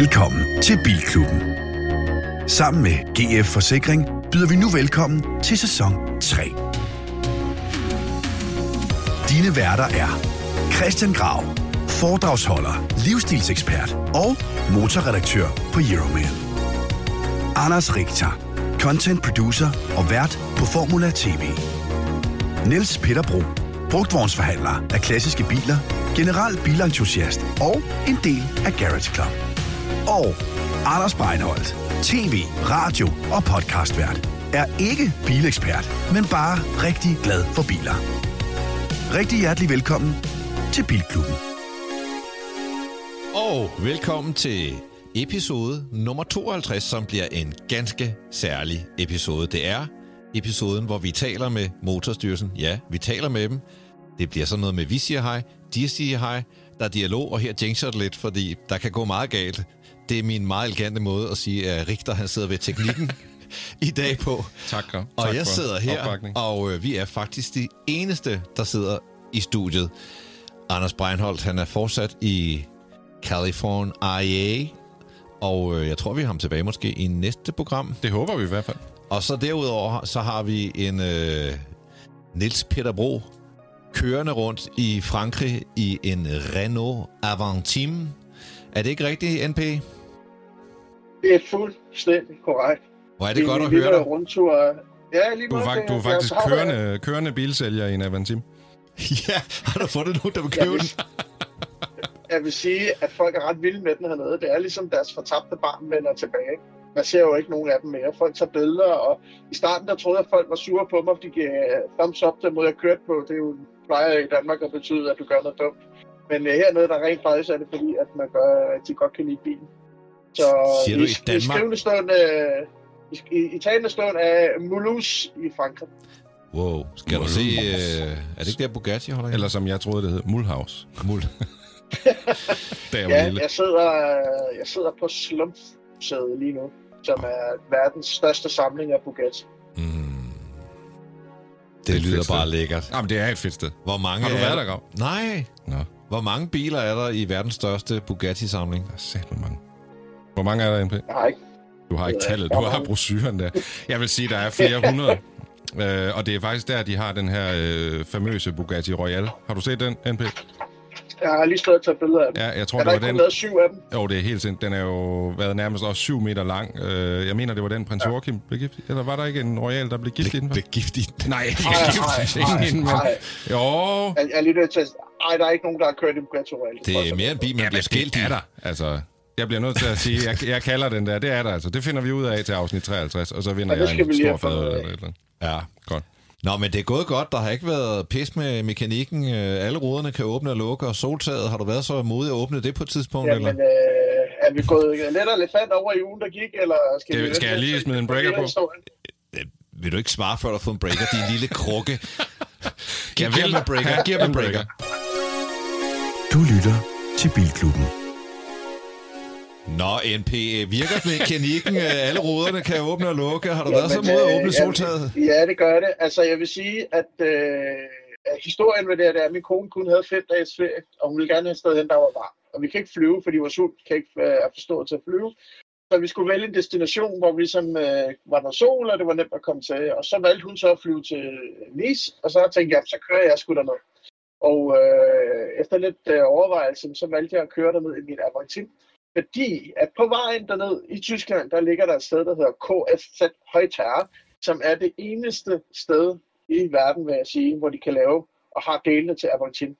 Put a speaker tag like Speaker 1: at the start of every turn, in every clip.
Speaker 1: Velkommen til Bilklubben. Sammen med GF Forsikring byder vi nu velkommen til sæson 3. Dine værter er Christian Grav, foredragsholder, livsstilsekspert og motorredaktør på Euroman. Anders Richter, content producer og vært på Formula TV. Niels Peter Bro, brugtvognsforhandler af klassiske biler, general bilentusiast og en del af Garage Club. Og Anders Breinholt, tv, radio og podcastvært, er ikke bilekspert, men bare rigtig glad for biler. Rigtig hjertelig velkommen til Bilklubben.
Speaker 2: Og velkommen til episode nummer 52, som bliver en ganske særlig episode. Det er episoden, hvor vi taler med Motorstyrelsen. Ja, vi taler med dem. Det bliver sådan noget med, vi siger hej, de siger hej, der er dialog, og her jinxer det lidt, fordi der kan gå meget galt. Det er min meget elegante måde at sige, at Richter han sidder ved teknikken i dag på.
Speaker 3: Tak, og, tak
Speaker 2: jeg sidder her,
Speaker 3: opbakning.
Speaker 2: og øh, vi er faktisk de eneste, der sidder i studiet. Anders Breinholt, han er fortsat i California, og øh, jeg tror, vi har ham tilbage måske i næste program.
Speaker 3: Det håber vi i hvert fald.
Speaker 2: Og så derudover, så har vi en øh, Nils Peter Bro kørende rundt i Frankrig i en Renault Avantime. Er det ikke rigtigt, NP?
Speaker 4: Det er fuldstændig korrekt.
Speaker 2: Hvor er det godt
Speaker 4: er
Speaker 2: at høre dig.
Speaker 4: rundtur. Ja, lige
Speaker 3: Du er, fakt, du er
Speaker 4: det-
Speaker 3: faktisk
Speaker 4: jeg
Speaker 3: kørende, kørende bilsælger i en Avantim.
Speaker 2: Ja, har du fundet nogen, der vil købe den?
Speaker 4: jeg vil sige, at folk er ret vilde med den hernede. Det er ligesom deres fortabte barn vender tilbage. Man ser jo ikke nogen af dem mere. Folk tager billeder, og i starten der troede jeg, at folk var sure på mig, fordi de gav øh, thumbs up den måde, jeg kørte på. Det er jo plejer i Danmark at betyde, at du gør noget dumt. Men uh, hernede, der rent faktisk er det fordi, at man gør, at de godt kan lide bilen. Så
Speaker 2: Siger du i
Speaker 4: i
Speaker 2: Danmark?
Speaker 4: skrivende stund, øh, i, i, i talende stund af Mulhouse i Frankrig.
Speaker 2: Wow, skal du se... Øh, er det ikke der Bugatti holder i?
Speaker 3: Eller som jeg troede, det hed, Mulhouse. Jeg var
Speaker 4: Ja,
Speaker 3: lille.
Speaker 4: jeg sidder, jeg sidder på Slumpsædet lige nu, som er verdens største samling af Bugatti.
Speaker 2: Mm.
Speaker 3: Det
Speaker 2: Det
Speaker 3: er et
Speaker 2: lyder bare
Speaker 3: sted.
Speaker 2: lækkert.
Speaker 3: Jamen, det er et fedt sted.
Speaker 2: Hvor mange
Speaker 3: Har du
Speaker 2: er
Speaker 3: været
Speaker 2: der?
Speaker 3: der, Grav?
Speaker 2: Nej.
Speaker 3: Nå, der
Speaker 2: Hvor mange biler er der i verdens største Bugatti-samling?
Speaker 3: er sat med mange. Hvor mange er der, NP?
Speaker 4: Jeg har ikke.
Speaker 3: Du har ikke
Speaker 4: Ja,
Speaker 3: tallet, du har brosyren der. Jeg vil sige, der er flere hundrede. Øh, og det er faktisk der, de har den her øh, famøse Bugatti Royale. Har du set den, NP?
Speaker 4: Jeg har lige stået og taget billeder af dem.
Speaker 3: Ja, jeg tror,
Speaker 4: er
Speaker 3: det
Speaker 4: der
Speaker 3: var den.
Speaker 4: lavet syv af dem?
Speaker 3: Jo, det er helt sindssygt. Den er jo været nærmest også syv meter lang. Øh, jeg mener, det var den, prins Joachim blev gift. Eller var der ikke en royal, der blev gift i den?
Speaker 2: Blev gift i den.
Speaker 3: Nej, ikke gift i den. Jo,
Speaker 4: Jeg, jeg er lige nødt til at... Ej, der er ikke nogen, der har kørt i Bugatti Royale.
Speaker 2: Det er mere en bil, man
Speaker 3: Ja,
Speaker 2: bliver
Speaker 3: men
Speaker 2: skilt i.
Speaker 3: det er der. Altså, jeg bliver nødt til at sige, jeg, jeg kalder den der. Det er der altså. Det finder vi ud af til afsnit 53, og så vinder
Speaker 4: det
Speaker 3: jeg en stor
Speaker 4: have
Speaker 3: fad
Speaker 4: fundet
Speaker 3: eller et eller andet.
Speaker 2: Ja.
Speaker 3: Godt.
Speaker 2: Nå, men det er gået godt. Der har ikke været pis med mekanikken. Øh, Alle ruderne kan åbne og lukke, og soltaget, har du været så modig at åbne det på et tidspunkt?
Speaker 4: Jamen,
Speaker 2: eller?
Speaker 4: øh, er vi gået lidt og lidt fat over i ugen, der gik, eller skal,
Speaker 3: Skal-
Speaker 4: vi
Speaker 3: skal jeg lige smide en breaker på?
Speaker 2: Øh, Vil du ikke svare, før du har fået en breaker, din lille krukke? Giv, en breaker. Giv en breaker.
Speaker 1: Du lytter til Bilklubben.
Speaker 2: Nå, NP, øh, virker mekanikken? Øh, Alle ruderne kan åbne og lukke. Har du været så modig at
Speaker 4: øh,
Speaker 2: åbne
Speaker 4: ja,
Speaker 2: soltaget?
Speaker 4: Ja, det gør det. Altså, jeg vil sige, at øh, at historien med det, her, det er, at min kone kun havde fem dages ferie, og hun ville gerne have et sted hen, der var varmt. Og vi kan ikke flyve, fordi vores hund kan ikke øh, er forstået til at flyve. Så vi skulle vælge en destination, hvor vi ligesom, øh, var der sol, og det var nemt at komme til. Og så valgte hun så at flyve til Nice, og så tænkte jeg, så kører jeg sgu derned. Og øh, efter lidt øh, overvejelse, så valgte jeg at køre derned i min Avantim. Fordi at på vejen derned i Tyskland, der ligger der et sted, der hedder KFZ Højterre, som er det eneste sted i verden, vil jeg sige, hvor de kan lave og har delene til Avantin.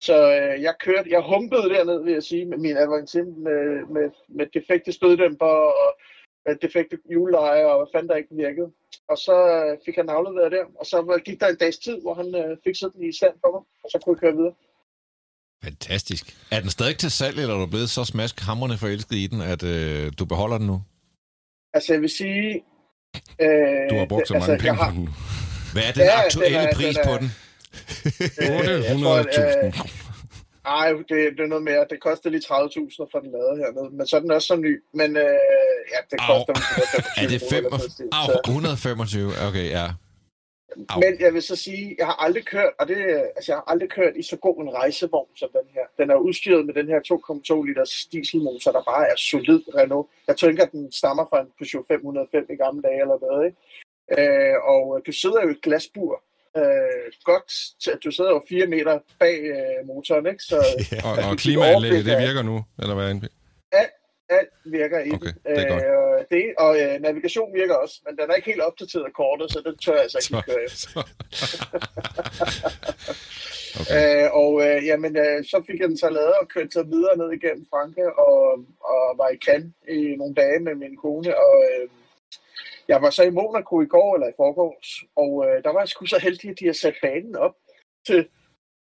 Speaker 4: Så øh, jeg kørte, jeg humpede derned, vil jeg sige, med min Avantin med, med, med defekte støddæmper og med defekte hjulleje og hvad fanden der ikke virkede. Og så øh, fik han afleveret der, og så var- gik der en dags tid, hvor han øh, fik sådan i stand for mig, og så kunne jeg køre videre.
Speaker 2: Fantastisk. Er den stadig til salg, eller er du blevet så smaskhamrende forelsket i den, at øh, du beholder den nu?
Speaker 4: Altså jeg vil sige... Øh,
Speaker 3: Du har brugt så
Speaker 4: det-
Speaker 3: mange
Speaker 4: altså,
Speaker 3: penge
Speaker 4: har-
Speaker 3: på den.
Speaker 2: Hvad er den
Speaker 4: Ja,
Speaker 2: aktuelle
Speaker 4: den er-
Speaker 2: pris
Speaker 4: den er-
Speaker 2: på den?
Speaker 4: Øh, jeg tror, at,
Speaker 3: 800.000.
Speaker 4: Ej, det, det er noget mere. Det koster lige 30.000 for den lavet hernede. Men så er den også så ny. Men øh, ja, det
Speaker 3: Au.
Speaker 4: koster 25
Speaker 2: Er det
Speaker 4: kroner
Speaker 2: fem
Speaker 4: eller
Speaker 2: og...
Speaker 4: sådan noget.
Speaker 2: Au,
Speaker 4: Så,
Speaker 2: 125? Okay, ja. Au.
Speaker 4: Men jeg vil så sige, jeg har aldrig kørt, og det, altså jeg har aldrig kørt i så god en rejsevogn som den her. Den er udstyret med den her 2,2 liters dieselmotor, der bare er solid Renault. Jeg tænker, at den stammer fra en Peugeot 505 i gamle dage eller noget, ikke? Øh, og du sidder jo i et glasbur. Øh, godt, du sidder jo fire meter bag øh, motoren, ikke? Så
Speaker 3: Og, og
Speaker 4: Dit
Speaker 3: klimaanlægget, det
Speaker 4: er-
Speaker 3: virker nu, eller hvad? NP?
Speaker 4: Alt virker i
Speaker 3: Okay,
Speaker 4: den.
Speaker 3: det er.
Speaker 4: Øh, det, og øh, navigation virker også, men den er ikke helt opdateret kortet, så den tør jeg altså ikke køre efter.
Speaker 3: okay.
Speaker 4: Øh, og øh, jamen, øh, så fik jeg den så lavet og kørte så videre ned igennem Frankrig og, og var i Cannes i nogle dage med min kone. Og øh, jeg var så i Monaco i går eller i forgårs, og øh, der var jeg sgu så heldig, at de har sat banen op til,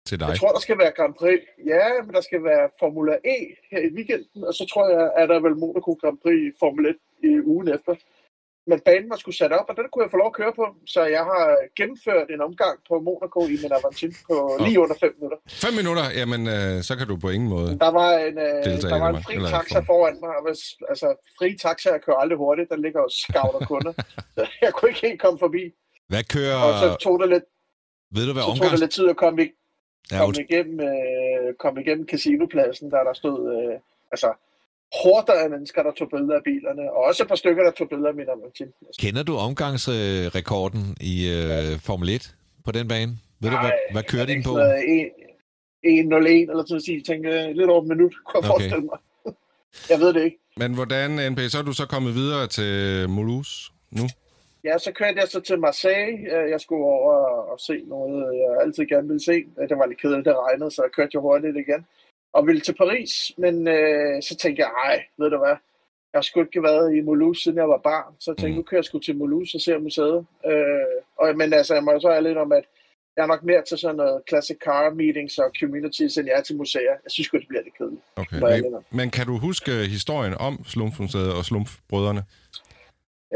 Speaker 3: Til dig.
Speaker 4: jeg tror, der skal være Grand Prix. Ja, men der skal være Formula E her i weekenden, og så tror jeg, at der vel Monaco Grand Prix Formel 1 i ugen efter. Men banen var sgu sat op, og den kunne jeg få lov at køre på. Så jeg har gennemført en omgang på Monaco i min Avantin på lige under 5 minutter.
Speaker 3: Fem minutter, jamen, øh, så kan du på ingen måde.
Speaker 4: Der var en, øh, der var
Speaker 3: i
Speaker 4: en fri taxa
Speaker 3: for-
Speaker 4: foran mig. Og hvis, altså, fri taxaer kører aldrig hurtigt. Der ligger jo skavt og kunder. så jeg kunne ikke helt komme forbi.
Speaker 2: Hvad kører...
Speaker 4: Og så tog det lidt,
Speaker 2: Ved du, hvad
Speaker 4: så tog det
Speaker 2: omgangs...
Speaker 4: lidt tid at komme, i,
Speaker 2: Ja,
Speaker 4: komme,
Speaker 2: undskyld.
Speaker 4: igennem, øh, komme igennem casinopladsen, der der stod øh, altså, horder af mennesker, der tog billeder af bilerne. Og også et par stykker, der tog billeder af min Avantin.
Speaker 2: Kender du omgangsrekorden i øh, Formel 1 på den bane? Ved du, hvad, hvad kører din på?
Speaker 4: 1.01 eller sådan noget. Jeg tænker lidt over et minut, kunne jeg
Speaker 2: Okay.
Speaker 4: forestille mig. jeg ved det ikke.
Speaker 3: Men hvordan, NP, så er du så kommet videre til Mulhouse nu?
Speaker 4: Ja, så kørte jeg så til Marseille. Øh, Jeg skulle over og se noget, jeg altid gerne ville se. Øh, Det var lidt kedeligt, det regnede, så jeg kørte jo hurtigt igen. Og ville til Paris, men øh, så tænkte jeg, ej, ved du hvad, jeg har sgu ikke været i Mulhouse, siden jeg var barn. Så jeg tænkte,
Speaker 3: Mm.
Speaker 4: nu kører jeg sgu til Mulhouse og ser museet. Øh, og, men altså, jeg må jo så ærlig om, at jeg er nok mere til sådan noget classic car meetings og communities, end jeg er til museer. Jeg synes sgu, det bliver lidt kedeligt.
Speaker 3: Okay. Men, men kan du huske historien om Slumfmuseet og Slumfbrødrene?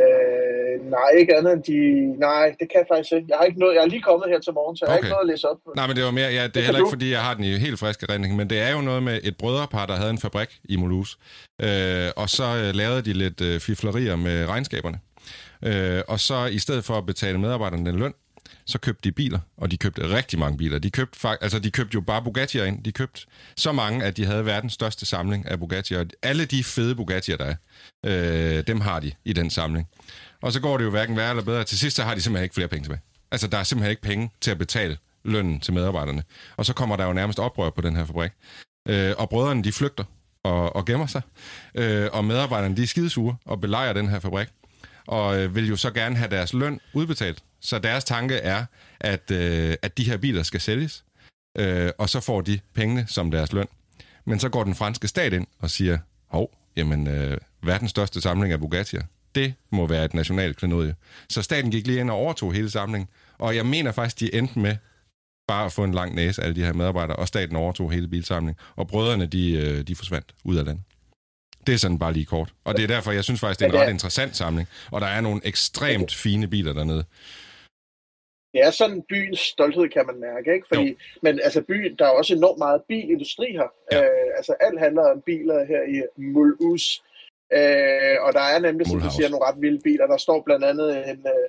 Speaker 4: Øh, nej, ikke andet end de... Nej, det kan jeg faktisk ikke. Jeg har ikke noget... Jeg er lige kommet her til morgen, så jeg har
Speaker 3: Okay.
Speaker 4: ikke noget at læse op.
Speaker 3: Nej, men det var mere, ja, det er
Speaker 4: kan
Speaker 3: heller ikke,
Speaker 4: du.
Speaker 3: fordi jeg har den i helt frisk erindring, men det er jo noget med et brødrepar, der havde en fabrik i Mulhouse, øh, og så øh, lavede de lidt øh, fiflerier med regnskaberne. Øh, og så i stedet for at betale medarbejderne den løn, så købte de biler, og de købte rigtig mange biler. De købte, altså, de købte jo bare Bugatti'er ind. De købte så mange, at de havde verdens største samling af Bugatti'er. Alle de fede Bugatti'er, der er, øh, dem har de i den samling. Og så går det jo hverken værre eller bedre. Til sidst så har de simpelthen ikke flere penge tilbage. Altså, der er simpelthen ikke penge til at betale lønnen til medarbejderne. Og så kommer der jo nærmest oprør på den her fabrik. Øh, og brødrene, de flygter og, og gemmer sig. Øh, og medarbejderne, de er skidesure og belejrer den her fabrik. Og øh, vil jo så gerne have deres løn udbetalt. Så deres tanke er, at, øh, at de her biler skal sælges. Øh, og så får de pengene som deres løn. Men så går den franske stat ind og siger, hov, jamen, øh, verdens største samling af Bugatti'er, det må være et nationalt klenodie. Så staten gik lige ind og overtog hele samlingen. Og jeg mener faktisk, de endte med bare at få en lang næse, alle de her medarbejdere, og staten overtog hele bilsamlingen. Og brødrene, de, øh, de forsvandt ud af landet. Det er sådan bare lige kort. Og det er derfor, jeg synes faktisk, det er en ret interessant samling. Og der er nogle ekstremt fine biler dernede.
Speaker 4: Det er sådan byens stolthed, kan man mærke, ikke? Fordi, men altså byen, der er også enormt meget bilindustri her.
Speaker 3: Ja.
Speaker 4: Øh, altså alt handler om biler her i Mulhouse. Øh, og der er nemlig, som du siger, nogle ret vilde biler. Der står blandt andet en, øh,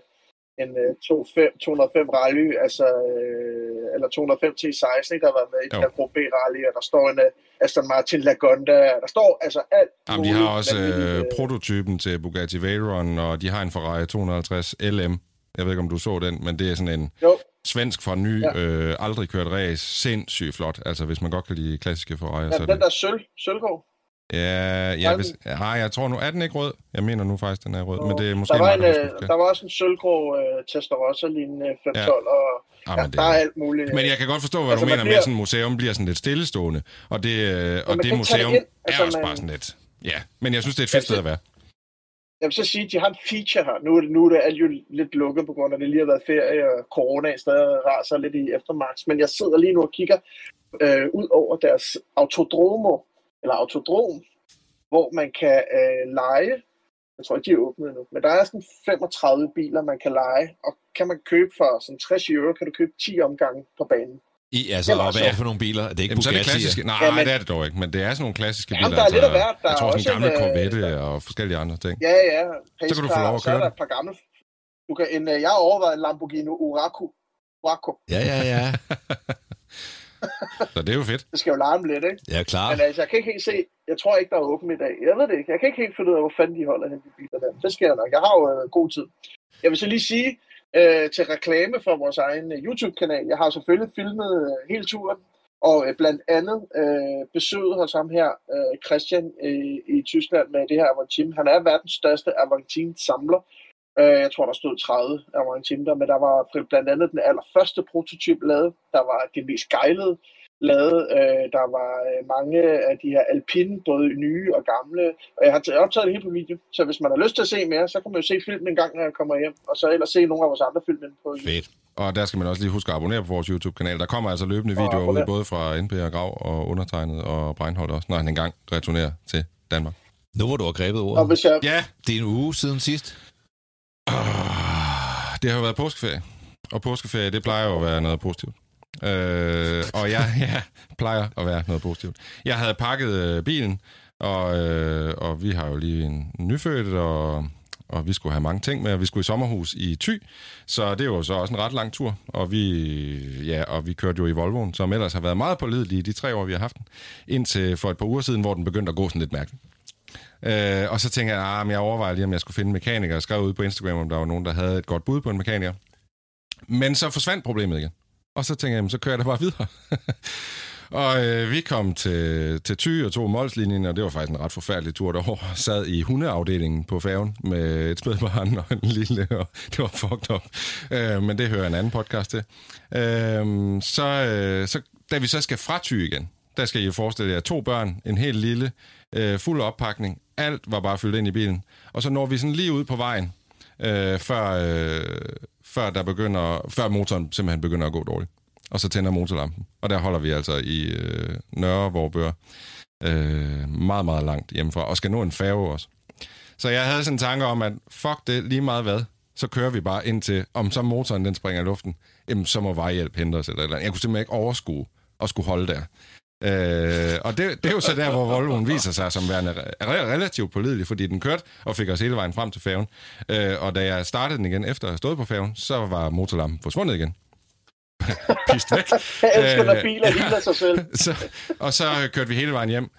Speaker 4: en øh, 25 205 rally, altså, øh, eller 205 T16, ikke, der har været med i den Pro B rally, og der står en øh, Aston Martin Lagonda. Der står altså alt
Speaker 3: Jamen, de har også øh,
Speaker 4: øh,
Speaker 3: prototypen til Bugatti Veyron, og de har en Ferrari 250 LM. Jeg ved ikke, om du så den, men det er sådan en
Speaker 4: Jo,
Speaker 3: svensk fra ny,
Speaker 4: Ja.
Speaker 3: øh, aldrig kørt race. Sindssygt flot. Altså, hvis man godt kan lide klassiske Ferrari,
Speaker 4: ja,
Speaker 3: så
Speaker 4: den
Speaker 3: det...
Speaker 4: der sølv, sølvgård.
Speaker 3: Ja, ja, hvis, ja, jeg tror nu, er den ikke rød? Jeg mener nu faktisk, den er rød, men det er måske
Speaker 4: der, var en,
Speaker 3: der
Speaker 4: øh,
Speaker 3: forkert.
Speaker 4: der var også en sølvgrå øh, Testarossa lignende 512, ja. og
Speaker 3: Ah,
Speaker 4: ja,
Speaker 3: det
Speaker 4: der
Speaker 3: er-
Speaker 4: alt muligt.
Speaker 3: Men jeg kan godt forstå, hvad
Speaker 4: Altså,
Speaker 3: du mener med,
Speaker 4: bliver-
Speaker 3: at sådan et museum bliver sådan lidt stillestående. Og det, øh, og det
Speaker 4: tage det
Speaker 3: museum
Speaker 4: ind.
Speaker 3: er
Speaker 4: Altså,
Speaker 3: også
Speaker 4: man-
Speaker 3: bare sådan lidt... Ja, men jeg synes, det er et fedt
Speaker 4: Altså,
Speaker 3: sted at være.
Speaker 4: Jeg vil så sige, at de har en feature her. Nu er det, nu er det alt jo lidt lukket på grund af, at det lige har været ferie, og corona stadig raser lidt i eftermarks. Men jeg sidder lige nu og kigger øh, ud over deres autodromo, eller autodrom, hvor man kan øh, lege. Jeg tror ikke, de er åbnet nu. Men der er sådan 35 biler, man kan lege. Og kan man købe for sådan 60 euro, kan du købe 10 omgange på banen.
Speaker 2: I, altså, og hvad
Speaker 4: så-
Speaker 2: er det for nogle biler? Det er ikke
Speaker 3: Jamen, så er det
Speaker 2: Bugatti?
Speaker 3: klassiske... Nej,
Speaker 4: Ja, men-
Speaker 3: det er det dog ikke, men det er sådan nogle klassiske
Speaker 4: Jamen,
Speaker 3: biler.
Speaker 4: der er lidt af
Speaker 3: altså,
Speaker 4: hvert. Der
Speaker 3: jeg
Speaker 4: er
Speaker 3: tror, sådan en
Speaker 4: også
Speaker 3: gamle
Speaker 4: en, øh,
Speaker 3: Corvette og forskellige andre ting.
Speaker 4: Ja, ja.
Speaker 3: Så kan du få lov at
Speaker 4: Så er
Speaker 3: køre
Speaker 4: der et par gamle Du kan en, øh, jeg har overvejet en Lamborghini Urako. Urako.
Speaker 2: Ja, ja, ja.
Speaker 3: Så det er jo fedt.
Speaker 4: Det skal jo larme lidt, ikke?
Speaker 2: Ja, klar.
Speaker 4: Men altså, jeg kan ikke helt se, jeg tror ikke, der er åben i dag. Jeg ved det ikke. Jeg kan ikke helt finde ud af, hvor fanden de holder hen de biler der. Det sker nok. Jeg har jo øh, god tid. Jeg vil så lige sige øh, til reklame for vores egen øh, YouTube-kanal. Jeg har selvfølgelig filmet øh, hele turen, og øh, blandt andet øh, besøget hos ham her, øh, Christian øh, i Tyskland med det her Avantime. Han er verdens største Avantime-samler. Øh, jeg tror, der stod 30 Avantime der, men der var blandt andet den allerførste prototyp lavet. Der var det mest gejlede lavet. Øh, der var øh, mange af de her alpine, både nye og gamle. Og jeg har optaget det hele på video, så hvis man har lyst til at se mere, så kan man jo se filmen en gang, når jeg kommer hjem, og så ellers se nogle af vores andre film på YouTube.
Speaker 2: Fedt.
Speaker 3: Og der skal man også lige huske at abonnere på vores YouTube-kanal. Der kommer altså løbende
Speaker 4: Og
Speaker 3: videoer ud, både fra NP og Grav og undertegnet og Breinholt også, når han engang returnerer til Danmark.
Speaker 2: Nu hvor du har grebet
Speaker 4: Og
Speaker 2: ordet.
Speaker 4: hvis jeg,
Speaker 3: Ja,
Speaker 2: Det er en uge siden sidst.
Speaker 3: Det har jo været påskeferie. Og påskeferie, det plejer jo at være noget positivt. Øh, og jeg ja, plejer at være noget positivt. Jeg havde pakket øh, bilen, og, øh, og vi har jo lige en nyfødt, og, og vi skulle have mange ting med, og vi skulle i sommerhus i Thy, så det var jo så også en ret lang tur, og vi, ja, og vi kørte jo i Volvoen, som ellers har været meget pålidelig i de tre år, vi har haft den, indtil for et par uger siden, hvor den begyndte at gå sådan lidt mærkeligt. Øh, og så tænker jeg, at men jeg overvejer lige, om jeg skulle finde en mekaniker. Jeg skrev ud på Instagram, om der var nogen, der havde et godt bud på en mekaniker. Men så forsvandt problemet igen. Og så tænker jeg, jamen, så kører jeg da bare videre. og øh, vi kom til, til Thy og tog Molslinjen, og det var faktisk en ret forfærdelig tur derovre. Sad i hundeafdelingen på færgen med et spædbarn og en lille, og det var fucked up. Øh, men det hører en anden podcast til. Øh, så, øh, så da vi så skal fra Thy igen, der skal I jo forestille jer to børn, en helt lille, øh, fuld oppakning. Alt var bare fyldt ind i bilen. Og så når vi sådan lige ud på vejen, øh, før, øh, før, der begynder, før motoren simpelthen begynder at gå dårligt. Og så tænder motorlampen. Og der holder vi altså i øh, Nørre Vorbør. Øh, meget, meget langt hjemmefra. Og skal nå en færge også. Så jeg havde sådan en tanke om, at fuck det, lige meget hvad, så kører vi bare ind til, om så motoren den springer i luften, jamen, så må vejhjælp hente os eller eller andet. Jeg kunne simpelthen ikke overskue at skulle holde der. Øh, og det, det er jo så der, hvor Volvoen viser sig som værende re- re- relativt pålidelig, fordi den kørte og fik os hele vejen frem til færgen. Øh, og da jeg startede den igen, efter at have stået på færgen, så var motorlampen forsvundet igen. Pist væk.
Speaker 4: jeg elsker, når
Speaker 3: Øh,
Speaker 4: biler ligner sig selv.
Speaker 3: så, og så kørte vi hele vejen hjem.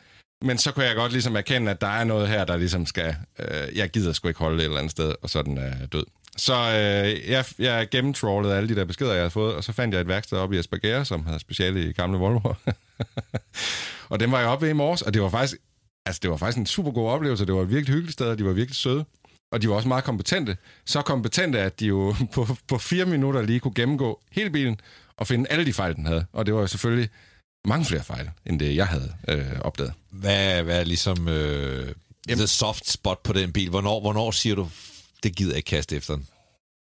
Speaker 3: Men så kunne jeg godt ligesom erkende, at der er noget her, der ligesom skal... Øh, jeg gider sgu ikke holde det et eller andet sted, og så er den øh, død. Så øh, jeg, jeg gennemtrawlede alle de der beskeder, jeg havde fået, og så fandt jeg et værksted oppe i Aspergere, som havde speciale i gamle Volvo. og den var jeg oppe ved i morges, og det var faktisk... Altså, det var faktisk en super god oplevelse. Det var et virkelig hyggeligt sted, og de var virkelig søde. Og de var også meget kompetente. Så kompetente, at de jo på, på fire minutter lige kunne gennemgå hele bilen og finde alle de fejl, den havde. Og det var jo selvfølgelig mange flere fejl, end det jeg havde øh, opdaget.
Speaker 2: Hvad, hvad er ligesom øh, the soft spot på den bil? Hvornår, hvornår siger du, det gider jeg ikke kaste efter den?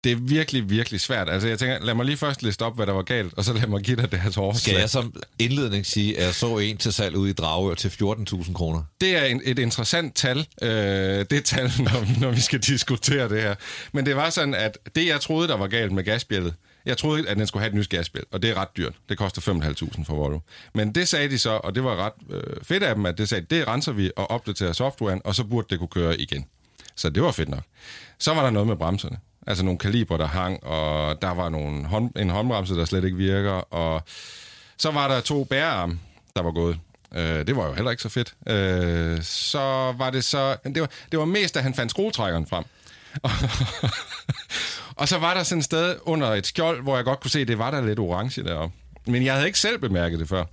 Speaker 3: Det er virkelig, virkelig svært. Altså, jeg tænker, lad mig lige først liste op, hvad der var galt, og så lad mig give dig deres overslag.
Speaker 2: Skal jeg som indledning sige, at jeg så en til salg ude i Dragør til 14.000 kroner?
Speaker 3: Det er en, et interessant tal, øh, det tal, når, når vi skal diskutere det her. Men det var sådan, at det, jeg troede, der var galt med gasbjældet, jeg troede, at den skulle have et nyt gasbjæld, og det er ret dyrt. Det koster 5.500 for Volvo. Men det sagde de så, og det var ret øh, fedt af dem, at det sagde, det renser vi og opdaterer softwaren, og så burde det kunne køre igen. Så det var fedt nok. Så var der noget med bremserne. Altså nogle kaliber, der hang, og der var nogle hånd, en håndbremse, der slet ikke virker, og så var der to bærearme, der var gået. Øh, det var jo heller ikke så fedt. Øh, så var det så... Det var, det var mest, da han fandt skruetrækkeren frem. og så var der sådan et sted under et skjold, hvor jeg godt kunne se, at det var der lidt orange deroppe. Men jeg havde ikke selv bemærket det før.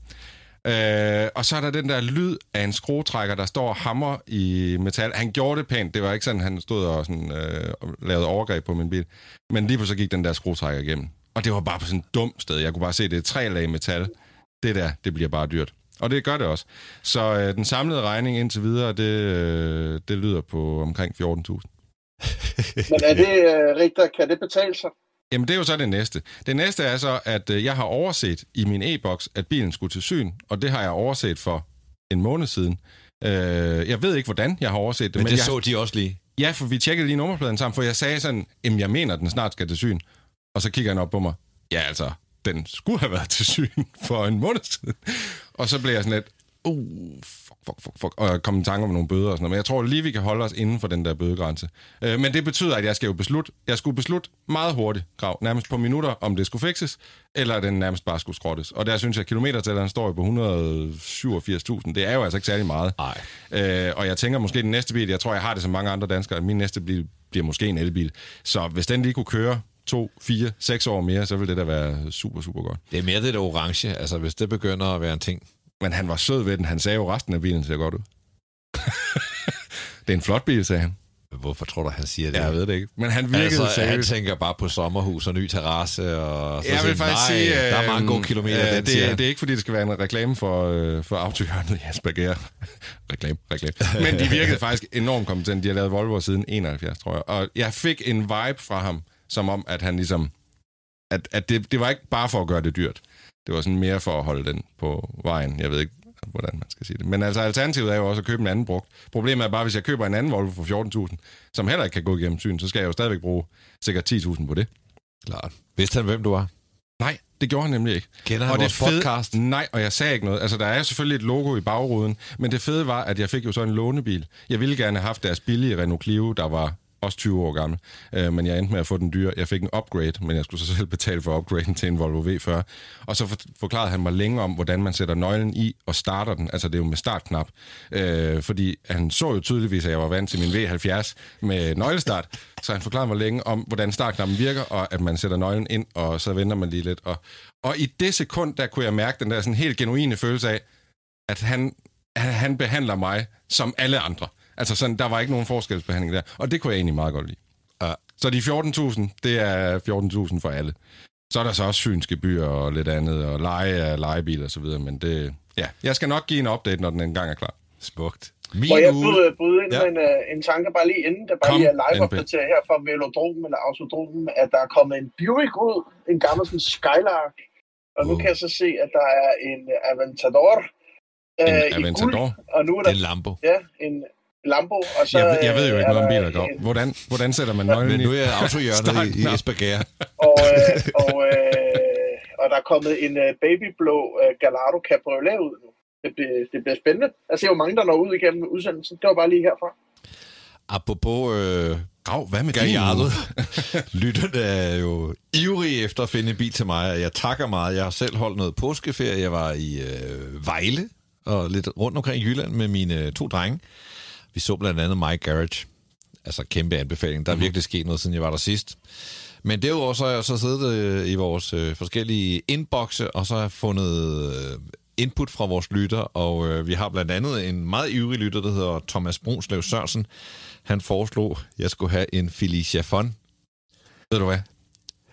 Speaker 3: Øh, og så er der den der lyd af en skruetrækker, der står og hammer i metal. Han gjorde det pænt. Det var ikke sådan, han stod og sådan, øh, og lavede overgreb på min bil. Men lige pludselig gik den der skruetrækker igennem. Og det var bare på sådan et dumt sted. Jeg kunne bare se, at det er tre lag metal. Det der, det bliver bare dyrt. Og det gør det også. Så øh, den samlede regning indtil videre, det, øh, det lyder på omkring 14.000.
Speaker 4: Men er det, øh, rigtigt? kan det betale sig?
Speaker 3: Jamen, det er jo så det næste. Det næste er så, at øh, jeg har overset i min e-boks, at bilen skulle til syn, og det har jeg overset for en måned siden. Øh, jeg ved ikke, hvordan jeg har overset det,
Speaker 2: Men, men det
Speaker 3: jeg,
Speaker 2: så de også lige.
Speaker 3: ja, for vi tjekkede lige nummerpladen sammen, for jeg sagde sådan, jamen, jeg mener, at den snart skal til syn. Og så kigger han op på mig. Ja, altså, den skulle have været til syn for en måned siden. Og så blev jeg sådan lidt, uh, fuck, fuck, fuck, fuck, og komme i tanke om nogle bøder og sådan noget. Men jeg tror lige, vi kan holde os inden for den der bødegrænse. Øh, men det betyder, at jeg skal jo beslutte, jeg skulle beslutte meget hurtigt, Grav, nærmest på minutter, om det skulle fikses, eller den nærmest bare skulle skrottes. Og der synes jeg, at kilometertælleren står jo på 187.000. Det er jo altså ikke særlig meget.
Speaker 2: Nej.
Speaker 3: Øh, og jeg tænker måske den næste bil, jeg tror, jeg har det som mange andre danskere, at min næste bil bliver måske en elbil. Så hvis den lige kunne køre to, fire, seks år mere, så ville det da være super, super godt.
Speaker 2: Det er mere det der orange, altså hvis det begynder at være en ting.
Speaker 3: Men han var sød ved den. Han sagde jo, resten af bilen ser godt ud. det er en flot bil, sagde han.
Speaker 2: Hvorfor tror du, han siger det?
Speaker 3: Jeg ved det ikke. Men han virkede
Speaker 2: Altså,
Speaker 3: altså,
Speaker 2: han tænker bare på sommerhus og ny terrasse, og så
Speaker 3: Jeg
Speaker 2: siger
Speaker 3: vil faktisk
Speaker 2: nej,
Speaker 3: sige...
Speaker 2: der er mange gode kilometer,
Speaker 3: øh,
Speaker 2: den siger han.
Speaker 3: det, det er ikke, fordi det skal være en reklame for, øh, for autohjørnet i Asperger. reklame, reklame. Men de virkede faktisk enormt kompetent. De har lavet Volvo siden 71, tror jeg. Og jeg fik en vibe fra ham, som om, at han ligesom... At, at det, det var ikke bare for at gøre det dyrt. Det var sådan mere for at holde den på vejen. Jeg ved ikke, hvordan man skal sige det. Men altså, alternativet er jo også at købe en anden brugt. Problemet er bare, hvis jeg køber en anden Volvo for 14.000, som heller ikke kan gå igennem syn, så skal jeg jo stadigvæk bruge sikkert 10.000 på det.
Speaker 2: Klart. Vidste han, hvem du var?
Speaker 3: Nej, det gjorde han nemlig ikke.
Speaker 2: Kender han
Speaker 3: og
Speaker 2: vores
Speaker 3: fede,
Speaker 2: podcast?
Speaker 3: Nej, og jeg sagde ikke noget. Altså, der er selvfølgelig et logo i bagruden, men det fede var, at jeg fik jo så en lånebil. Jeg ville gerne have haft deres billige Renault Clio, der var også 20 år gammel, øh, men jeg endte med at få den dyre. Jeg fik en upgrade, men jeg skulle så selv betale for upgraden til en Volvo V40. Og så for, forklarede han mig længe om, hvordan man sætter nøglen i og starter den. Altså, det er jo med startknap. Øh, fordi han så jo tydeligvis, at jeg var vant til min V70 med nøglestart. Så han forklarede mig længe om, hvordan startknappen virker, og at man sætter nøglen ind, og så venter man lige lidt. Og, og i det sekund, der kunne jeg mærke den der sådan helt genuine følelse af, at han, han, han behandler mig som alle andre. Altså sådan, der var ikke nogen forskelsbehandling der. Og det kunne jeg egentlig meget godt lide.
Speaker 2: Ja.
Speaker 3: Så de 14.000, det er 14.000 for alle. Så er der så også synsgebyr og lidt andet, og leje af lejebil og så videre, men det... Ja, jeg skal nok give en update, når den engang er klar.
Speaker 2: Smukt. Min
Speaker 4: Må jeg
Speaker 2: uge...
Speaker 4: bryde, bryde ind
Speaker 2: Ja.
Speaker 4: med en, øh, en tanke bare lige inden, der bare
Speaker 3: Kom,
Speaker 4: lige er live opdateret her fra Velodromen eller Autodromen, at der er kommet en Buick ud, en gammel sådan Skylark, og nu
Speaker 2: Uh.
Speaker 4: kan jeg så se, at der er en Aventador øh,
Speaker 3: En
Speaker 4: i
Speaker 3: Aventador?
Speaker 4: guld, og nu er
Speaker 2: Det
Speaker 4: der
Speaker 2: er en Lambo.
Speaker 4: ja, en Lambo, og så
Speaker 3: Jeg, ved- jeg ved jo ikke noget om
Speaker 4: der
Speaker 3: biler, Gav.
Speaker 4: en-
Speaker 3: Hvordan, hvordan sætter man nøglen
Speaker 2: Men nu er autohjørnet i, i. Esbjerg.
Speaker 4: og, øh, og, øh, og der er kommet en øh, babyblå øh, Gallardo Cabriolet ud nu. Det bliver, det bliver spændende. Jeg ser jo mange, der når ud igennem udsendelsen. Det var bare lige herfra.
Speaker 2: Apropos øh,
Speaker 3: Grav, hvad med
Speaker 2: Gallardo. Lytterne er jo ivrige efter at finde en bil til mig, og jeg takker meget. Jeg har selv holdt noget påskeferie. Jeg var i øh, Vejle og lidt rundt omkring Jylland med mine øh, to drenge. Vi så blandt andet My Garage. Altså kæmpe anbefaling. Der er virkelig sket noget, siden jeg var der sidst. Men derudover så har jeg så siddet øh, i vores øh, forskellige inboxe, og så har jeg fundet øh, input fra vores lytter, og øh, vi har blandt andet en meget ivrig lytter, der hedder Thomas Brunslev Sørensen. Han foreslog, at jeg skulle have en Felicia Fon.
Speaker 3: Ved du hvad?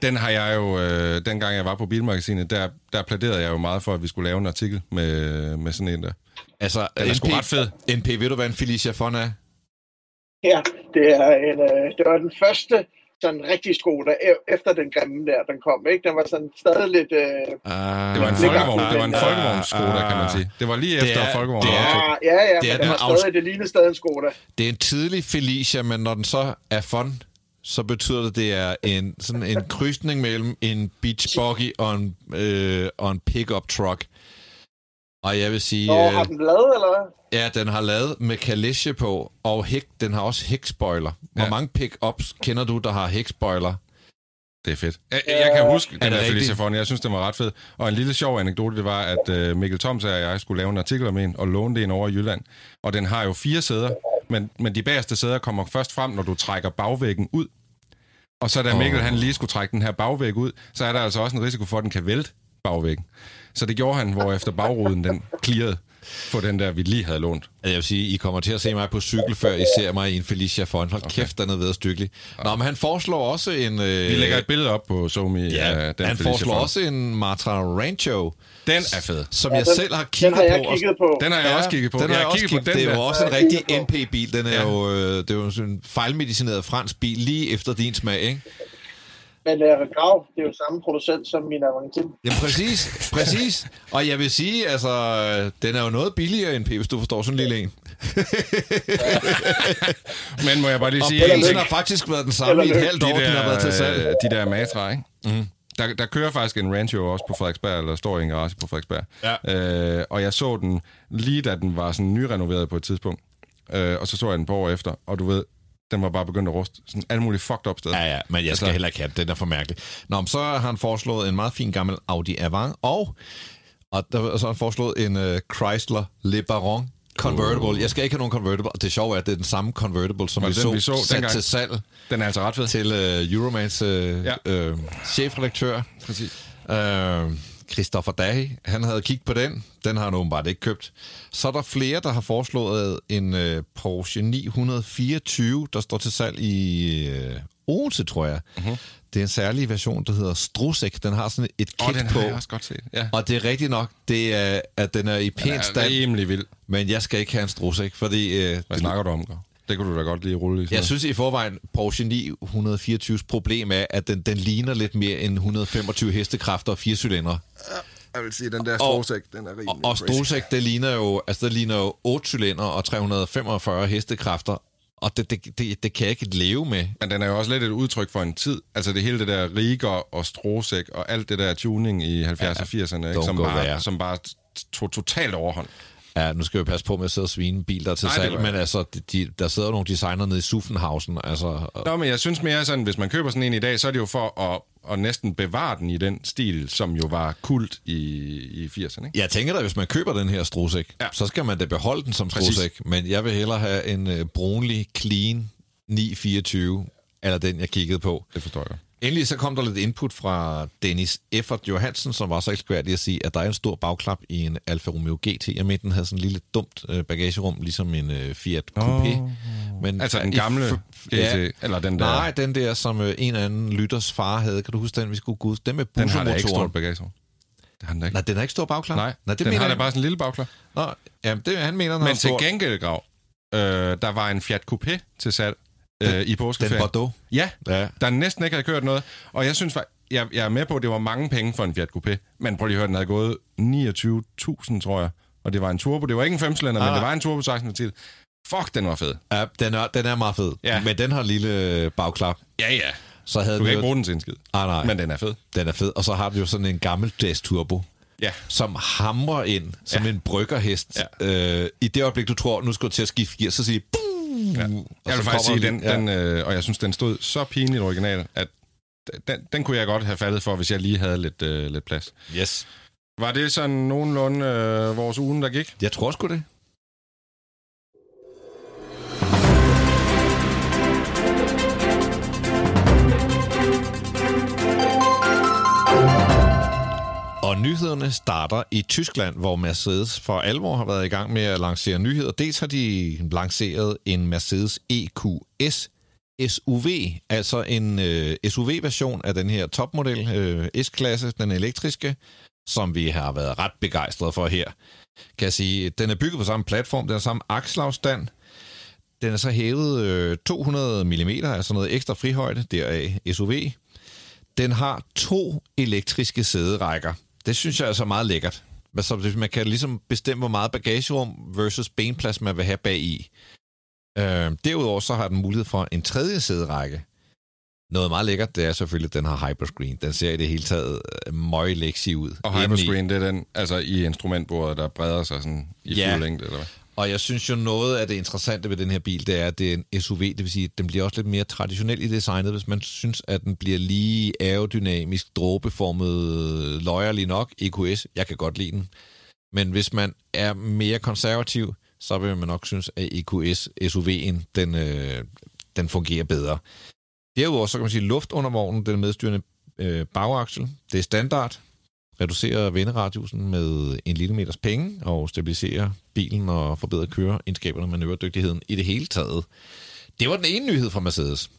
Speaker 3: Den har jeg jo, øh, dengang jeg var på Bilmagasinet, der, der plæderede jeg jo meget for, at vi skulle lave en artikel med, med sådan en der.
Speaker 2: Altså,
Speaker 3: Den er sgu ret fed.
Speaker 2: NP, ved du, hvad en Felicia Fon er?
Speaker 4: Ja, det, er en, øh, det var den første sådan rigtig Skoda, e- efter den grimme der, den kom. Ikke? Den var sådan stadig lidt... Øh,
Speaker 2: Uh,
Speaker 3: Det var en folkevogn, det var en
Speaker 4: Ah,
Speaker 3: folkevognsskoda, kan man sige. Det var lige
Speaker 2: Det
Speaker 3: efter
Speaker 2: er-
Speaker 3: folkevogn.
Speaker 2: det er-
Speaker 4: ja, ja,
Speaker 2: det er
Speaker 4: men
Speaker 2: den
Speaker 4: den var stadig, det lignede stadig en Skoda.
Speaker 2: Det er en tidlig Felicia, men når den så er fun, så betyder det, at det er en, sådan en krydsning mellem en beach buggy og en, øh, og en pickup truck. Og jeg vil sige,
Speaker 4: Nå,
Speaker 2: øh,
Speaker 4: har den lavet, eller hvad?
Speaker 2: ja, den har lavet med kalesje på, og hæk, den har også hækspoiler. Hvor
Speaker 3: Ja.
Speaker 2: mange pickups kender du, der har hækspoiler?
Speaker 3: Det er fedt. Jeg, jeg kan huske
Speaker 2: Er
Speaker 3: den
Speaker 2: det
Speaker 3: der Felicia? Fon. Jeg synes, den var ret fed. Og en lille sjov anekdote, det var, at uh, Mikkel Toms og jeg skulle lave en artikel om en, og låne det en over i Jylland. Og den har jo fire sæder, men, men de bagerste sæder kommer først frem, når du trækker bagvæggen ud. Og så da. Mikkel han lige skulle trække den her bagvæg ud, så er der altså også en risiko for, at den kan vælte bagvæggen. Så det gjorde han, hvor efter bagruden den clearede på den der, vi lige havde lånt.
Speaker 2: Jeg vil sige, I kommer til at se mig på cykel, før I ser mig i en Felicia Fon. Hold okay. kæft, den er ved at stykke. Nå, men han foreslår også en... Øh,
Speaker 3: Vi lægger et billede op på Somi
Speaker 2: Ja,
Speaker 3: af den
Speaker 2: han
Speaker 3: Felicia
Speaker 2: foreslår
Speaker 3: Fon.
Speaker 2: også en Matra Rancho,
Speaker 3: Den er fed.
Speaker 2: som
Speaker 4: Ja,
Speaker 2: jeg
Speaker 4: den-
Speaker 2: selv har
Speaker 4: Den
Speaker 2: kigget
Speaker 4: har jeg
Speaker 2: på. og-
Speaker 4: kigget på.
Speaker 3: Den har jeg også kigget på.
Speaker 2: Den
Speaker 3: jeg
Speaker 2: har jeg
Speaker 3: har
Speaker 2: også
Speaker 3: kigget på den
Speaker 2: Det er jo også en
Speaker 4: Ja,
Speaker 2: rigtig. NP-bil. Den er
Speaker 3: Ja.
Speaker 2: jo, øh, det er jo en fejlmedicineret fransk bil, lige efter din smag, ikke?
Speaker 4: Men uh, Grav, det er jo samme producent som min Avantin.
Speaker 2: Jamen præcis, præcis. Og jeg vil sige, altså, øh, den er jo noget billigere end P, hvis du forstår sådan en lille en.
Speaker 3: Men må jeg bare lige
Speaker 2: Og
Speaker 3: sige... en
Speaker 2: prisen har faktisk været den samme i et halvt
Speaker 3: de
Speaker 2: år, den har været til
Speaker 3: der,
Speaker 2: salg.
Speaker 3: øh, de der Matra, ikke? Mm. Der, der kører faktisk en Rancho også på Frederiksberg, eller står i en garage på Frederiksberg.
Speaker 2: Ja.
Speaker 3: Øh, og jeg så den lige da den var sådan nyrenoveret på et tidspunkt. Øh, og så så jeg den på år efter, og du ved, den var bare begyndt at ruste. Sådan alle mulige fucked up steder.
Speaker 2: Ja, ja, men jeg skal
Speaker 3: Altså-
Speaker 2: heller ikke have den. Den er for mærkelig. Nå, men så har han foreslået en meget fin gammel Audi Avant, og, og der, så har han foreslået en uh, Chrysler Le Baron Convertible. Jeg skal ikke have nogen convertible, og det sjove er, at det er den samme convertible, som vi
Speaker 3: det
Speaker 2: så,
Speaker 3: den, vi så
Speaker 2: sat
Speaker 3: dengang?
Speaker 2: til salg
Speaker 3: Den er altså ret fed.
Speaker 2: til uh, Euromans uh,
Speaker 3: ja.
Speaker 2: uh, chefredaktør.
Speaker 3: Præcis.
Speaker 2: Uh, Christopher Dahy, han havde kigget på den. Den har han åbenbart ikke købt. Så er der flere, der har foreslået en uh, Porsche 924, der står til salg i uh, Odense, tror jeg. Uh-huh. Det er en særlig version, der hedder Strusek. Den har sådan et kit
Speaker 3: den
Speaker 2: på.
Speaker 3: har jeg også godt set. Ja.
Speaker 2: Og det er rigtigt nok, det er, at den er i
Speaker 3: Den
Speaker 2: pæn
Speaker 3: er
Speaker 2: stand,
Speaker 3: vild.
Speaker 2: men jeg skal ikke have en Strusek, fordi... Uh,
Speaker 3: Hvad snakker du om, Gav? Det kunne du da godt lige rulle i.
Speaker 2: jeg synes i forvejen, Porsche 924's problem er, at den, den ligner lidt mere end 125 hestekræfter og fire cylindre.
Speaker 3: Jeg vil sige, den der Strosek, den er rimelig
Speaker 2: Og, og Strosek, det ligner jo, altså det ligner jo 8 cylinder og 345 hestekræfter, og det, det, det, det kan jeg ikke leve med.
Speaker 3: Men den er jo også lidt et udtryk for en tid. Altså det hele det der Riger og Strosek og alt det der tuning i 70'erne og 80'erne, ikke? Som, bare, som bare tog totalt overhånd.
Speaker 2: Ja, nu skal vi passe på med at sidde og svine en bil, der er til
Speaker 3: Nej,
Speaker 2: salg, men altså, de, de, der sidder nogle designer nede i Suffenhausen, altså, og-
Speaker 3: Nå, men jeg synes mere sådan, hvis man køber sådan en i dag, så er det jo for at, at næsten bevare den i den stil, som jo var kult i, i 80'erne, ikke?
Speaker 2: Jeg tænker da, hvis man køber den her Strosek,
Speaker 3: Ja.
Speaker 2: så skal man da beholde den som. Strosek, men jeg vil hellere have en uh, brunlig, clean 924, eller den, jeg kiggede på.
Speaker 3: Det forstår jeg.
Speaker 2: Endelig så kom der lidt input fra Dennis Effert Johansen, som var så ekspert i at sige, at der er en stor bagklap i en Alfa Romeo GT. Jeg mente, den havde sådan en lille dumt øh, bagagerum, ligesom en øh, Fiat Coupé.
Speaker 3: Åh.
Speaker 2: Men
Speaker 3: Altså den gamle
Speaker 2: f-
Speaker 3: GT, eller den der-
Speaker 2: Nej, den der, som øh, en anden lytters far havde. Kan du huske den, vi skulle gå ud? Den med
Speaker 3: Den har da ikke stort bagagerum. Det har den ikke.
Speaker 2: Nej, den har ikke stor bagklap.
Speaker 3: Nej,
Speaker 2: Nej det
Speaker 3: den
Speaker 2: mener
Speaker 3: har da bare sådan en lille bagklap.
Speaker 2: Nå, jamen, det, han mener, den
Speaker 3: Men til
Speaker 2: stor.
Speaker 3: gengæld, Grav, øh, der var en Fiat Coupé til salg øh, i
Speaker 2: Den
Speaker 3: påskeferien.
Speaker 2: Bordeaux.
Speaker 3: Ja,
Speaker 2: Ja.
Speaker 3: der næsten ikke havde kørt noget. Og jeg synes, fa- jeg, jeg er med på, at det var mange penge for en Fiat Coupé. Men prøv lige at høre, den havde gået 29.000, tror jeg. Og det var en turbo. Det var ikke en femcylinder, men
Speaker 2: Ah.
Speaker 3: det var en turbo 16 til. Fuck, den var fed.
Speaker 2: Ja, den er, den er meget fed.
Speaker 3: Ja.
Speaker 2: Men den har en lille øh, bagklap.
Speaker 3: Ja, ja.
Speaker 2: Så havde
Speaker 3: Du
Speaker 2: den
Speaker 3: kan
Speaker 2: jo-
Speaker 3: ikke bruge den til en skid.
Speaker 2: Ah, nej,
Speaker 3: Men den er fed.
Speaker 2: den er fed. Og så har den jo sådan en gammel Jazz Turbo,
Speaker 3: Ja.
Speaker 2: som hamrer ind som
Speaker 3: Ja.
Speaker 2: en bryggerhest. Ja. Øh, I det øjeblik, du tror, nu skal du til at skifte gear, så siger
Speaker 3: ja. Jeg vil faktisk sige, den-
Speaker 2: den,
Speaker 3: øh, og jeg synes, den stod så pinligt original, at den, den kunne jeg godt have faldet for, hvis jeg lige havde lidt, øh, lidt plads.
Speaker 2: Yes.
Speaker 3: Var det sådan nogenlunde øh, vores ugen, der gik?
Speaker 2: Jeg tror sgu det. Og nyhederne starter i Tyskland, hvor Mercedes for alvor har været i gang med at lancere nyheder. Dels har de lanceret en Mercedes EQS SUV, altså en øh, SUV-version af den her topmodel øh, S-klasse, den elektriske, som vi har været ret begejstrede for her. Kan jeg sige, den er bygget på samme platform, den har samme akselafstand, den er så hævet øh, 200 mm, altså noget ekstra frihøjde, deraf SUV. Den har to elektriske sæderækker. Det synes jeg er så meget lækkert. Så man kan ligesom bestemme, hvor meget bagagerum versus benplads man vil have bag i. Øh, derudover så har den mulighed for en tredje sæderække. Noget meget lækkert, det er selvfølgelig, at den har hyperscreen. Den ser i det hele taget øh, møgleksi ud.
Speaker 3: Og hyperscreen, det er den, altså i instrumentbordet, der breder sig sådan i
Speaker 2: Ja.
Speaker 3: fuld længde, eller hvad?
Speaker 2: Og jeg synes jo, noget af det interessante ved den her bil, det er, at det er en SUV, det vil sige, at den bliver også lidt mere traditionel i designet, hvis man synes, at den bliver lige aerodynamisk, dråbeformet, løjerlig nok, EQS. Jeg kan godt lide den. Men hvis man er mere konservativ, så vil man nok synes, at EQS SUV'en, den, øh, den fungerer bedre. Derudover så kan man sige, luft under vognen, den medstyrende øh, bagaksel, det er standard, reducerer venderadiusen med en lille meters penge og stabiliserer bilen og forbedrer køreegenskaberne og manøvredygtigheden i det hele taget. Det var den ene nyhed fra Mercedes.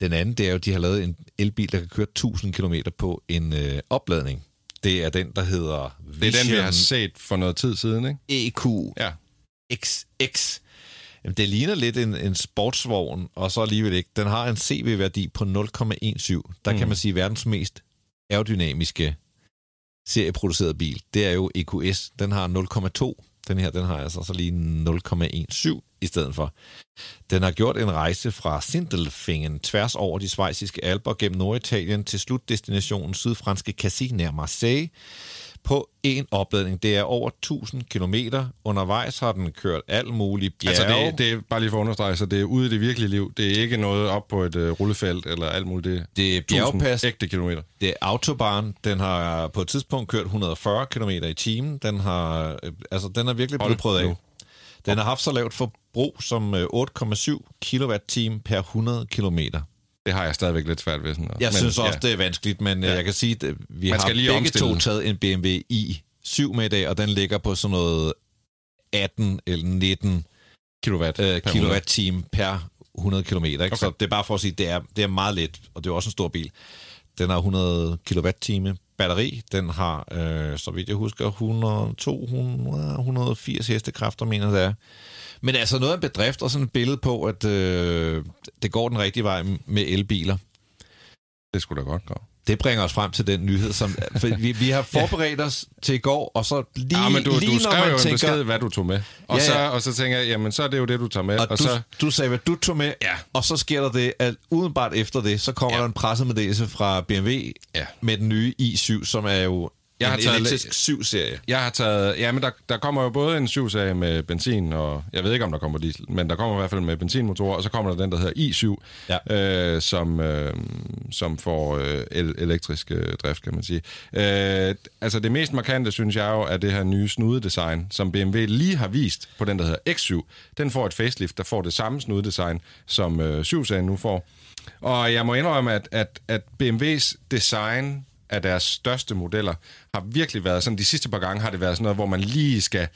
Speaker 2: Den anden, det er jo, at de har lavet en elbil, der kan køre 1000 km på en øh, opladning. Det er den, der hedder
Speaker 3: Det er den, vi har set for noget tid siden, ikke?
Speaker 2: EQ
Speaker 3: Ja.
Speaker 2: XX. Jamen, det ligner lidt en, en sportsvogn, og så alligevel ikke. Den har en CV-værdi på 0,17. Der mm. kan man sige, verdens mest aerodynamiske serieproduceret bil, det er jo EQS. Den har 0,2 Den her, den har altså så lige 0,17 i stedet for. Den har gjort en rejse fra Sindelfingen tværs over de svejsiske alber gennem Norditalien til slutdestinationen sydfranske Cassis nær Marseille på en opladning. Det er over 1000 km. Undervejs har den kørt alt muligt bjerg.
Speaker 3: Altså, det, det er bare lige for at understrege, så det er ude i det virkelige liv. Det er ikke noget op på et uh, rullefelt eller alt muligt. Det,
Speaker 2: det er bjergpas.
Speaker 3: ægte kilometer.
Speaker 2: Det er autobahn. Den har på et tidspunkt kørt 140 km i timen. Den har, øh, altså, den er virkelig blevet prøvet af. Den har haft så lavt forbrug som 8,7 kWh per 100 km.
Speaker 3: Det har jeg stadigvæk lidt svært ved. Sådan noget.
Speaker 2: Jeg men, synes også, ja. det er vanskeligt, men ja. jeg kan sige, at vi Man har lige begge omstille. to taget en BMW i7 med i dag, og den ligger på sådan noget 18 eller 19
Speaker 3: kilowatt,
Speaker 2: øh, per kilowatt time per 100 km. Ikke? Okay. Så det er bare for at sige, det er, det er meget let, og det er også en stor bil. Den har 100 kWh batteri. Den har, øh, så vidt jeg husker, 100, 200, 180 hestekræfter, mener det er. Men altså noget af en bedrift og sådan et billede på, at øh, det går den rigtige vej med elbiler.
Speaker 3: Det skulle da godt gå.
Speaker 2: Det bringer os frem til den nyhed, som for vi, vi har forberedt ja. os til i går, og så lige,
Speaker 3: ja, men du,
Speaker 2: lige
Speaker 3: du skrev jo tænker, en besked, hvad du tog med. Og, ja, ja. Så, og så tænker jeg, jamen så er det jo det, du tager med.
Speaker 2: Og,
Speaker 3: og
Speaker 2: du,
Speaker 3: så,
Speaker 2: du sagde, hvad du tog med,
Speaker 3: ja.
Speaker 2: og så sker der det, at udenbart efter det, så kommer ja. der en pressemeddelelse fra BMW
Speaker 3: ja.
Speaker 2: med den nye i7, som er jo jeg har taget elektrisk 7-serie.
Speaker 3: Jeg har taget... Ja, men der, der kommer jo både en 7-serie med benzin, og jeg ved ikke, om der kommer diesel, men der kommer i hvert fald med benzinmotor, og så kommer der den, der hedder i7, ja. øh, som, øh, som får øh, el- elektrisk øh, drift, kan man sige. Øh, altså det mest markante, synes jeg jo, er det her nye snudedesign, som BMW lige har vist på den, der hedder X7. Den får et facelift, der får det samme snudedesign, som øh, 7-serien nu får. Og jeg må indrømme, at, at, at BMW's design af deres største modeller har virkelig været sådan, de sidste par gange har det været sådan noget, hvor man lige skal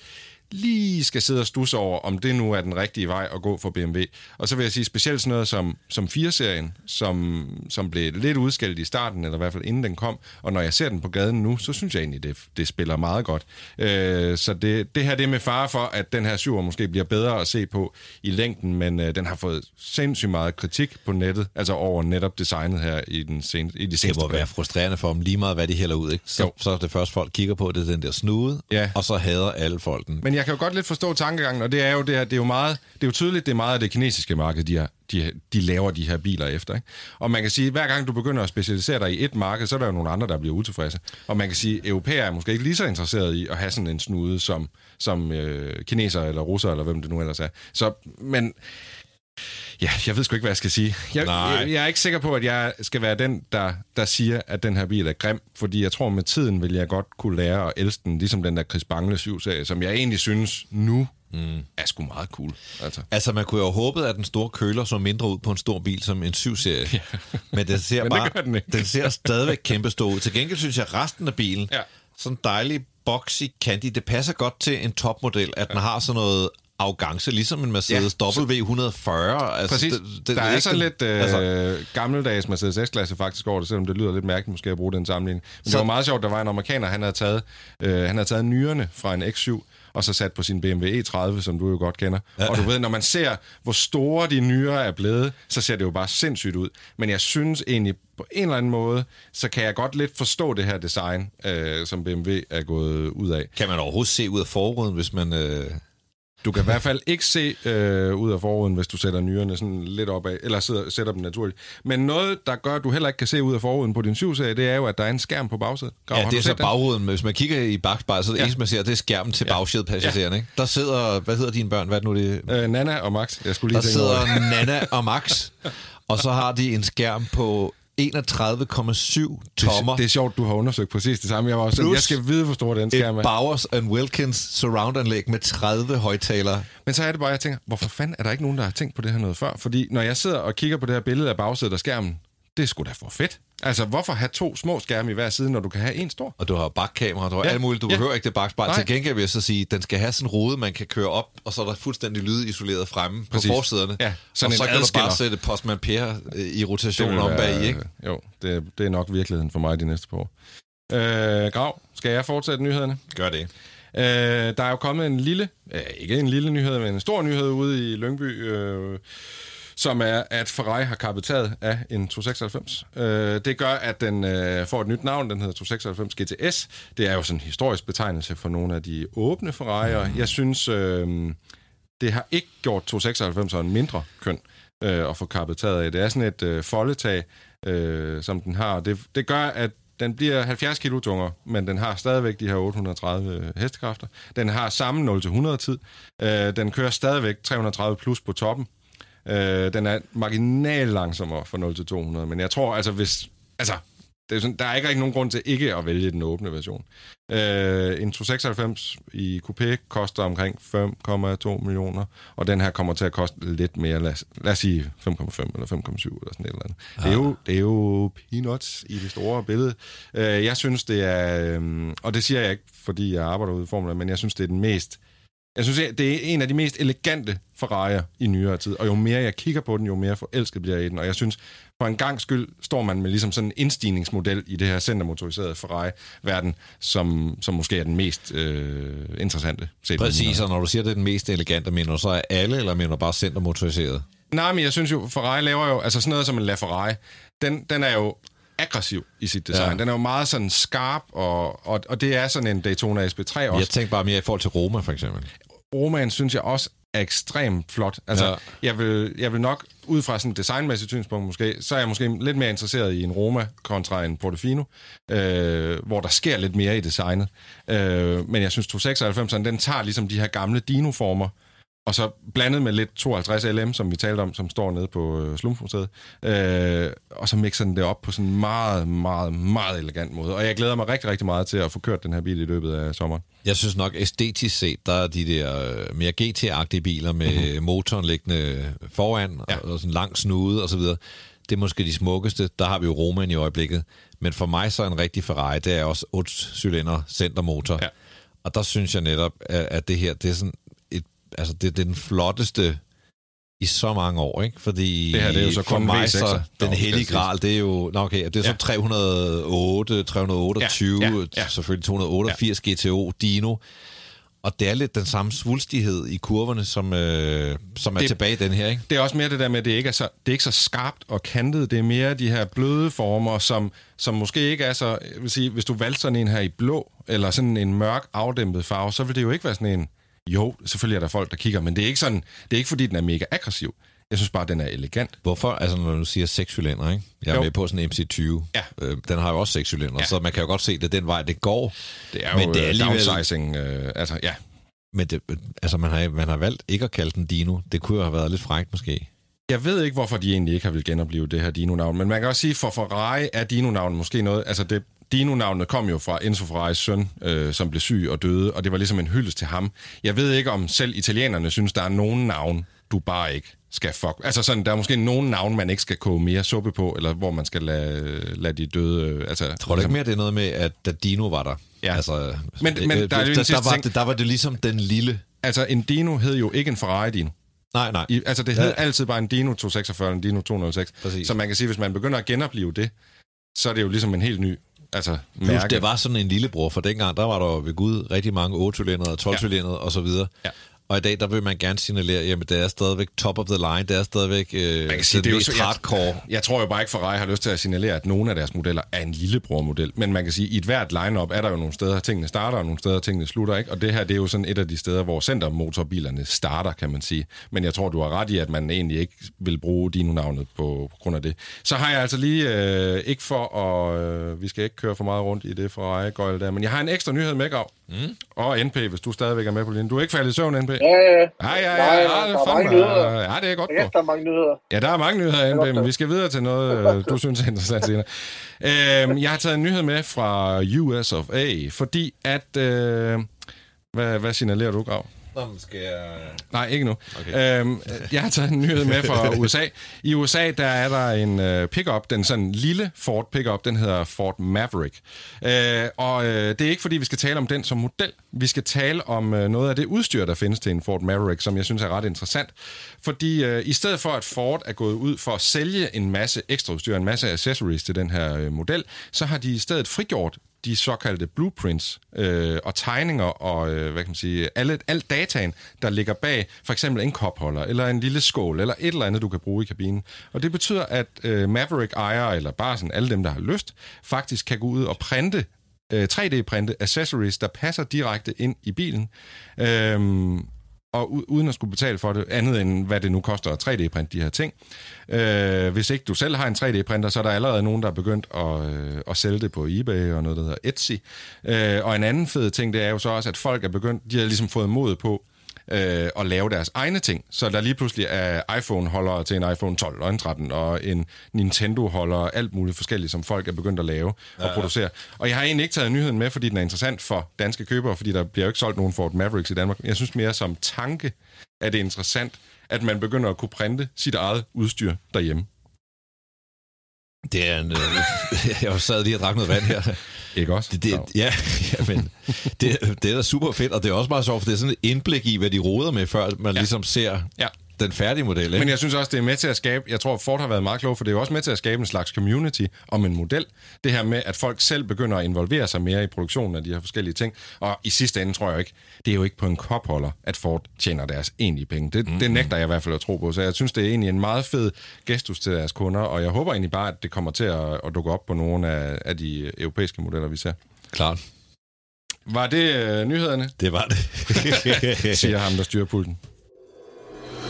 Speaker 3: lige skal sidde og stusse over, om det nu er den rigtige vej at gå for BMW. Og så vil jeg sige specielt sådan noget som, som 4-serien, som, som blev lidt udskældt i starten, eller i hvert fald inden den kom. Og når jeg ser den på gaden nu, så synes jeg egentlig, det, det spiller meget godt. Øh, så det, det her det er med fare for, at den her 7 måske bliver bedre at se på i længden, men øh, den har fået sindssygt meget kritik på nettet, altså over netop designet her i, den sen, i de seneste
Speaker 2: Det må være frustrerende for dem lige meget, hvad de hælder ud. Ikke? Så, så er det første, folk kigger på, det er den der snude,
Speaker 3: ja.
Speaker 2: og så hader alle folk den.
Speaker 3: Men jeg kan jo godt lidt forstå tankegangen, og det er jo, det er, det er jo meget, det er jo tydeligt, det er meget af det kinesiske marked, de, har, de, de laver de her biler efter. Ikke? Og man kan sige, at hver gang du begynder at specialisere dig i et marked, så er der jo nogle andre, der bliver utilfredse. Og man kan sige, at europæer er måske ikke lige så interesseret i at have sådan en snude som, som øh, kineser eller russer, eller hvem det nu ellers er. Så, men Ja, jeg ved sgu ikke, hvad jeg skal sige. Jeg, jeg, jeg er ikke sikker på, at jeg skal være den, der, der siger, at den her bil er grim, fordi jeg tror, med tiden vil jeg godt kunne lære at elske den, ligesom den der Chris Bangle 7-serie, som jeg egentlig synes nu mm. er sgu meget cool.
Speaker 2: Altså. altså, man kunne jo håbe, at den store køler så mindre ud på en stor bil som en 7-serie. Ja. Men den ser
Speaker 3: Men
Speaker 2: bare,
Speaker 3: den,
Speaker 2: den ser stadigvæk kæmpe stor ud. Til gengæld synes jeg, at resten af bilen, ja. sådan dejlig boxy candy, det passer godt til en topmodel, at ja. den har sådan noget arrogance, ligesom en Mercedes ja, W140.
Speaker 3: Altså, præcis. Det, det, der er, er sådan lidt øh, altså, gammeldags Mercedes S-klasse faktisk over det, selvom det lyder lidt mærkeligt måske at bruge den sammenligning. Men så, det var meget sjovt, der var en amerikaner, han havde taget, øh, han havde taget nyrerne fra en X7, og så sat på sin BMW E30, som du jo godt kender. Ja. Og du ved, når man ser, hvor store de nyere er blevet, så ser det jo bare sindssygt ud. Men jeg synes egentlig, på en eller anden måde, så kan jeg godt lidt forstå det her design, øh, som BMW er gået ud af.
Speaker 2: Kan man overhovedet se ud af forruden, hvis man... Øh
Speaker 3: du kan i hvert fald ikke se øh, ud af forruden, hvis du sætter nyrerne sådan lidt opad, eller sætter, sætter dem naturligt. Men noget, der gør, at du heller ikke kan se ud af forruden på din 7 det er jo, at der er en skærm på bagsædet.
Speaker 2: Grav, ja, det er så bagruden. Hvis man kigger i bagspejlet, så det ja. eneste, man ser, det er skærmen til ja. bagsædepassagererne. Ja. Ikke? Der sidder, hvad hedder dine børn? Hvad er det nu det?
Speaker 3: Øh, Nana og Max. Jeg skulle lige
Speaker 2: der sidder Nana og Max, og så har de en skærm på 31,7 tommer.
Speaker 3: Det, det er sjovt, du har undersøgt præcis det samme. Jeg var også Plus jeg skal vide, hvor stor den skærm
Speaker 2: er. Bowers and Wilkins surround-anlæg med 30 højtalere.
Speaker 3: Men så er det bare, jeg tænker, hvorfor fanden er der ikke nogen, der har tænkt på det her noget før? Fordi når jeg sidder og kigger på det her billede af bagsædet af skærmen, det er sgu da for fedt. Altså, hvorfor have to små skærme i hver side, når du kan have en stor?
Speaker 2: Og du har bakkamera, du har ja. alt muligt. Du ja. behøver ikke det bakspejl. Til gengæld vil jeg så sige, den skal have sådan en rode, man kan køre op, og så er der fuldstændig lydisoleret fremme Præcis. på forsæderne.
Speaker 3: Ja,
Speaker 2: sådan og så kan adskiller. du bare sætte Postman Per øh, i rotation om bag i, ikke?
Speaker 3: Jo, det, det er nok virkeligheden for mig de næste par år. Øh, Grav, skal jeg fortsætte nyhederne?
Speaker 2: Gør det.
Speaker 3: Øh, der er jo kommet en lille, øh, ikke en lille nyhed, men en stor nyhed ude i Lyngby. Øh, som er, at Ferrari har kappet taget af en 296. Øh, det gør, at den øh, får et nyt navn, den hedder 296 GTS. Det er jo sådan en historisk betegnelse for nogle af de åbne Ferrari'er. Jeg synes, øh, det har ikke gjort 296 en mindre køn øh, at få kappet taget af. Det er sådan et øh, foldetag, øh, som den har. Det, det gør, at den bliver 70 kilo tungere, men den har stadigvæk de her 830 hestekræfter. Den har samme 0-100 tid. Øh, den kører stadigvæk 330 plus på toppen. Øh, den er marginal langsommere fra 0 til 200, men jeg tror, altså hvis... Altså, det er sådan, der er ikke rigtig nogen grund til ikke at vælge den åbne version. Øh, en 296 i coupé koster omkring 5,2 millioner, og den her kommer til at koste lidt mere, lad, lad os sige 5,5 eller 5,7 eller sådan et eller andet. Ja. Det, er jo, det er jo peanuts i det store billede. Øh, jeg synes, det er, øh, og det siger jeg ikke, fordi jeg arbejder ude i Formula, men jeg synes, det er den mest jeg synes, det er en af de mest elegante Ferrari'er i nyere tid, og jo mere jeg kigger på den, jo mere forelsket bliver jeg i den, og jeg synes, for en gang skyld står man med ligesom sådan en indstigningsmodel i det her centermotoriserede Ferrari-verden, som, som måske er den mest øh, interessante.
Speaker 2: Set Præcis, og når du siger, det er den mest elegante, mener du så er alle, eller mener du bare centermotoriseret?
Speaker 3: Nej, men jeg synes jo, Ferrari laver jo, altså sådan noget som en LaFerrari, den, den er jo aggressiv i sit design. Ja. Den er jo meget sådan skarp, og, og, og det er sådan en Daytona SP3 også.
Speaker 2: Jeg tænker bare mere i forhold til Roma, for eksempel.
Speaker 3: Romaen synes jeg også er ekstremt flot. Altså, ja. jeg, vil, jeg vil nok, ud fra sådan et designmæssigt synspunkt måske, så er jeg måske lidt mere interesseret i en Roma kontra en Portofino, øh, hvor der sker lidt mere i designet. Øh, men jeg synes, 296'eren, den tager ligesom de her gamle dinoformer, og så blandet med lidt 52 LM, som vi talte om, som står nede på øh, Slumfmuseet. Øh, og så mixer den det op på sådan en meget, meget, meget elegant måde. Og jeg glæder mig rigtig, rigtig meget til at få kørt den her bil i løbet af sommeren.
Speaker 2: Jeg synes nok æstetisk set, der er de der øh, mere GT-agtige biler med mm-hmm. motoren liggende foran ja. og sådan lang snude og så videre. Det er måske de smukkeste. Der har vi jo Roman i øjeblikket. Men for mig så er en rigtig Ferrari, det er også 8-cylinder centermotor. Ja. Og der synes jeg netop, at det her, det er sådan altså det, det er den flotteste i så mange år, ikke? Fordi
Speaker 3: det her det er jo så for mig, så
Speaker 2: den hellige gral, det er jo, nå okay, det er ja. så 308, 328, ja, ja, ja. selvfølgelig 288 ja. GTO, Dino, og det er lidt den samme svulstighed i kurverne, som, øh, som er det, tilbage i den her, ikke?
Speaker 3: Det er også mere det der med, at det ikke er så, det er ikke så skarpt og kantet. Det er mere de her bløde former, som, som måske ikke er så... Jeg vil sige, hvis du valgte sådan en her i blå, eller sådan en mørk afdæmpet farve, så vil det jo ikke være sådan en jo, selvfølgelig er der folk, der kigger, men det er ikke sådan, det er ikke fordi, den er mega aggressiv. Jeg synes bare, den er elegant.
Speaker 2: Hvorfor? Altså, når du siger seks cylinder, ikke? Jeg er jo. med på sådan en MC20. Ja. Øh, den har jo også seks cylinder, ja. så man kan jo godt se, at det er den vej, det går.
Speaker 3: Det er men jo det er alligevel... downsizing. Øh, altså, ja.
Speaker 2: Men det, altså, man har, man har valgt ikke at kalde den Dino. Det kunne jo have været lidt frækt, måske.
Speaker 3: Jeg ved ikke, hvorfor de egentlig ikke har vil genopleve det her Dino-navn, men man kan også sige, for Ferrari er Dino-navnet måske noget... Altså, det, Dino-navnet kom jo fra Enzo Ferraris søn, øh, som blev syg og døde, og det var ligesom en hyldest til ham. Jeg ved ikke, om selv italienerne synes, der er nogen navn, du bare ikke skal fuck. Altså sådan, der er måske nogen navn, man ikke skal koge mere suppe på, eller hvor man skal lade, lade de døde... Øh, altså,
Speaker 2: Tror du ikke ligesom- mere, det er noget med, at da Dino var der?
Speaker 3: Ja.
Speaker 2: Altså,
Speaker 3: men, men
Speaker 2: øh, der, er der, der, var, det, der var det ligesom den lille...
Speaker 3: Altså, en Dino hed jo ikke en Ferrari-Dino.
Speaker 2: Nej, nej.
Speaker 3: I, altså, det hed ja. altid bare en Dino 246, en Dino 206. Præcis. Så man kan sige, hvis man begynder at genopleve det, så er det jo ligesom en helt ny altså,
Speaker 2: mærke. Plus, det var sådan en lillebror, for dengang, der var der ved Gud rigtig mange 8 og 12 ja. og så videre. Ja. Og i dag, der vil man gerne signalere, at det er stadigvæk top of the line, det er stadigvæk øh, man kan sige, det, det er mest jo, hardcore.
Speaker 3: Jeg, jeg tror jo bare ikke, Ferrari har lyst til at signalere, at nogle af deres modeller er en lillebror-model. Men man kan sige, at i et hvert line-up er der jo nogle steder, tingene starter, og nogle steder, tingene slutter. ikke. Og det her, det er jo sådan et af de steder, hvor centermotorbilerne starter, kan man sige. Men jeg tror, du har ret i, at man egentlig ikke vil bruge Dino-navnet på, på grund af det. Så har jeg altså lige, øh, ikke for at... Øh, vi skal ikke køre for meget rundt i det Ferrari-gøjle der, men jeg har en ekstra nyhed med, Grav. Mm. Og NP, hvis du stadigvæk er med på linjen. Du er ikke faldet i søvn, NP?
Speaker 4: Ja, ja, ja.
Speaker 3: Ja, ja, ja. Ja, der,
Speaker 4: er mange nyheder.
Speaker 3: Ja, det er godt.
Speaker 4: Ja, der er mange nyheder.
Speaker 3: Ja, der er mange nyheder, NP, men vi skal videre til noget, du synes er interessant senere. Øhm, jeg har taget en nyhed med fra US of A, fordi at... Øh, hvad, hvad signalerer du, Grav?
Speaker 2: Nå, skal jeg...
Speaker 3: Nej, ikke nu. Okay. Øhm, jeg har taget en nyhed med fra USA. I USA, der er der en uh, pickup, den sådan lille Ford pickup, den hedder Ford Maverick. Uh, og uh, det er ikke, fordi vi skal tale om den som model. Vi skal tale om uh, noget af det udstyr, der findes til en Ford Maverick, som jeg synes er ret interessant. Fordi uh, i stedet for, at Ford er gået ud for at sælge en masse ekstra udstyr, en masse accessories til den her uh, model, så har de i stedet frigjort de såkaldte blueprints øh, og tegninger og øh, hvad kan man sige, alle, alt dataen, der ligger bag for eksempel en kopholder eller en lille skål eller et eller andet, du kan bruge i kabinen. Og det betyder, at øh, Maverick ejer eller bare sådan alle dem, der har lyst, faktisk kan gå ud og printe øh, 3D-printe accessories, der passer direkte ind i bilen. Øhm, og uden at skulle betale for det, andet end hvad det nu koster at 3D-printe de her ting. Øh, hvis ikke du selv har en 3D-printer, så er der allerede nogen, der er begyndt at, øh, at sælge det på eBay og noget, der hedder Etsy. Øh, og en anden fed ting, det er jo så også, at folk er begyndt, de har ligesom fået mod på, øh, at lave deres egne ting. Så der lige pludselig er iPhone-holdere til en iPhone 12 og en 13, og en Nintendo-holder, alt muligt forskelligt, som folk er begyndt at lave og ja, producere. Og jeg har egentlig ikke taget nyheden med, fordi den er interessant for danske købere, fordi der bliver jo ikke solgt nogen Ford Mavericks i Danmark. Jeg synes mere som tanke, at det er interessant, at man begynder at kunne printe sit eget udstyr derhjemme.
Speaker 2: Det er en... Øh, jeg sad lige og drak noget vand her.
Speaker 3: Ikke også?
Speaker 2: Det, det, ja, ja, men det, det er da super fedt, og det er også meget sjovt, for det er sådan et indblik i, hvad de roder med, før man ja. ligesom ser ja den færdige model. Ikke?
Speaker 3: Men jeg synes også, det er med til at skabe, jeg tror, Ford har været meget klog, for det er også med til at skabe en slags community om en model. Det her med, at folk selv begynder at involvere sig mere i produktionen af de her forskellige ting. Og i sidste ende tror jeg ikke, det er jo ikke på en kopholder, at Ford tjener deres egentlige penge. Det, mm-hmm. det nægter jeg i hvert fald at tro på. Så jeg synes, det er egentlig en meget fed gestus til deres kunder, og jeg håber egentlig bare, at det kommer til at, at dukke op på nogle af, af de europæiske modeller, vi ser.
Speaker 2: Klart.
Speaker 3: Var det øh, nyhederne?
Speaker 2: Det var det.
Speaker 3: siger ham, der styrer pulten.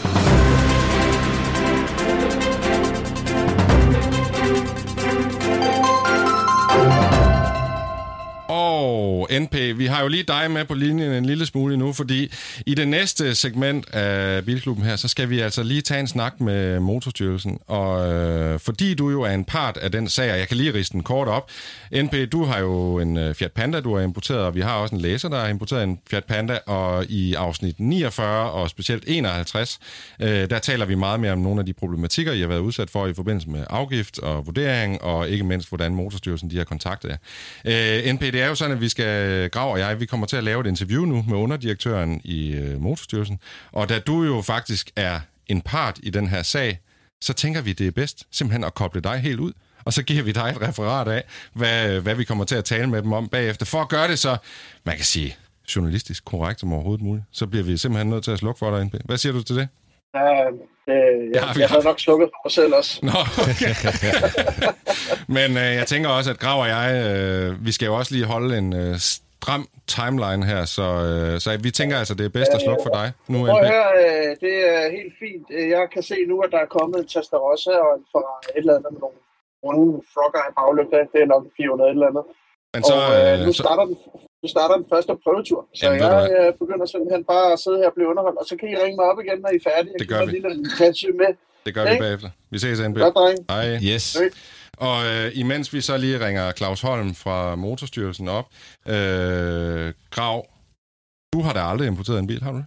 Speaker 3: Thank you. Og NP, vi har jo lige dig med på linjen en lille smule nu, fordi i det næste segment af Bilklubben her, så skal vi altså lige tage en snak med Motorstyrelsen. Og øh, fordi du jo er en part af den sag, og jeg kan lige riste den kort op. NP, du har jo en øh, Fiat Panda, du har importeret, og vi har også en læser, der har importeret en Fiat Panda, og i afsnit 49 og specielt 51, øh, der taler vi meget mere om nogle af de problematikker, I har været udsat for i forbindelse med afgift og vurdering, og ikke mindst, hvordan Motorstyrelsen de har kontaktet jer. Øh, NP, det er jo sådan, at vi skal, Øh, Grav og jeg, vi kommer til at lave et interview nu med underdirektøren i øh, Motorstyrelsen. Og da du jo faktisk er en part i den her sag, så tænker vi, det er bedst simpelthen at koble dig helt ud. Og så giver vi dig et referat af, hvad, hvad vi kommer til at tale med dem om bagefter. For at gøre det så, man kan sige, journalistisk korrekt som overhovedet muligt, så bliver vi simpelthen nødt til at slukke for dig. Hvad siger du til det?
Speaker 4: Uh øh, jeg, ja, jeg har nok slukket mig selv også. Nå, okay.
Speaker 3: Men øh, jeg tænker også, at Grav og jeg, øh, vi skal jo også lige holde en øh, stram timeline her, så, øh, så vi tænker altså, det er bedst at slukke for dig nu.
Speaker 4: Prøv at høre, øh, det er helt fint. Jeg kan se nu, at der er kommet en Testarossa og en fra et eller andet med nogle runde frogger i bagløbet. Det er nok 400 et eller andet. Men så, og øh, nu, starter så... den, nu starter den første prøvetur, så Jamen, jeg øh, begynder simpelthen bare at sidde her og blive underholdt, og så kan I ringe mig op igen, når I er færdige.
Speaker 3: Det gør vi.
Speaker 4: Lille med.
Speaker 3: Det gør vi bagefter. Vi ses, NB.
Speaker 4: Godt, dreng.
Speaker 3: Hej.
Speaker 2: Yes.
Speaker 4: Hej.
Speaker 3: Og øh, imens vi så lige ringer Claus Holm fra Motorstyrelsen op, øh, Grav, du har da aldrig importeret en bil, har du det?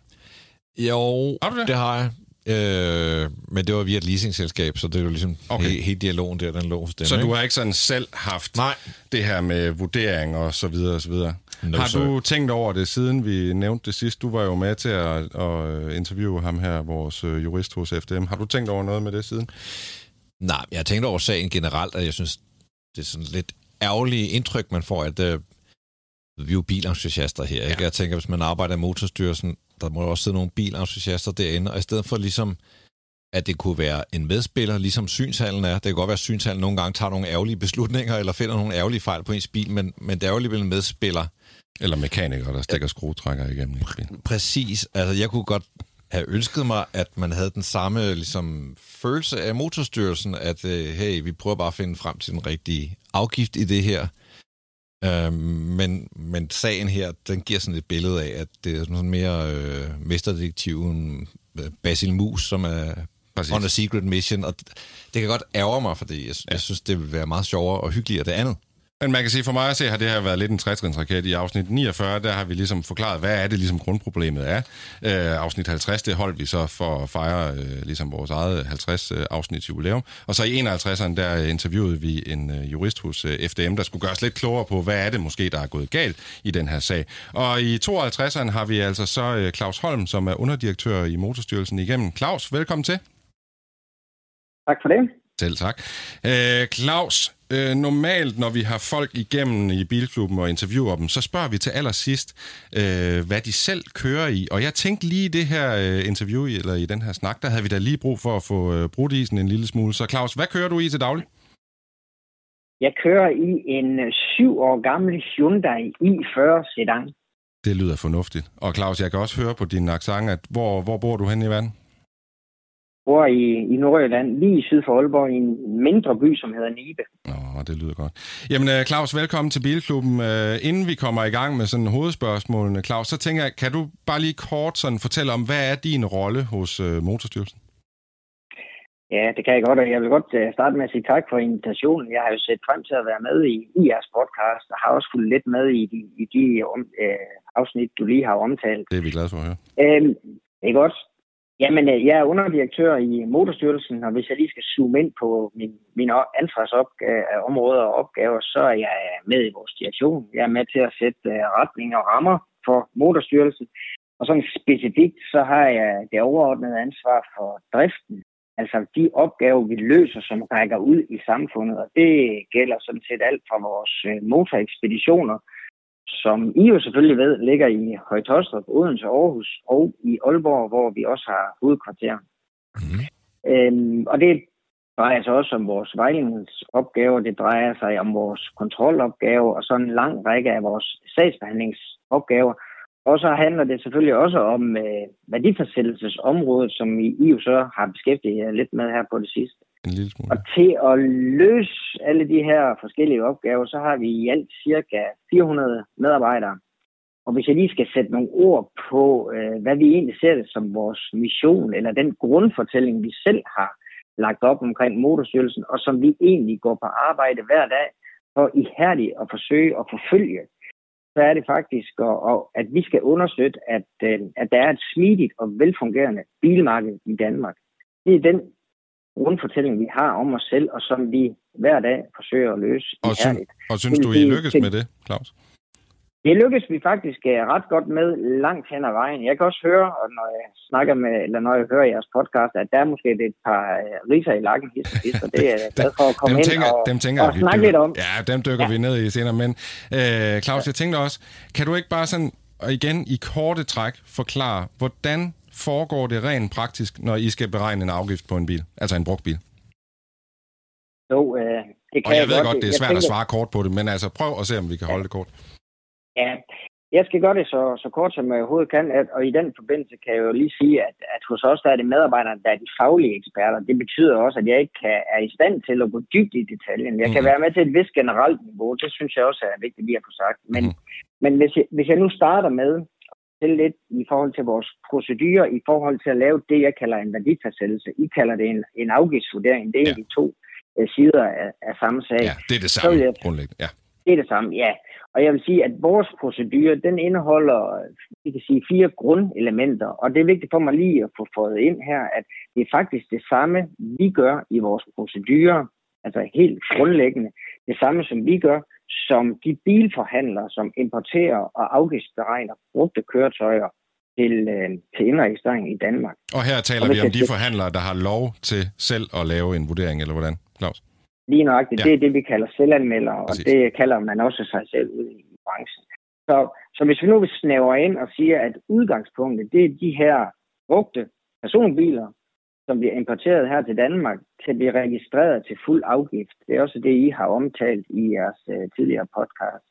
Speaker 2: Jo, har du det? det har jeg. Øh, men det var via et leasingselskab, så det jo ligesom okay. he, hele dialogen der, den lå hos dem.
Speaker 3: Så ikke? du har ikke sådan selv haft
Speaker 2: Nej.
Speaker 3: det her med vurdering og så videre og så videre? No, har du sir. tænkt over det, siden vi nævnte det sidst? Du var jo med til at, at interviewe ham her, vores øh, jurist hos FDM. Har du tænkt over noget med det siden?
Speaker 2: Nej, jeg har tænkt over sagen generelt, og jeg synes, det er sådan lidt ærgerligt indtryk, man får, at uh, vi er jo bilentusiaster her. Ikke? Ja. Jeg tænker, hvis man arbejder i motorstyrelsen, der må jo også sidde nogle bilentusiaster derinde, og i stedet for ligesom, at det kunne være en medspiller, ligesom synshallen er. Det kan godt være, at synshallen nogle gange tager nogle ærgerlige beslutninger, eller finder nogle ærgerlige fejl på ens bil, men, men det er jo alligevel en medspiller.
Speaker 3: Eller mekanikere, der stikker skruetrækker igennem ens bil.
Speaker 2: Præcis. Altså, jeg kunne godt have ønsket mig, at man havde den samme ligesom, følelse af motorstyrelsen, at øh, hey, vi prøver bare at finde frem til den rigtige afgift i det her. Øh, men, men sagen her, den giver sådan et billede af, at det er sådan mere øh, mesterdetektiven øh, Basil Mus, som er Præcis. on a secret mission, og det kan godt ærge mig, fordi jeg, ja. jeg synes, det vil være meget sjovere og hyggeligere det andet.
Speaker 3: Men man kan sige, for mig at se, har det her været lidt en trætrinsraket. I afsnit 49, der har vi ligesom forklaret, hvad er det ligesom grundproblemet er. Øh, afsnit 50, det holdt vi så for at fejre øh, ligesom vores eget 50 øh, afsnits jubilæum. Og så i 51'eren, der interviewede vi en øh, jurist hos øh, FDM, der skulle gøre os lidt klogere på, hvad er det måske, der er gået galt i den her sag. Og i 52'eren har vi altså så øh, Claus Holm, som er underdirektør i Motorstyrelsen igennem. Claus, velkommen til.
Speaker 5: Tak for det.
Speaker 3: Selv tak. Øh, Claus, øh, normalt, når vi har folk igennem i Bilklubben og interviewer dem, så spørger vi til allersidst, øh, hvad de selv kører i. Og jeg tænkte lige i det her øh, interview, eller i den her snak, der havde vi da lige brug for at få øh, brudt isen en lille smule. Så Claus, hvad kører du i til daglig?
Speaker 5: Jeg kører i en øh, syv år gammel Hyundai i40 sedan.
Speaker 3: Det lyder fornuftigt. Og Claus, jeg kan også høre på din accent, at hvor, hvor bor du hen i verden?
Speaker 5: Bor i, i Nordjylland, lige syd for Aalborg, i en mindre by, som hedder Nibe.
Speaker 3: Åh, det lyder godt. Jamen, øh, Claus, velkommen til Bilklubben. Uh, inden vi kommer i gang med sådan hovedspørgsmålene, Claus, så tænker jeg, kan du bare lige kort sådan fortælle om, hvad er din rolle hos uh, Motorstyrelsen?
Speaker 5: Ja, det kan jeg godt, og jeg vil godt starte med at sige tak for invitationen. Jeg har jo set frem til at være med i, i jeres podcast, og har også fulgt lidt med i de, i de um, uh, afsnit, du lige har omtalt.
Speaker 3: Det er vi glade for at høre.
Speaker 5: Øhm, det er godt. Jamen, øh, jeg er underdirektør i Motorstyrelsen, og hvis jeg lige skal zoome ind på min, mine ansvarsområder øh, og opgaver, så er jeg øh, med i vores direktion. Jeg er med til at sætte retning og rammer for Motorstyrelsen. Og sådan specifikt, så har jeg det overordnede ansvar for driften Altså de opgaver, vi løser, som rækker ud i samfundet. Og det gælder sådan set alt fra vores øh, motorekspeditioner, som I jo selvfølgelig ved, ligger i Højtostrup, Odense, Aarhus og i Aalborg, hvor vi også har hovedkvarter. Mm. Øhm, og det drejer sig også om vores vejledningsopgaver, det drejer sig om vores kontrolopgaver og sådan en lang række af vores sagsbehandlingsopgaver, og så handler det selvfølgelig også om øh, værdifastsættelsesområdet, som I, I jo så har beskæftiget jer lidt med her på det sidste.
Speaker 3: En lille smule.
Speaker 5: Og til at løse alle de her forskellige opgaver, så har vi i alt cirka 400 medarbejdere. Og hvis jeg lige skal sætte nogle ord på, øh, hvad vi egentlig ser det som vores mission, eller den grundfortælling, vi selv har lagt op omkring motorstyrelsen, og som vi egentlig går på arbejde hver dag for ihærdigt at forsøge at forfølge, så er det faktisk, og, at vi skal understøtte, at, øh, at der er et smidigt og velfungerende bilmarked i Danmark. Det er den grundfortælling, vi har om os selv, og som vi hver dag forsøger at løse.
Speaker 3: Og, sy- og synes du, I lykkes med det, Claus?
Speaker 5: Det lykkes vi faktisk uh, ret godt med langt hen ad vejen. Jeg kan også høre, når jeg snakker med, eller når jeg hører jeres podcast, at der er måske et par uh, riser i lakken, så det er jeg glad for at komme dem
Speaker 3: tænker,
Speaker 5: ind og,
Speaker 3: dem tænker,
Speaker 5: og snakke lidt om.
Speaker 3: Ja, dem dykker ja. vi ned i senere. Men uh, Claus, jeg tænkte også, kan du ikke bare sådan, og igen i korte træk, forklare, hvordan foregår det rent praktisk, når I skal beregne en afgift på en bil, altså en brugt bil?
Speaker 5: Jo, øh, det kan
Speaker 3: og jeg,
Speaker 5: jeg
Speaker 3: ved
Speaker 5: godt,
Speaker 3: det er
Speaker 5: jeg
Speaker 3: svært
Speaker 5: tænker,
Speaker 3: at svare kort på det, men altså prøv at se, om vi kan holde det kort.
Speaker 5: Ja, jeg skal gøre det så, så kort som jeg overhovedet kan, at, og i den forbindelse kan jeg jo lige sige, at, at hos os der er det medarbejderne, der er de faglige eksperter. Det betyder også, at jeg ikke kan, er i stand til at gå dybt i detaljen. Jeg kan mm. være med til et vis generelt niveau, det synes jeg også er vigtigt lige at få sagt. Men, mm. men hvis, jeg, hvis jeg nu starter med til lidt i forhold til vores procedurer, i forhold til at lave det, jeg kalder en værdifastsættelse. I kalder det en, en afgiftsvurdering. Det er ja. de to uh, sider af, af samme sag.
Speaker 3: Ja, det er det samme jeg, grundlæggende. Ja.
Speaker 5: Det er det samme, ja. Og jeg vil sige, at vores procedure, den indeholder, vi kan sige, fire grundelementer. Og det er vigtigt for mig lige at få fået ind her, at det er faktisk det samme, vi gør i vores procedure, altså helt grundlæggende, det samme som vi gør, som de bilforhandlere, som importerer og afgiftsberegner brugte køretøjer til, øh, til indregistrering i Danmark.
Speaker 3: Og her taler og vi om de forhandlere, der har lov til selv at lave en vurdering, eller hvordan, Claus?
Speaker 5: Lige nøjagtigt. Ja. Det er det, vi kalder selvanmelder, og Præcis. det kalder man også sig selv ud i branchen. Så, så hvis vi nu snævre ind og sige, at udgangspunktet, det er de her brugte personbiler, som bliver importeret her til Danmark, kan blive registreret til fuld afgift. Det er også det, I har omtalt i jeres øh, tidligere podcast.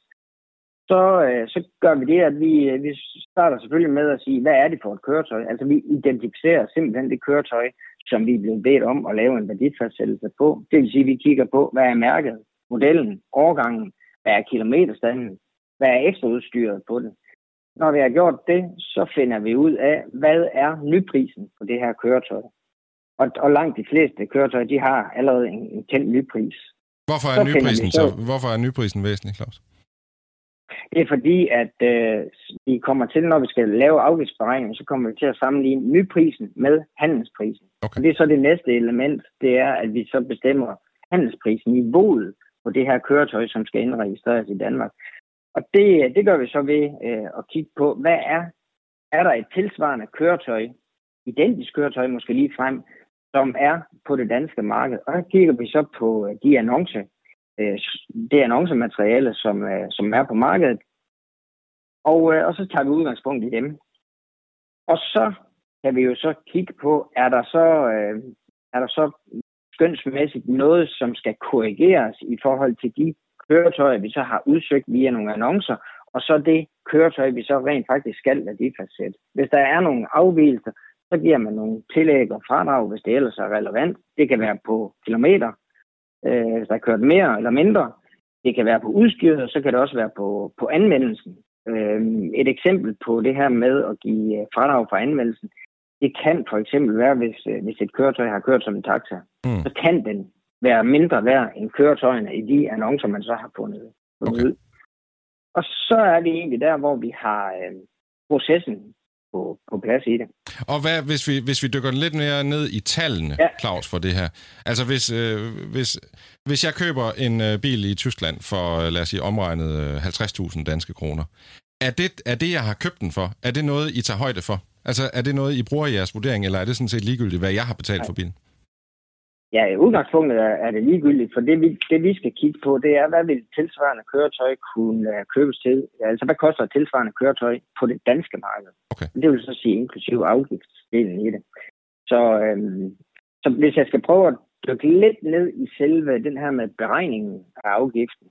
Speaker 5: Så, øh, så gør vi det, at vi, øh, vi starter selvfølgelig med at sige, hvad er det for et køretøj? Altså vi identificerer simpelthen det køretøj, som vi er blevet bedt om at lave en værdifastsættelse på. Det vil sige, at vi kigger på, hvad er mærket, modellen, årgangen, hvad er kilometerstanden, hvad er ekstraudstyret på den. Når vi har gjort det, så finder vi ud af, hvad er nyprisen på det her køretøj. Og, og langt de fleste køretøjer, de har allerede en, en kendt nypris.
Speaker 3: Hvorfor er, nyprisen, så, hvorfor er nyprisen væsentlig, Claus?
Speaker 5: Det er fordi, at øh, vi kommer til, når vi skal lave afgiftsberegning, så kommer vi til at sammenligne nyprisen med handelsprisen. Okay. Og det er så det næste element, det er, at vi så bestemmer handelsprisen, niveauet på det her køretøj, som skal indregistreres i Danmark. Og det, det gør vi så ved øh, at kigge på, hvad er, er der et tilsvarende køretøj, identisk køretøj måske lige frem, som er på det danske marked. Og der kigger vi så på øh, de annoncer, øh, det annoncemateriale, som, øh, som er på markedet. Og, og så tager vi udgangspunkt i dem. Og så kan vi jo så kigge på, er der så, er der så skønsmæssigt noget, som skal korrigeres i forhold til de køretøjer, vi så har udsøgt via nogle annoncer, og så det køretøj, vi så rent faktisk skal værdifastsætte. Hvis der er nogle afvielser, så giver man nogle tillæg og fradrag, hvis det ellers er relevant. Det kan være på kilometer, øh, hvis der er kørt mere eller mindre. Det kan være på udstyret, og så kan det også være på, på anvendelsen. Øh, et eksempel på det her med at give fradrag for anvendelsen, det kan for eksempel være, hvis, øh, hvis et køretøj har kørt som en taxa, mm. så kan den være mindre værd end køretøjerne i de annoncer, man så har fundet, okay. ud. Og så er vi egentlig der, hvor vi har øh, processen på, på plads i det.
Speaker 3: Og hvad, hvis, vi, hvis vi dykker lidt mere ned i tallene, ja. Claus, for det her. Altså hvis, øh, hvis, hvis jeg køber en øh, bil i Tyskland for, øh, lad os sige, omregnet øh, 50.000 danske kroner, er det, er det, jeg har købt den for, er det noget, I tager højde for? Altså er det noget, I bruger i jeres vurdering, eller er det sådan set ligegyldigt, hvad jeg har betalt Nej. for bilen?
Speaker 5: Ja, i udgangspunktet er, det ligegyldigt, for det vi, det vi skal kigge på, det er, hvad vil tilsvarende køretøj kunne uh, købes til? Altså, hvad koster et tilsvarende køretøj på det danske marked?
Speaker 3: Okay.
Speaker 5: Det vil så sige inklusiv afgiftsdelen i det. Så, øhm, så hvis jeg skal prøve at dykke lidt ned i selve den her med beregningen af afgiften,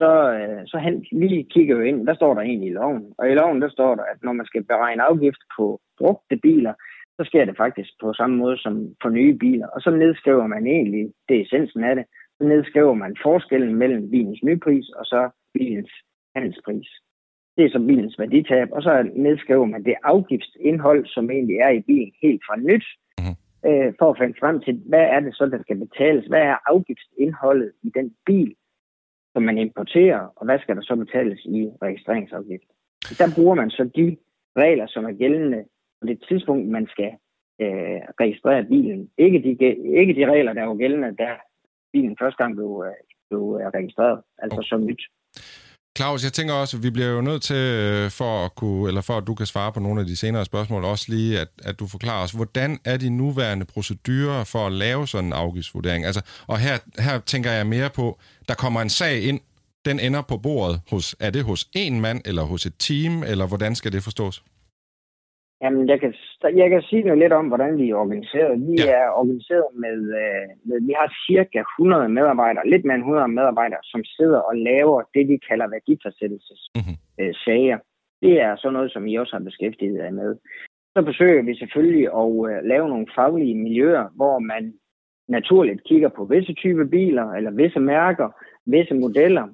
Speaker 5: så, øh, så han lige kigger jo ind, hvad står der egentlig i loven? Og i loven, der står der, at når man skal beregne afgift på brugte biler, så sker det faktisk på samme måde som for nye biler. Og så nedskriver man egentlig, det er essensen af det, så nedskriver man forskellen mellem bilens nypris og så bilens handelspris. Det er så bilens værditab, og så nedskriver man det afgiftsindhold, som egentlig er i bilen helt fra nyt, mm-hmm. øh, for at finde frem til, hvad er det så, der skal betales? Hvad er afgiftsindholdet i den bil, som man importerer, og hvad skal der så betales i registreringsafgift? Der bruger man så de regler, som er gældende på det tidspunkt, man skal øh, registrere bilen. Ikke de, ikke de regler, der var gældende, da bilen første gang blev, øh, blev øh, registreret, altså okay. som nyt.
Speaker 3: Claus, jeg tænker også, at vi bliver jo nødt til, øh, for at, kunne, eller for at du kan svare på nogle af de senere spørgsmål, også lige, at, at du forklarer os, hvordan er de nuværende procedurer for at lave sådan en afgiftsvurdering? Altså, og her, her tænker jeg mere på, der kommer en sag ind, den ender på bordet hos, er det hos en mand, eller hos et team, eller hvordan skal det forstås?
Speaker 5: Jamen, jeg kan, jeg kan sige noget lidt om, hvordan vi er organiseret. Vi ja. er organiseret med, øh, med, vi har cirka 100 medarbejdere, lidt mere end 100 medarbejdere, som sidder og laver det, vi kalder værdifastsættelsessager. Mm-hmm. Det er sådan noget, som I også har beskæftiget jer med. Så forsøger vi selvfølgelig at uh, lave nogle faglige miljøer, hvor man naturligt kigger på visse typer biler, eller visse mærker, visse modeller,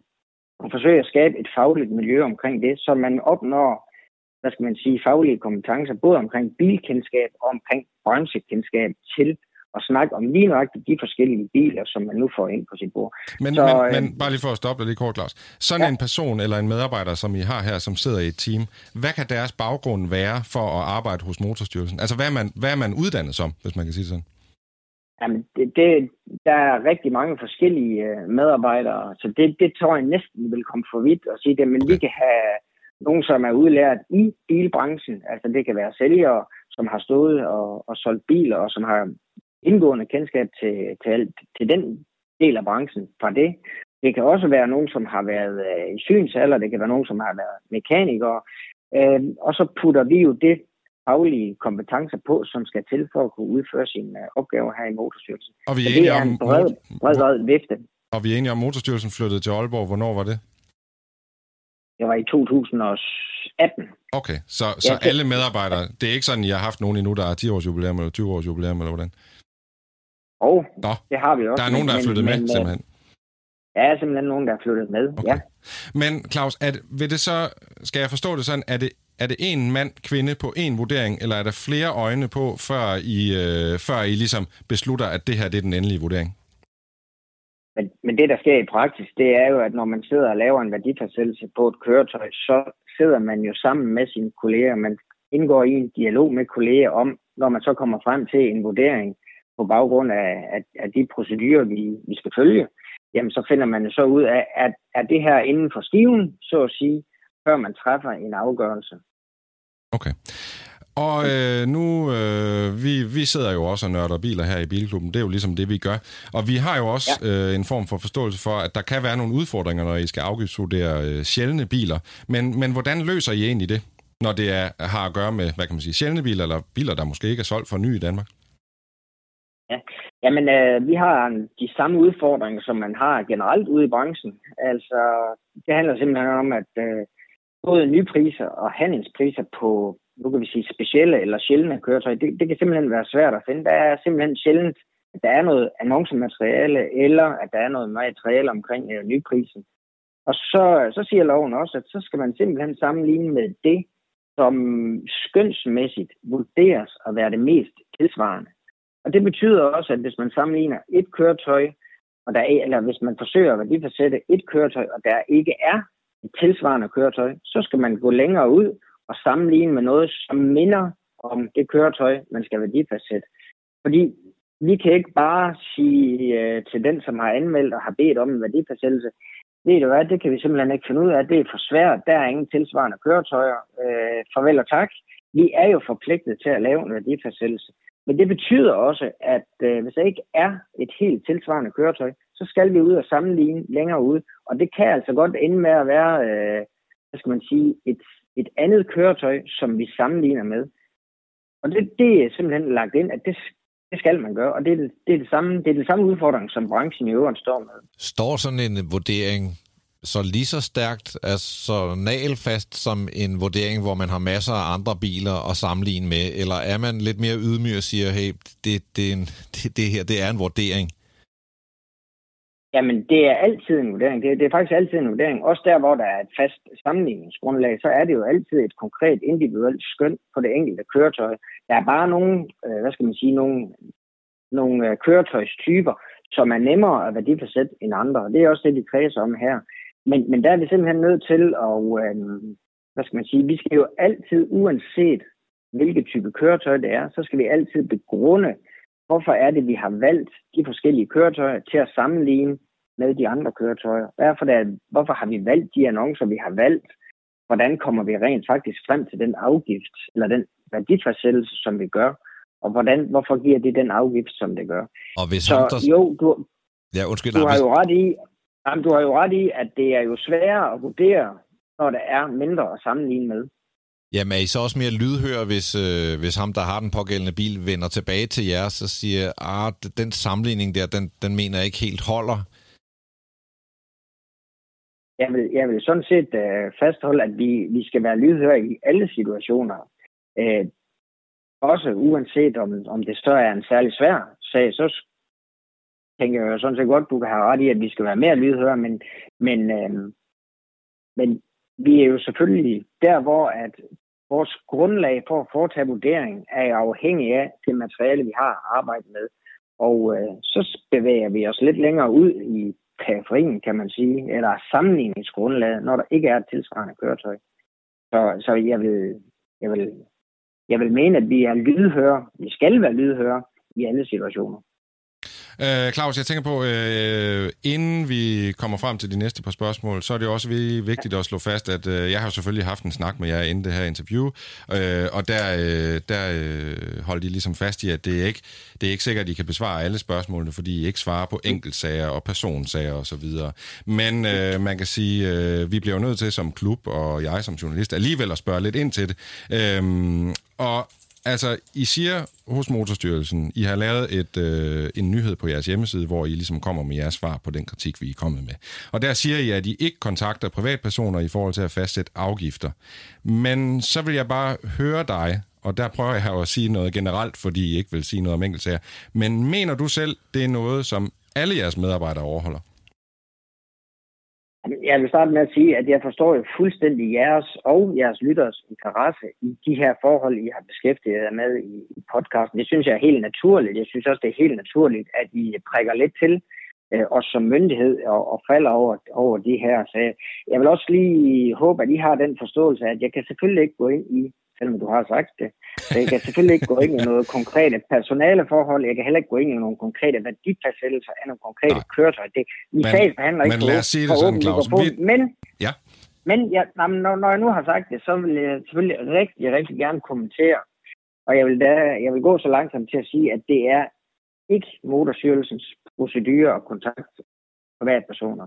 Speaker 5: og forsøger at skabe et fagligt miljø omkring det, så man opnår hvad skal man sige, faglige kompetencer, både omkring bilkendskab og omkring branchekendskab til at snakke om lige nøjagtigt de forskellige biler, som man nu får ind på sit bord.
Speaker 3: Men, så, men, øh, men bare lige for at stoppe dig lige kort, Lars. Sådan ja. en person eller en medarbejder, som I har her, som sidder i et team, hvad kan deres baggrund være for at arbejde hos Motorstyrelsen? Altså, hvad er man, hvad er man uddannet som, hvis man kan sige sådan?
Speaker 5: Jamen, det, det, der er rigtig mange forskellige øh, medarbejdere, så det, det tror jeg næsten vil komme for vidt at sige det, men okay. vi kan have nogen, som er udlært i bilbranchen. Altså det kan være sælgere, som har stået og, og solgt biler, og som har indgående kendskab til, til, alt, til den del af branchen fra det. Det kan også være nogen, som har været øh, i synsalder, det kan være nogen, som har været mekanikere. Øh, og så putter vi jo det faglige kompetencer på, som skal til for at kunne udføre sine øh, opgaver her i Motorstyrelsen.
Speaker 3: Og vi er enige om...
Speaker 5: bred, bred, bred vifte.
Speaker 3: Og vi er enige om, at Motorstyrelsen flyttede til Aalborg. Hvornår var det?
Speaker 5: Det var i 2018.
Speaker 3: Okay, så, så ja, alle medarbejdere, det er ikke sådan, I har haft nogen endnu, der er 10 års jubilæum eller 20 års jubilæum, eller hvordan?
Speaker 5: Og oh, Nå, det har vi også.
Speaker 3: Der er nogen, der er flyttet men, med, men, simpelthen?
Speaker 5: Ja, simpelthen nogen, der er flyttet med, okay. ja.
Speaker 3: Men Claus, det, vil det så, skal jeg forstå det sådan, er det, er det en mand, kvinde på en vurdering, eller er der flere øjne på, før I, øh, før I ligesom beslutter, at det her det er den endelige vurdering?
Speaker 5: Men, men det, der sker i praksis, det er jo, at når man sidder og laver en værdifastsættelse på et køretøj, så sidder man jo sammen med sine kolleger. Man indgår i en dialog med kolleger om, når man så kommer frem til en vurdering på baggrund af, af, af de procedurer, vi, vi skal følge, jamen så finder man så ud af, at er det her inden for skiven, så at sige, før man træffer en afgørelse.
Speaker 3: Okay. Og øh, nu, øh, vi, vi sidder jo også og nørder biler her i Bilklubben. Det er jo ligesom det, vi gør. Og vi har jo også ja. øh, en form for forståelse for, at der kan være nogle udfordringer, når I skal afgiftsvurdere øh, sjældne biler. Men, men hvordan løser I egentlig det, når det er, har at gøre med, hvad kan man sige, sjældne biler, eller biler, der måske ikke er solgt for ny i Danmark?
Speaker 5: Ja, jamen øh, vi har de samme udfordringer, som man har generelt ude i branchen. Altså, det handler simpelthen om, at øh, både nypriser og handelspriser på, nu kan vi sige, specielle eller sjældne køretøjer, det, det kan simpelthen være svært at finde. Der er simpelthen sjældent, at der er noget annoncemateriale, eller at der er noget materiale omkring øh, nyprisen. Og så, så siger loven også, at så skal man simpelthen sammenligne med det, som skønsmæssigt vurderes at være det mest tilsvarende. Og det betyder også, at hvis man sammenligner et køretøj, og der er, eller hvis man forsøger at værdifastsætte et køretøj, og der ikke er et tilsvarende køretøj, så skal man gå længere ud at sammenligne med noget, som minder om det køretøj, man skal værdifastsætte. Fordi vi kan ikke bare sige øh, til den, som har anmeldt og har bedt om en værdifastsættelse, ved du hvad, det kan vi simpelthen ikke finde ud af, det er for svært, der er ingen tilsvarende køretøjer, øh, farvel og tak. Vi er jo forpligtet til at lave en værdifastsættelse. Men det betyder også, at øh, hvis der ikke er et helt tilsvarende køretøj, så skal vi ud og sammenligne længere ud. Og det kan altså godt ende med at være, øh, hvad skal man sige, et, et andet køretøj, som vi sammenligner med. Og det, det er simpelthen lagt ind, at det, det skal man gøre, og det er det, det, er det, samme, det er det samme udfordring, som branchen i øvrigt står med.
Speaker 2: Står sådan en vurdering så lige så stærkt, altså nagelfast som en vurdering, hvor man har masser af andre biler at sammenligne med, eller er man lidt mere ydmyg og siger, hey, det, det, er en, det, det her det er en vurdering?
Speaker 5: Jamen, det er altid en vurdering. Det, det er faktisk altid en vurdering. Også der, hvor der er et fast sammenligningsgrundlag, så er det jo altid et konkret individuelt skøn på det enkelte køretøj. Der er bare nogle, øh, hvad skal man sige, nogle, nogle øh, køretøjstyper, som er nemmere at værdifastsætte end andre. Og det er også det, vi kredser om her. Men, men der er vi simpelthen nødt til at, øh, hvad skal man sige, vi skal jo altid, uanset hvilket type køretøj det er, så skal vi altid begrunde, hvorfor er det, vi har valgt de forskellige køretøjer til at sammenligne med de andre køretøjer. Derfor det, hvorfor har vi valgt de annoncer, vi har valgt? Hvordan kommer vi rent faktisk frem til den afgift, eller den værdifastsættelse, som vi gør? Og hvordan, hvorfor giver det den afgift, som det gør?
Speaker 2: Og hvis
Speaker 5: så
Speaker 2: ham, der...
Speaker 5: jo, du,
Speaker 2: ja, undskyld,
Speaker 5: du har
Speaker 2: hvis...
Speaker 5: jo ret i, Jamen, du har jo ret i, at det er jo sværere at vurdere, når der er mindre at sammenligne med.
Speaker 2: Jamen er I så også mere lydhør, hvis, øh, hvis ham, der har den pågældende bil, vender tilbage til jer, så siger, ah, den sammenligning der, den, den mener jeg ikke helt holder?
Speaker 5: Jeg vil, jeg vil sådan set øh, fastholde, at vi, vi skal være lydhøre i alle situationer. Øh, også uanset om, om det så er en særlig svær sag, så tænker jeg sådan set godt, du kan have ret i, at vi skal være mere lydhøre, men, men, øh, men vi er jo selvfølgelig der, hvor at vores grundlag for at foretage vurdering er afhængig af det materiale, vi har arbejdet med. Og øh, så bevæger vi os lidt længere ud i periferien, kan man sige, eller sammenligningsgrundlaget, når der ikke er et tilsvarende køretøj. Så, så jeg, vil, jeg, vil, jeg vil mene, at vi er lydhøre. Vi skal være lydhøre i alle situationer.
Speaker 3: Øh, Claus, jeg tænker på, øh, inden vi kommer frem til de næste par spørgsmål, så er det også vigtigt at slå fast, at øh, jeg har selvfølgelig haft en snak med jer inden det her interview, øh, og der, øh, der øh, holdt I ligesom fast i, at det er ikke det er ikke sikkert, at I kan besvare alle spørgsmålene, fordi I ikke svarer på enkeltsager og personsager osv. Men øh, man kan sige, øh, vi bliver jo nødt til som klub, og jeg som journalist, alligevel at spørge lidt ind til det. Øh, og Altså, I siger hos Motorstyrelsen, I har lavet et, øh, en nyhed på jeres hjemmeside, hvor I ligesom kommer med jeres svar på den kritik, vi er kommet med. Og der siger I, at I ikke kontakter privatpersoner i forhold til at fastsætte afgifter. Men så vil jeg bare høre dig, og der prøver jeg at sige noget generelt, fordi I ikke vil sige noget om enkeltsager. Men mener du selv, det er noget, som alle jeres medarbejdere overholder?
Speaker 5: Jeg vil starte med at sige, at jeg forstår jo fuldstændig jeres og jeres lytters interesse i de her forhold, I har beskæftiget jer med i podcasten. Det synes jeg er helt naturligt. Jeg synes også, det er helt naturligt, at I prikker lidt til øh, os som myndighed og, og falder over, over de her sager. Jeg vil også lige håbe, at I har den forståelse, at jeg kan selvfølgelig ikke gå ind i selvom du har sagt det. Så jeg kan selvfølgelig ikke gå ind i noget konkrete personaleforhold. Jeg kan heller ikke gå ind i nogle konkrete værdifastsættelser af nogle konkrete ja. køretøjer. Det,
Speaker 3: vi men, behandler ikke men lad os sige det sådan, Claus. Vi...
Speaker 5: Men,
Speaker 3: ja.
Speaker 5: men ja, når, når jeg nu har sagt det, så vil jeg selvfølgelig rigtig, rigtig gerne kommentere Og jeg vil, da, jeg vil gå så langsomt til at sige, at det er ikke Motorstyrelsens procedure og kontakt privatpersoner.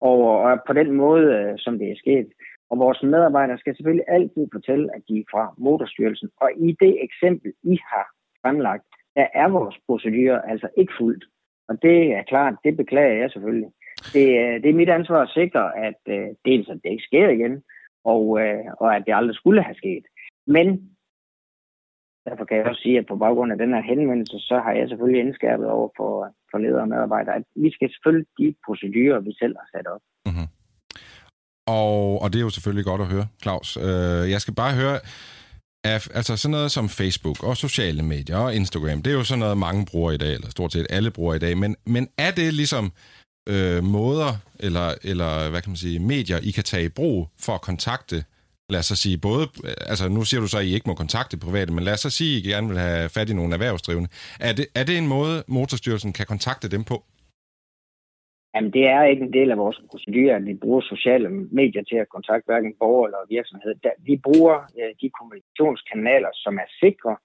Speaker 5: Og, og på den måde, øh, som det er sket. Og vores medarbejdere skal selvfølgelig altid fortælle, at de er fra Motorstyrelsen. Og i det eksempel, I har fremlagt, der er vores procedure altså ikke fuldt. Og det er klart, det beklager jeg selvfølgelig. Det, øh, det er mit ansvar at sikre, at uh, dels at det ikke sker igen, og, uh, og at det aldrig skulle have sket. Men derfor kan jeg også sige, at på baggrund af den her henvendelse, så har jeg selvfølgelig indskærpet over for, for ledere og medarbejdere, at vi skal selvfølgelig de procedurer, vi selv har sat op.
Speaker 3: Mm-hmm. Og, og det er jo selvfølgelig godt at høre, Claus. Øh, jeg skal bare høre, altså sådan noget som Facebook og sociale medier og Instagram, det er jo sådan noget, mange bruger i dag, eller stort set alle bruger i dag, men, men er det ligesom øh, måder, eller, eller hvad kan man sige, medier, I kan tage i brug for at kontakte, lad os så sige, både, altså nu siger du så, at I ikke må kontakte private, men lad os så sige, at I gerne vil have fat i nogle erhvervsdrivende. Er det, er det en måde, Motorstyrelsen kan kontakte dem på?
Speaker 5: Jamen, det er ikke en del af vores procedure, at vi bruger sociale medier til at kontakte hverken borgere eller virksomhed. Vi bruger øh, de kommunikationskanaler, som er sikre,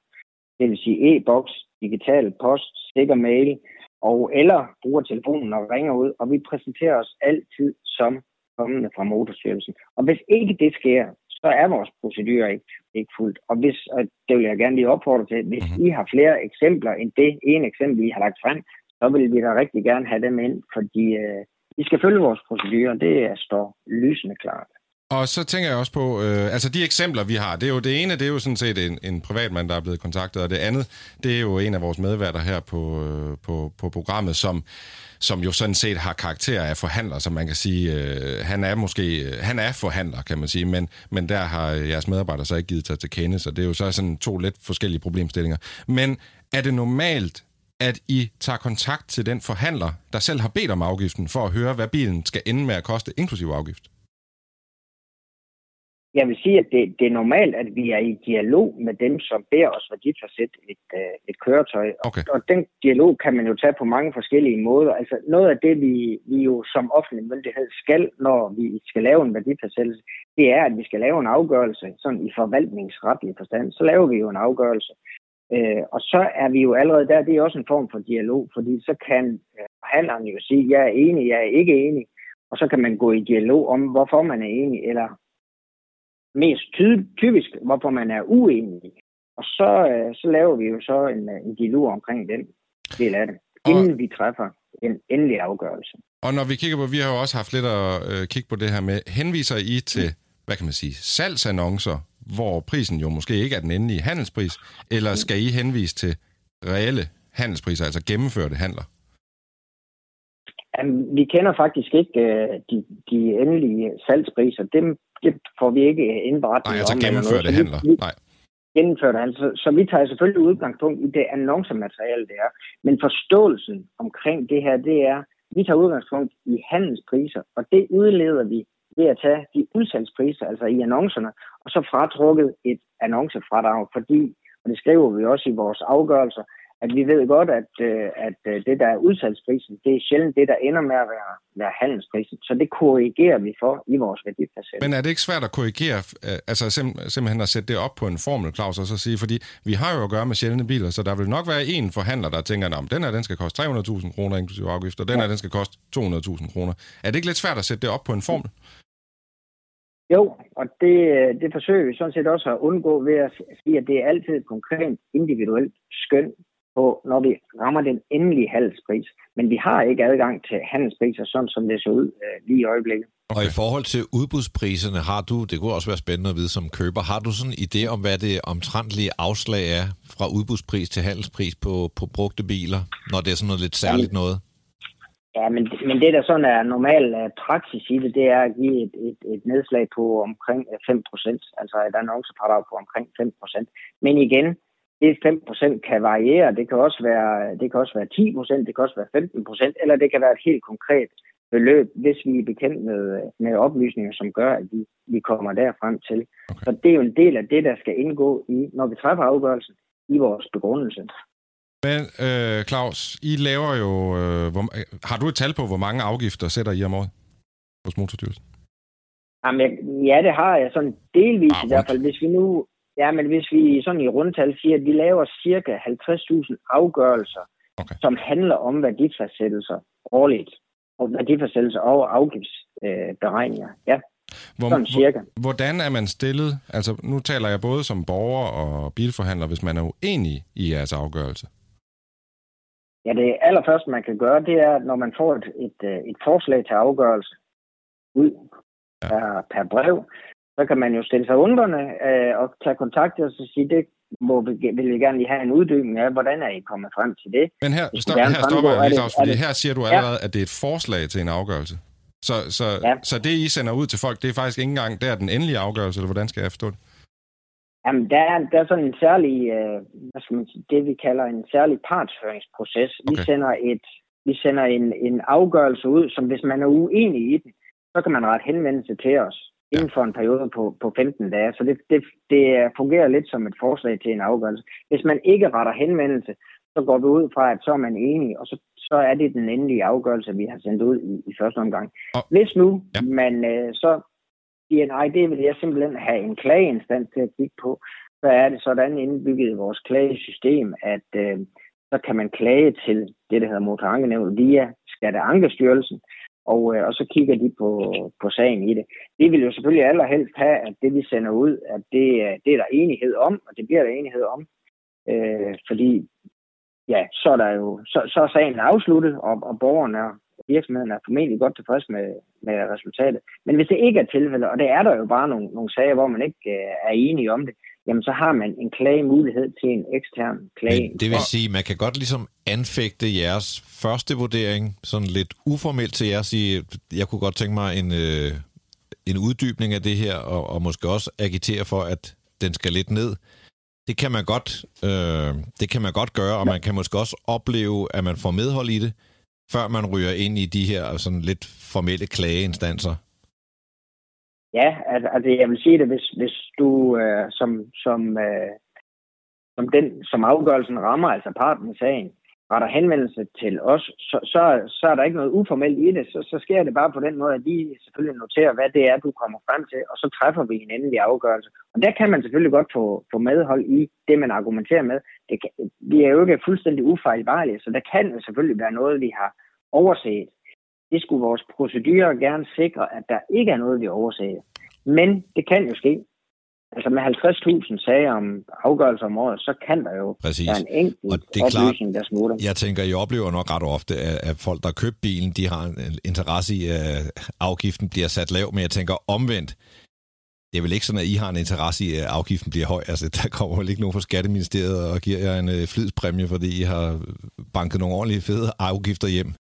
Speaker 5: det vil sige e-boks, digital post, sikker mail, og eller bruger telefonen og ringer ud, og vi præsenterer os altid som kommende fra Motorstyrelsen. Og hvis ikke det sker, så er vores procedure ikke, ikke fuldt. Og hvis, og det vil jeg gerne lige opfordre til, hvis mm-hmm. I har flere eksempler end det ene eksempel, I har lagt frem, så vil vi da rigtig gerne have dem ind, fordi øh, vi skal følge vores procedurer. Det står lysende klart.
Speaker 3: Og så tænker jeg også på, øh, altså de eksempler, vi har, det er jo det ene, det er jo sådan set en, en privatmand, der er blevet kontaktet, og det andet, det er jo en af vores medværter her på, øh, på, på programmet, som, som jo sådan set har karakter af forhandler, som man kan sige, øh, han er måske, øh, han er forhandler, kan man sige, men, men der har øh, jeres medarbejdere så ikke givet sig til kende, så det er jo så sådan to lidt forskellige problemstillinger. Men er det normalt, at I tager kontakt til den forhandler, der selv har bedt om afgiften, for at høre, hvad bilen skal ende med at koste, inklusive afgift?
Speaker 5: Jeg vil sige, at det, det er normalt, at vi er i dialog med dem, som beder os sætte et, øh, et køretøj.
Speaker 3: Okay.
Speaker 5: Og den dialog kan man jo tage på mange forskellige måder. Altså noget af det, vi, vi jo som offentlig myndighed skal, når vi skal lave en værdifastsættelse, det er, at vi skal lave en afgørelse, sådan i forvaltningsretlig forstand. Så laver vi jo en afgørelse. Øh, og så er vi jo allerede der, det er også en form for dialog, fordi så kan øh, handleren jo sige, jeg er enig, jeg er ikke enig, og så kan man gå i dialog om, hvorfor man er enig, eller mest ty- typisk, hvorfor man er uenig. Og så, øh, så laver vi jo så en, øh, en dialog omkring den del af det, inden og... vi træffer en endelig afgørelse.
Speaker 3: Og når vi kigger på, vi har jo også haft lidt at øh, kigge på det her med, henviser I til, hvad kan man sige, salgsannoncer hvor prisen jo måske ikke er den endelige handelspris, eller skal I henvise til reelle handelspriser, altså gennemførte handler?
Speaker 5: Vi kender faktisk ikke øh, de, de endelige salgspriser. Dem, det får vi ikke indberettet
Speaker 3: Nej, altså gennemførte noget. handler. Vi, Nej.
Speaker 5: Gennemførte handler. Så, så vi tager selvfølgelig udgangspunkt i det annoncemateriale, det er. Men forståelsen omkring det her, det er, vi tager udgangspunkt i handelspriser, og det udleder vi ved at tage de udsalgspriser, altså i annoncerne, og så fratrukket et annoncefradrag, fordi, og det skriver vi også i vores afgørelser, at vi ved godt, at, øh, at øh, det, der er udsalgsprisen, det er sjældent det, der ender med at være, være handelsprisen. Så det korrigerer vi for i vores værdifastsættelse.
Speaker 3: Men er det ikke svært at korrigere, øh, altså sim- simpelthen at sætte det op på en formel, Claus, og så sige, fordi vi har jo at gøre med sjældne biler, så der vil nok være en forhandler, der tænker, at den her den skal koste 300.000 kroner inklusive afgift, og den her den skal koste 200.000 kroner. Er det ikke lidt svært at sætte det op på en formel?
Speaker 5: Jo, og det, det forsøger vi sådan set også at undgå ved at sige, at det er altid et konkret individuelt skøn på, når vi rammer den endelige handelspris. Men vi har ikke adgang til handelspriser, sådan som det ser ud øh, lige i øjeblikket.
Speaker 2: Og i forhold til udbudspriserne, har du, det kunne også være spændende at vide som køber, har du sådan en idé om, hvad det omtrentlige afslag er fra udbudspris til handelspris på, på brugte biler, når det er sådan noget lidt særligt noget?
Speaker 5: Ja, men, men det, der sådan er normal uh, praksis i det, det er at give et, et, et nedslag på omkring 5% altså et annonceparag på omkring 5% Men igen, det 5% kan variere. Det kan også være, det kan også være 10% det kan også være 15% eller det kan være et helt konkret beløb, hvis vi er bekendt med, med oplysninger, som gør, at vi, vi kommer der frem til. Okay. Så det er jo en del af det, der skal indgå i, når vi træffer afgørelsen, i vores begrundelse.
Speaker 3: Men øh, Claus, I laver jo... Øh, hvor, har du et tal på, hvor mange afgifter sætter I om året hos Motorstyrelsen?
Speaker 5: Jamen, ja, det har jeg sådan delvis ah, i hvert fald. Hvis vi nu Ja, men hvis vi sådan i rundtal siger, at vi laver cirka 50.000 afgørelser, okay. som handler om værdifastsættelser årligt, og værdifastsættelser og afgiftsberegninger. Øh, ja,
Speaker 3: hvor, sådan cirka. Hvordan er man stillet? Altså, nu taler jeg både som borger og bilforhandler, hvis man er uenig i jeres afgørelse.
Speaker 5: Ja, det allerførste, man kan gøre, det er, når man får et, et, et forslag til afgørelse ud ja. per, per brev, så kan man jo stille sig undrende øh, og tage kontakt og så sige, det må vi, vil vi gerne lige have en uddybning af, hvordan er I kommet frem til det?
Speaker 3: Men her, stop, her stopper jeg lige, Claus, fordi det, her siger du allerede, ja. at det er et forslag til en afgørelse. Så, så, ja. så det, I sender ud til folk, det er faktisk ikke engang der den endelige afgørelse, eller hvordan skal jeg forstå det?
Speaker 5: Jamen, der er, der er sådan en særlig, øh, hvad skal man sige, det vi kalder en særlig partsføringsproces. Okay. Vi sender, et, vi sender en, en afgørelse ud, som hvis man er uenig i den, så kan man rette henvendelse til os ja. inden for en periode på, på 15 dage. Så det, det, det fungerer lidt som et forslag til en afgørelse. Hvis man ikke retter henvendelse, så går vi ud fra, at så er man enig, og så, så er det den endelige afgørelse, vi har sendt ud i, i første omgang. Og, Hvis nu ja. man øh, så siger, nej, det vil jeg simpelthen have en klageinstans til at kigge på, så er det sådan indbygget i vores klagesystem, at øh, så kan man klage til det, der hedder motorankenævnet via Skatteankestyrelsen, og, øh, og så kigger de på, på sagen i det. Det vil jo selvfølgelig allerhelst have, at det vi sender ud, at det, øh, det er der enighed om, og det bliver der enighed om. Øh, fordi ja, så er der jo så, så er sagen afsluttet, og, og borgerne og virksomheden er formentlig godt tilfreds med, med resultatet. Men hvis det ikke er tilfældet, og det er der jo bare nogle, nogle sager, hvor man ikke øh, er enige om det, jamen så har man en klagemulighed til en ekstern klage.
Speaker 2: Men det vil sige, man kan godt ligesom anfægte jeres første vurdering, sådan lidt uformelt til jer, sige, jeg kunne godt tænke mig en, øh, en uddybning af det her, og, og måske også agitere for, at den skal lidt ned. Det kan man godt, øh, det kan man godt gøre, og man kan måske også opleve, at man får medhold i det, før man ryger ind i de her sådan lidt formelle klageinstanser.
Speaker 5: Ja, altså jeg vil sige det, hvis, hvis du øh, som, som, øh, som den, som afgørelsen rammer, altså parten i sagen, retter henvendelse til os, så, så, så er der ikke noget uformelt i det. Så, så sker det bare på den måde, at vi selvfølgelig noterer, hvad det er, du kommer frem til, og så træffer vi en endelig afgørelse. Og der kan man selvfølgelig godt få, få medhold i det, man argumenterer med. Det kan, vi er jo ikke fuldstændig ufejlbarlige, så der kan selvfølgelig være noget, vi har overset. Det skulle vores procedurer gerne sikre, at der ikke er noget, vi overser. Men det kan jo ske. Altså med 50.000 sager om afgørelser om året, så kan der jo Præcis. være en enkelt og det er oplysning, klart, der smutter.
Speaker 2: Jeg tænker, I oplever nok ret ofte, at folk, der købt bilen, de har en interesse i, at afgiften bliver sat lav, men jeg tænker omvendt, det er vel ikke sådan, at I har en interesse i, at afgiften bliver høj. Altså, der kommer vel ikke nogen fra Skatteministeriet og giver jer en øh, flidspræmie, fordi I har banket nogle ordentlige fede afgifter hjem.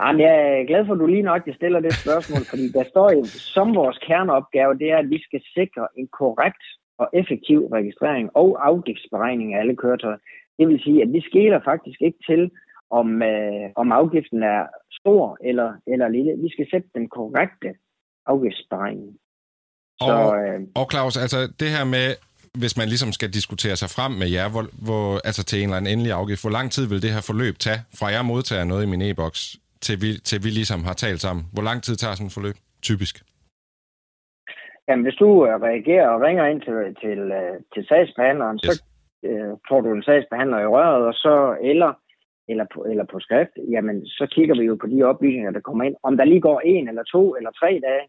Speaker 5: Jamen, jeg er glad for, at du lige nok stiller det spørgsmål, fordi der står jo, som vores kerneopgave, det er, at vi skal sikre en korrekt og effektiv registrering og afgiftsberegning af alle køretøjer. Det vil sige, at vi skiller faktisk ikke til, om, øh, om afgiften er stor eller, eller lille. Vi skal sætte den korrekte afgiftsberegning.
Speaker 3: Så, og, øh, og Claus, altså det her med, hvis man ligesom skal diskutere sig frem med jer, hvor, hvor, altså til en eller anden endelig afgift, hvor lang tid vil det her forløb tage, fra jeg modtager noget i min e-boks, til vi, til vi ligesom har talt sammen? Hvor lang tid tager sådan et forløb, typisk?
Speaker 5: Jamen, hvis du øh, reagerer og ringer ind til, til, øh, til sagsbehandleren, yes. så øh, får du en sagsbehandler i røret, og så eller, eller, på, eller på skrift, jamen, så kigger vi jo på de oplysninger, der kommer ind. Om der lige går en eller to eller tre dage,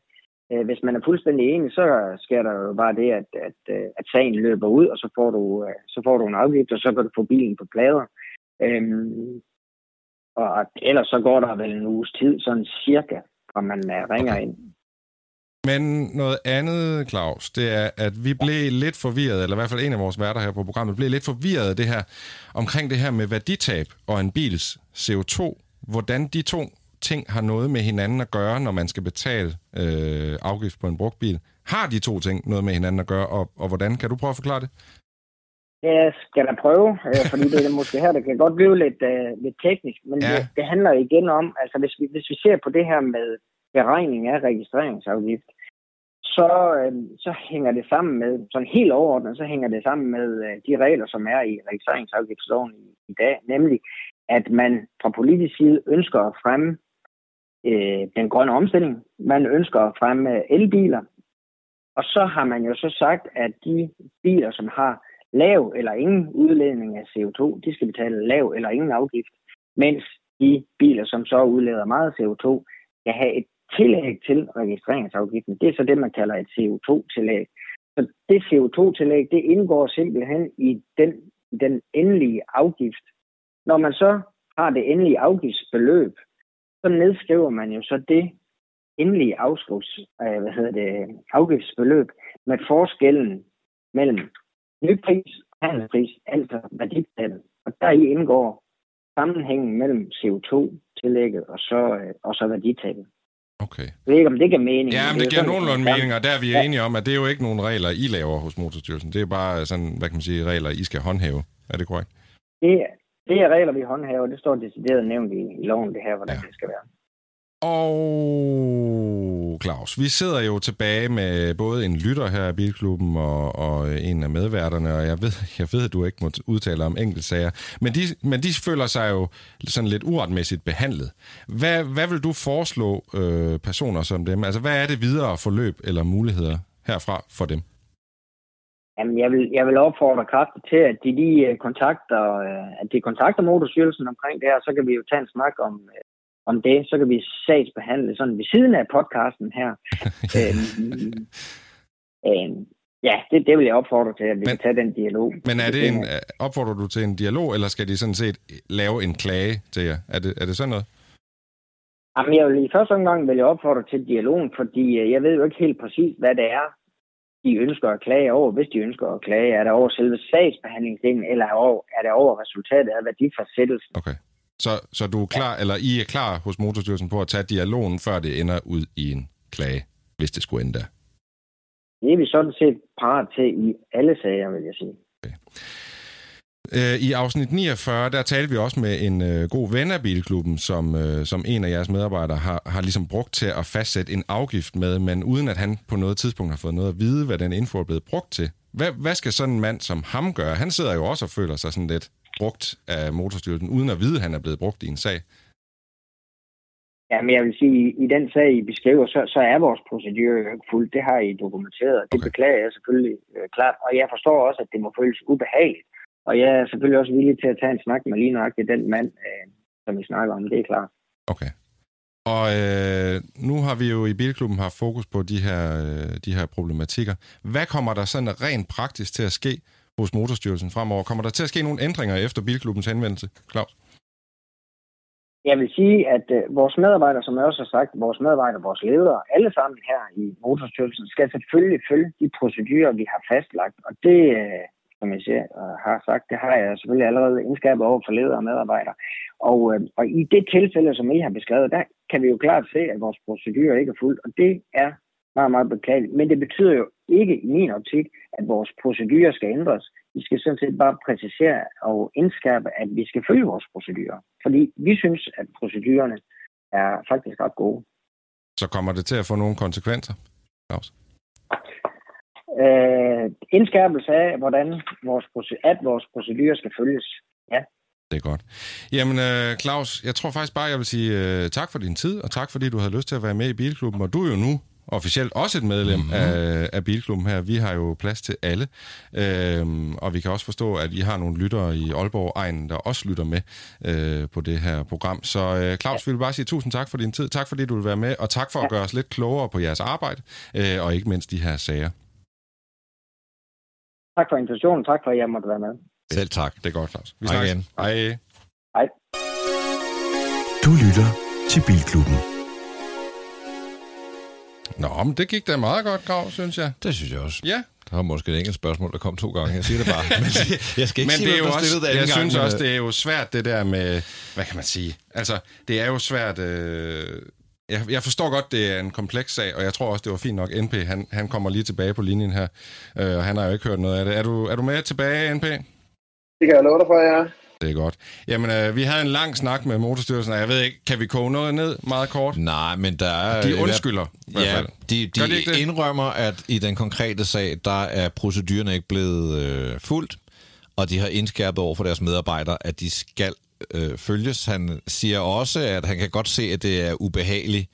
Speaker 5: øh, hvis man er fuldstændig enig, så sker der jo bare det, at, at, øh, at sagen løber ud, og så får du, så får du en afgift, og så kan du få bilen på plader. Øhm, og ellers så går der vel en uges tid, sådan cirka, fra man øh, ringer okay. ind.
Speaker 3: Men noget andet, Claus, det er, at vi blev lidt forvirret, eller i hvert fald en af vores værter her på programmet, blev lidt forvirret det her, omkring det her med værditab og en bils CO2. Hvordan de to ting har noget med hinanden at gøre, når man skal betale øh, afgift på en brugt bil. Har de to ting noget med hinanden at gøre, og, og hvordan? Kan du prøve at forklare det?
Speaker 5: Jeg skal da prøve, øh, fordi det er måske her, det kan godt blive lidt, uh, lidt teknisk, men ja. det, det handler igen om, altså hvis vi, hvis vi ser på det her med beregning af registreringsafgift, så, uh, så hænger det sammen med, sådan helt overordnet, så hænger det sammen med uh, de regler, som er i registreringsafgiftsloven i, i dag, nemlig at man fra politisk side ønsker at fremme uh, den grønne omstilling, man ønsker at fremme elbiler, Og så har man jo så sagt, at de biler, som har lav eller ingen udledning af CO2, de skal betale lav eller ingen afgift, mens de biler, som så udleder meget CO2, skal have et tillæg til registreringsafgiften. Det er så det, man kalder et CO2-tillæg. Så det CO2-tillæg, det indgår simpelthen i den, den endelige afgift. Når man så har det endelige afgiftsbeløb, så nedskriver man jo så det endelige afskrivs, øh, hvad hedder det, afgiftsbeløb med forskellen mellem nypris og handelspris, altså værditabet. Og der i indgår sammenhængen mellem CO2-tillægget og så, øh, og så værditabet.
Speaker 3: Okay.
Speaker 5: Jeg ved ikke, om det giver mening.
Speaker 3: Ja, men det giver nogenlunde mening, og der er vi ja. enige om, at det er jo ikke nogen regler, I laver hos Motorstyrelsen. Det er bare sådan, hvad kan man sige, regler, I skal håndhæve. Er det korrekt?
Speaker 5: Det, det er regler, vi håndhæver. Det står decideret nævnt i, i loven, det her, hvordan ja. det skal være.
Speaker 3: Og Claus, vi sidder jo tilbage med både en lytter her i Bilklubben og, og en af medværterne, og jeg ved, jeg ved, at du ikke må udtale om enkeltsager, men de, men de føler sig jo sådan lidt uretmæssigt behandlet. Hvad, hvad vil du foreslå øh, personer som dem? Altså, hvad er det videre forløb eller muligheder herfra for dem?
Speaker 5: Jamen, jeg vil, jeg vil opfordre kraftigt til, at de lige øh, kontakter, øh, at de kontakter Motorstyrelsen omkring det her, så kan vi jo tage en snak om, om det, så kan vi sagsbehandle sådan ved siden af podcasten her. øhm, øhm, ja, det, det vil jeg opfordre til, at vi men, kan tage den dialog.
Speaker 3: Men er det en, opfordrer du til en dialog, eller skal de sådan set lave en klage til jer? Er det, er det sådan noget?
Speaker 5: Jamen, jeg vil i første omgang vil jeg opfordre til dialogen, fordi jeg ved jo ikke helt præcis, hvad det er, de ønsker at klage over, hvis de ønsker at klage. Er det over selve sagsbehandlingsdelen, eller er det over resultatet af værdifastsættelsen?
Speaker 3: Okay. Så, så du er klar, ja. eller I er klar hos Motorstyrelsen på at tage dialogen, før det ender ud i en klage, hvis det skulle ende der?
Speaker 5: Det er vi sådan set parat til i alle sager, vil jeg sige. Okay.
Speaker 3: Øh, I afsnit 49, der talte vi også med en øh, god ven af Bilklubben, som, øh, som en af jeres medarbejdere har, har ligesom brugt til at fastsætte en afgift med, men uden at han på noget tidspunkt har fået noget at vide, hvad den info er blevet brugt til. Hvad, hvad skal sådan en mand som ham gøre? Han sidder jo også og føler sig sådan lidt brugt af motorstyrelsen, uden at vide, at han er blevet brugt i en sag?
Speaker 5: Ja, men jeg vil sige, i den sag, I beskriver, så, så er vores procedure fuldt. Det har I dokumenteret. Det okay. beklager jeg selvfølgelig øh, klart. Og jeg forstår også, at det må føles ubehageligt. Og jeg er selvfølgelig også villig til at tage en snak med lige nøjagtigt den mand, øh, som vi snakker om. Det er klart.
Speaker 3: Okay. Og øh, nu har vi jo i Bilklubben haft fokus på de her, øh, de her problematikker. Hvad kommer der sådan rent praktisk til at ske hos Motorstyrelsen fremover? Kommer der til at ske nogle ændringer efter Bilklubbens henvendelse, Claus?
Speaker 5: Jeg vil sige, at øh, vores medarbejdere, som jeg også har sagt, vores medarbejdere, vores ledere, alle sammen her i Motorstyrelsen, skal selvfølgelig følge de procedurer, vi har fastlagt. Og det, øh, som jeg siger, øh, har sagt, det har jeg selvfølgelig allerede indskabet over for ledere og medarbejdere. Og, øh, og i det tilfælde, som I har beskrevet, der kan vi jo klart se, at vores procedurer ikke er fuldt. Og det er meget, meget beklageligt. Men det betyder jo ikke i min optik, at vores procedurer skal ændres. Vi skal sådan set bare præcisere og indskærpe, at vi skal følge vores procedurer. Fordi vi synes, at procedurerne er faktisk ret gode.
Speaker 3: Så kommer det til at få nogle konsekvenser, Claus?
Speaker 5: Øh, indskærpelse af, hvordan vores, at vores procedurer skal følges. Ja.
Speaker 3: Det er godt. Jamen, øh, Claus, jeg tror faktisk bare, jeg vil sige uh, tak for din tid, og tak fordi du havde lyst til at være med i Bilklubben. Og du er jo nu officielt også et medlem mm-hmm. af, af Bilklubben her. Vi har jo plads til alle, øhm, og vi kan også forstå, at I har nogle lyttere i Aalborg-egnen, der også lytter med øh, på det her program. Så øh, Claus, vi vil bare sige tusind tak for din tid. Tak fordi du vil være med, og tak for at gøre os lidt klogere på jeres arbejde, øh, og ikke mindst de her sager.
Speaker 5: Tak for invitationen. Tak for, at jeg måtte være med.
Speaker 3: Selv tak. Det er godt, Claus.
Speaker 2: Vi snakkes igen.
Speaker 3: Hej.
Speaker 5: Hej.
Speaker 1: Du lytter til Bilklubben.
Speaker 3: Nå, men det gik da meget godt, Grav, synes jeg.
Speaker 2: Det synes jeg også.
Speaker 3: Ja.
Speaker 2: Der var måske et enkelt spørgsmål, der kom to gange. Jeg siger det bare. Men jeg skal ikke
Speaker 3: men
Speaker 2: sige,
Speaker 3: det er jo
Speaker 2: også,
Speaker 3: det
Speaker 2: Jeg
Speaker 3: gang, synes også, det er jo svært, det der med... Hvad kan man sige? Altså, det er jo svært... Øh, jeg, jeg forstår godt, det er en kompleks sag, og jeg tror også, det var fint nok. NP, han, han kommer lige tilbage på linjen her, øh, og han har jo ikke hørt noget af det. Er du, er du med tilbage, NP? Det
Speaker 4: kan jeg love dig for, ja.
Speaker 3: Det er godt. Jamen, øh, vi havde en lang snak med Motorstyrelsen, og jeg ved ikke, kan vi koge noget ned meget kort?
Speaker 2: Nej, men der er...
Speaker 3: De undskylder.
Speaker 2: Ja, de, de, de indrømmer, at i den konkrete sag, der er procedurerne ikke blevet øh, fuldt, og de har indskærpet over for deres medarbejdere, at de skal øh, følges. Han siger også, at han kan godt se, at det er ubehageligt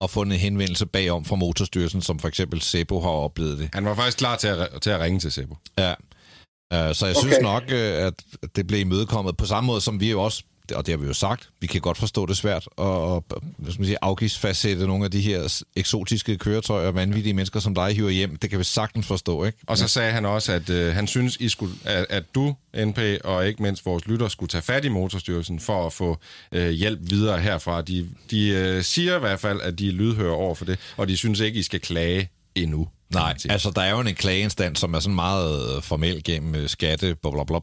Speaker 2: og fundet en henvendelse bagom fra Motorstyrelsen, som for eksempel Sebo har oplevet det.
Speaker 3: Han var faktisk klar til at, til at ringe til Sebo.
Speaker 2: Ja. Uh, så jeg okay. synes nok, uh, at det blev imødekommet på samme måde, som vi jo også og det har vi jo sagt, vi kan godt forstå det svært at, hvad skal man sige, afgiftsfastsætte nogle af de her eksotiske køretøjer og vanvittige mennesker, som dig hiver hjem. Det kan vi sagtens forstå, ikke?
Speaker 3: Og så sagde han også, at øh, han synes, I skulle, at, at du, NP, og ikke mindst vores lytter, skulle tage fat i Motorstyrelsen for at få øh, hjælp videre herfra. De, de øh, siger i hvert fald, at de er lydhører over for det, og de synes ikke, I skal klage endnu.
Speaker 2: Nej, altså der er jo en klageinstans, som er sådan meget øh, formel gennem øh, skatte, blablabla,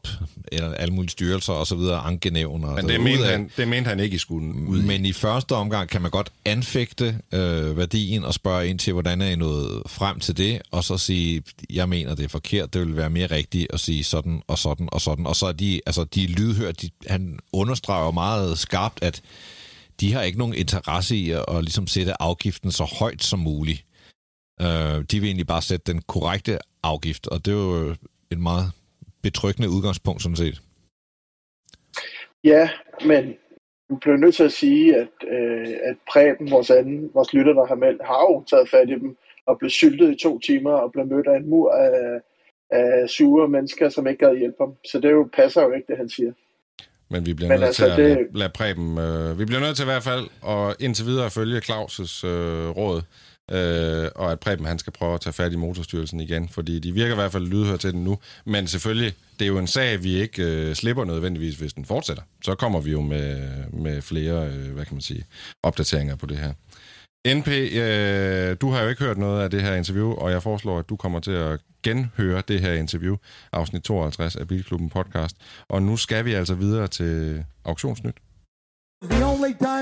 Speaker 2: eller alle mulige styrelser og så videre, ankenævn og
Speaker 3: Men det mente, han, det mente han ikke, I skulle ud
Speaker 2: Men i første omgang kan man godt anfægte øh, værdien og spørge ind til, hvordan er I nået frem til det, og så sige, jeg mener, det er forkert, det vil være mere rigtigt at sige sådan og sådan og sådan. Og så er de, altså de lydhørt, de, han understreger meget skarpt, at de har ikke nogen interesse i at, at ligesom sætte afgiften så højt som muligt. Øh, de vil egentlig bare sætte den korrekte afgift, og det er jo et meget betryggende udgangspunkt, sådan set.
Speaker 4: Ja, men vi bliver nødt til at sige, at, øh, at Preben, vores anden, vores lytter, der har meldt, har jo taget fat i dem og blev syltet i to timer og blev mødt af en mur af, af sure mennesker, som ikke gad hjælpe ham. Så det jo passer jo ikke, det han siger.
Speaker 3: Men vi bliver Men nødt altså, til at det... lade, lade Preben... Øh, vi bliver nødt til i hvert fald at indtil videre følge Claus' øh, råd øh, og at Preben han skal prøve at tage fat i motorstyrelsen igen, fordi de virker i hvert fald lydhør til den nu. Men selvfølgelig, det er jo en sag, vi ikke øh, slipper nødvendigvis, hvis den fortsætter. Så kommer vi jo med, med flere, øh, hvad kan man sige, opdateringer på det her. NP, øh, du har jo ikke hørt noget af det her interview, og jeg foreslår, at du kommer til at genhøre det her interview, afsnit 52 af Bilklubben podcast. Og nu skal vi altså videre til auktionsnyt. Jo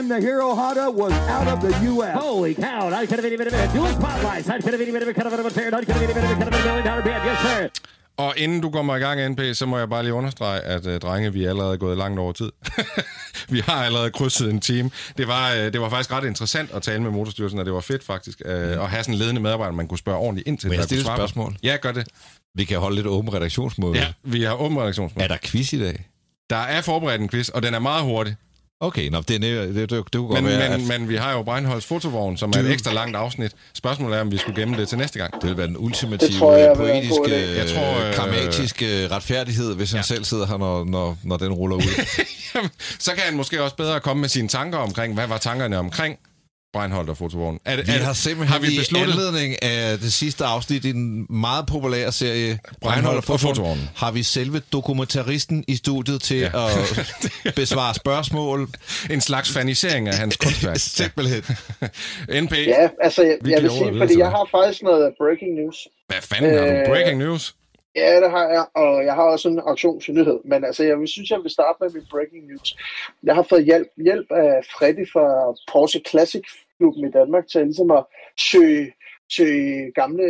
Speaker 3: time the Hero Hada was out of the U.S. Holy cow! I could have been a dual spotlights. I could have been a cut of a tear. I could have been a cut of a million dollar bid. Yes, sir. Og inden du kommer i gang, NP, så må jeg bare lige understrege, at uh, drenge, vi er allerede gået langt over tid. vi har allerede krydset en team. Det var, uh, det var faktisk ret interessant at tale med Motorstyrelsen, og det var fedt faktisk uh, mm. at have sådan en ledende medarbejder, man kunne spørge ordentligt ind til.
Speaker 2: Må jeg stille et spørgsmål?
Speaker 3: Ja, gør det.
Speaker 2: Vi kan holde lidt åben redaktionsmøde.
Speaker 3: Ja, vi har åben redaktionsmøde.
Speaker 2: Er der quiz i dag?
Speaker 3: Der er forberedt en quiz, og den er meget hurtig.
Speaker 2: Okay, nå, det, det, det, det, det kunne godt
Speaker 3: men,
Speaker 2: være...
Speaker 3: Men, at... men vi har jo Breinholds fotovogn, som du... er et ekstra langt afsnit. Spørgsmålet er, om vi skulle gemme det til næste gang.
Speaker 2: Det vil være den ultimative, jeg, poetiske, jeg tror, øh... krammatiske retfærdighed, hvis han ja. selv sidder her, når, når, når den ruller ud.
Speaker 3: Jamen, så kan han måske også bedre komme med sine tanker omkring, hvad var tankerne omkring Breinholt og fotovognen.
Speaker 2: Er, vi er, har simpelthen har vi besluttet... i anledning af det sidste afsnit i den meget populære serie Breinholt og fotovognen, har vi selve dokumentaristen i studiet til ja. at besvare spørgsmål.
Speaker 3: En slags fanisering af hans kunstværk.
Speaker 2: simpelthen.
Speaker 3: NP.
Speaker 4: Ja, altså jeg, jeg vil sige, fordi jeg har faktisk noget breaking news.
Speaker 3: Hvad fanden øh, har du? Breaking news?
Speaker 4: Ja, det har jeg, og jeg har også en auktionsnyhed. Men altså, jeg vil, synes, jeg vil starte med min breaking news. Jeg har fået hjælp, hjælp af Freddy fra Porsche Classic klubben i Danmark til ligesom at søge, søge gamle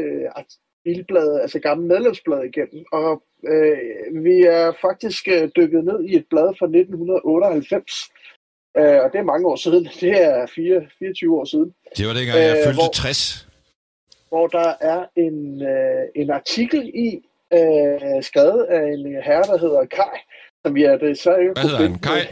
Speaker 4: bilblade, altså gamle medlemsblade igennem. Og øh, vi er faktisk øh, dykket ned i et blad fra 1998. Øh, og det er mange år siden. Det er 4, 24 år siden.
Speaker 2: Det var dengang, jeg øh, fyldte hvor, 60.
Speaker 4: Hvor der er en, øh, en artikel i, øh, skrevet af en herre, der hedder Kai, som vi er det så
Speaker 3: ikke Hvad hedder han? Kai?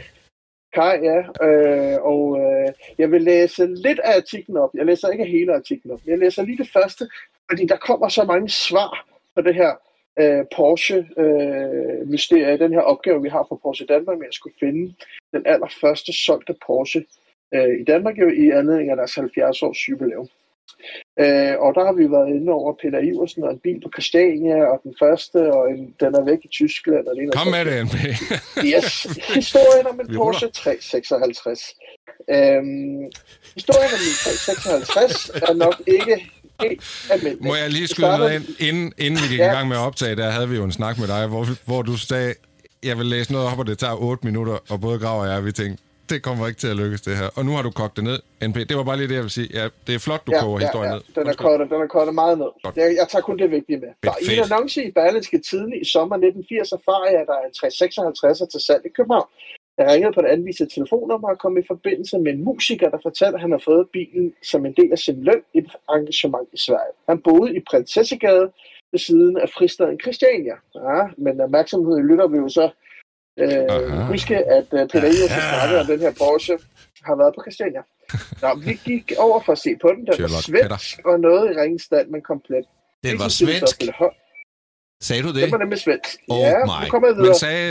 Speaker 4: Kai, ja. Øh, og øh, jeg vil læse lidt af artiklen op. Jeg læser ikke hele artiklen op. Jeg læser lige det første, fordi der kommer så mange svar på det her øh, Porsche-mysterie, øh, den her opgave, vi har for Porsche Danmark med at skulle finde den allerførste solgte Porsche øh, i Danmark jo i anledning af deres 70 års jubilæum. Øh, og der har vi været inde over Peter Iversen og en bil på Christiania, og den første, og en, den er væk i Tyskland. Og
Speaker 3: den Kom med det, NP.
Speaker 4: yes. Historien om en Porsche 356. Øhm, historien om en 356 er nok ikke helt.
Speaker 3: Må jeg lige skyde noget ind? Inden, inden vi gik ja. i gang med at optage, der havde vi jo en snak med dig, hvor, hvor du sagde, jeg vil læse noget op, og det tager 8 minutter, og både Grav og jeg, vi tænkte, det kommer ikke til at lykkes, det her. Og nu har du kogt det ned, NP. Det var bare lige det, jeg vil sige. Ja, det er flot, du ja, koger ja, historien ja. ned.
Speaker 4: Den er, kortet, den er kortet meget ned. Jeg, jeg tager kun det vigtige med. Der, I en annonce i Berlinske Tiden i sommer 1980 erfarer jeg, at der er en 356 til salg i København. Jeg ringede på det anviste telefonnummer og kom i forbindelse med en musiker, der fortalte, at han har fået bilen som en del af sin løn i et engagement i Sverige. Han boede i Prinsessegade ved siden af fristaden Christiania. Ja, men opmærksomhed lytter vi jo så Øh, huske, at uh, Peter Iversen snakkede om den her Porsche, har været på Christiania. Nå, vi gik over for at se på den. Den var svensk og noget i ringestand, men komplet.
Speaker 2: Den var svensk. Sagde du det?
Speaker 4: Den var nemlig svensk.
Speaker 2: Oh
Speaker 4: ja,
Speaker 2: my.
Speaker 4: jeg
Speaker 3: Men sagde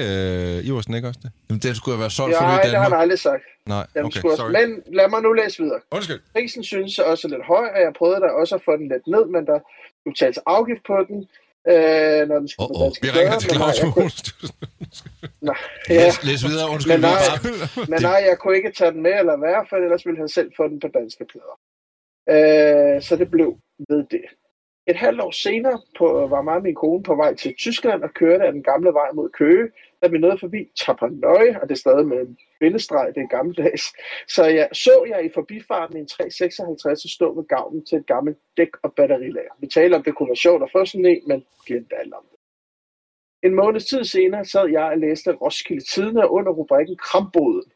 Speaker 3: øh, Iversen ikke også det?
Speaker 2: Jamen, den skulle have været solgt for ny
Speaker 4: det har han aldrig sagt.
Speaker 3: Nej,
Speaker 4: Den
Speaker 3: okay,
Speaker 4: skulle
Speaker 3: sorry.
Speaker 4: Men lad mig nu læse videre.
Speaker 3: Undskyld.
Speaker 4: Prisen synes også er lidt høj, og jeg prøvede da også at få den lidt ned, men der skulle tages afgift på den, øh, når den skulle
Speaker 2: åh.
Speaker 4: danske
Speaker 3: Vi ringer til Claus.
Speaker 4: Nej, ja,
Speaker 2: Læs, læs videre, undskyld.
Speaker 4: Men nej. men nej, jeg kunne ikke tage den med eller være, for ellers ville han selv få den på danske plader. Øh, så det blev ved det. Et halvt år senere på, var mig og min kone på vej til Tyskland og kørte af den gamle vej mod Køge, da vi nåede forbi Tapanøje, og det er stadig med en bindestreg, det er gammeldags. Så jeg så jeg i forbifarten en 356 stå ved gavnen til et gammelt dæk- og batterilager. Vi taler om, det kunne være sjovt at få sådan en, men glemte alt om det. En måneds tid senere sad jeg og læste Roskilde Tidene under rubrikken Kramboden,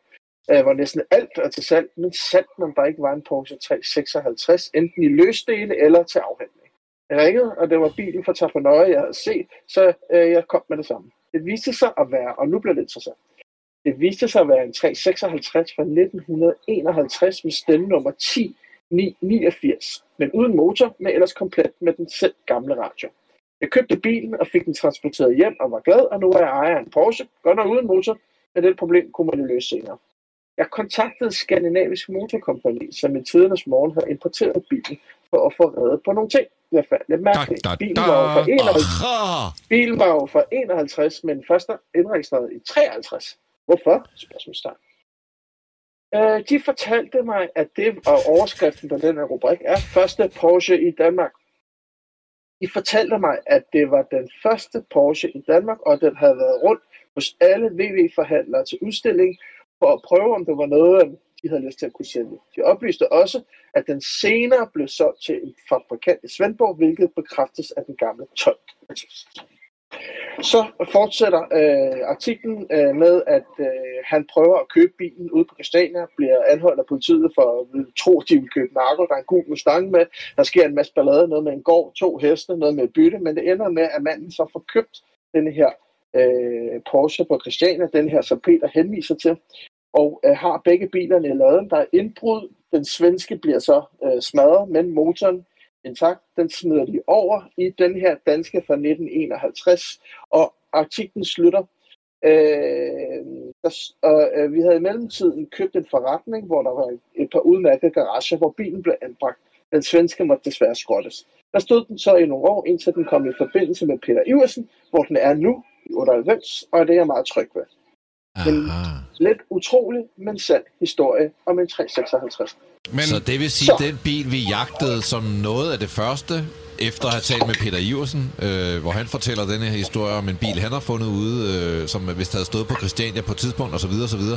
Speaker 4: øh, hvor næsten alt er til salg, men sandt man der ikke var en Porsche 356, enten i løsdele eller til afhandling. Jeg ringede, og det var bilen fra Tappernøje, jeg havde set, så øh, jeg kom med det samme. Det viste sig at være, og nu bliver det interessant, det viste sig at være en 356 fra 1951 med stemmenummer 10989, men uden motor, men ellers komplet med den selv gamle radio. Jeg købte bilen og fik den transporteret hjem og var glad, og nu er jeg ejer af en Porsche, godt nok uden motor, men det problem kunne man løse senere. Jeg kontaktede Skandinavisk Motorkompagni, som i tidernes morgen havde importeret bilen for at få reddet på nogle ting. Jeg fandt lidt mærkeligt.
Speaker 3: Da, da,
Speaker 4: Bilen var fra 51,
Speaker 2: Ah,
Speaker 4: bilen var jo fra 51, men først er indregistreret i 53. Hvorfor? Spørgsmålstegn. Øh, de fortalte mig, at det og overskriften på den her rubrik er første Porsche i Danmark. De fortalte mig, at det var den første Porsche i Danmark, og den havde været rundt hos alle VV-forhandlere til udstilling for at prøve, om det var noget, de havde lyst til at kunne sælge. De oplyste også, at den senere blev solgt til en fabrikant i Svendborg, hvilket bekræftes af den gamle tolk. Så fortsætter øh, artiklen øh, med, at øh, han prøver at købe bilen ude på Christiania, bliver anholdt af politiet for at tro, at de vil købe narko. Der er en gul Mustang med. Der sker en masse ballade, noget med en gård, to heste, noget med bytte, men det ender med, at manden så får købt den her øh, Porsche på Christiania, den her, som Peter henviser til, og øh, har begge bilerne i laden. Der er indbrud. Den svenske bliver så øh, smadret, men motoren intakt. Den smider de over i den her danske fra 1951, og artiklen slutter. Øh, der, øh, vi havde i mellemtiden købt en forretning, hvor der var et par udmærkede garager, hvor bilen blev anbragt. Den svenske måtte desværre skrottes. Der stod den så i nogle år, indtil den kom i forbindelse med Peter Iversen, hvor den er nu i 98, og det er jeg meget tryg ved
Speaker 2: aha.
Speaker 4: Lidt utrolig, men sand historie om en 356.
Speaker 3: Men
Speaker 2: Så det vil sige,
Speaker 4: Så.
Speaker 2: at den bil, vi jagtede som noget af det første, efter at have talt med Peter Iversen, øh, hvor han fortæller denne her historie om en bil, han har fundet ude, øh, som hvis havde stået på Christiania på et tidspunkt, osv. osv.
Speaker 3: der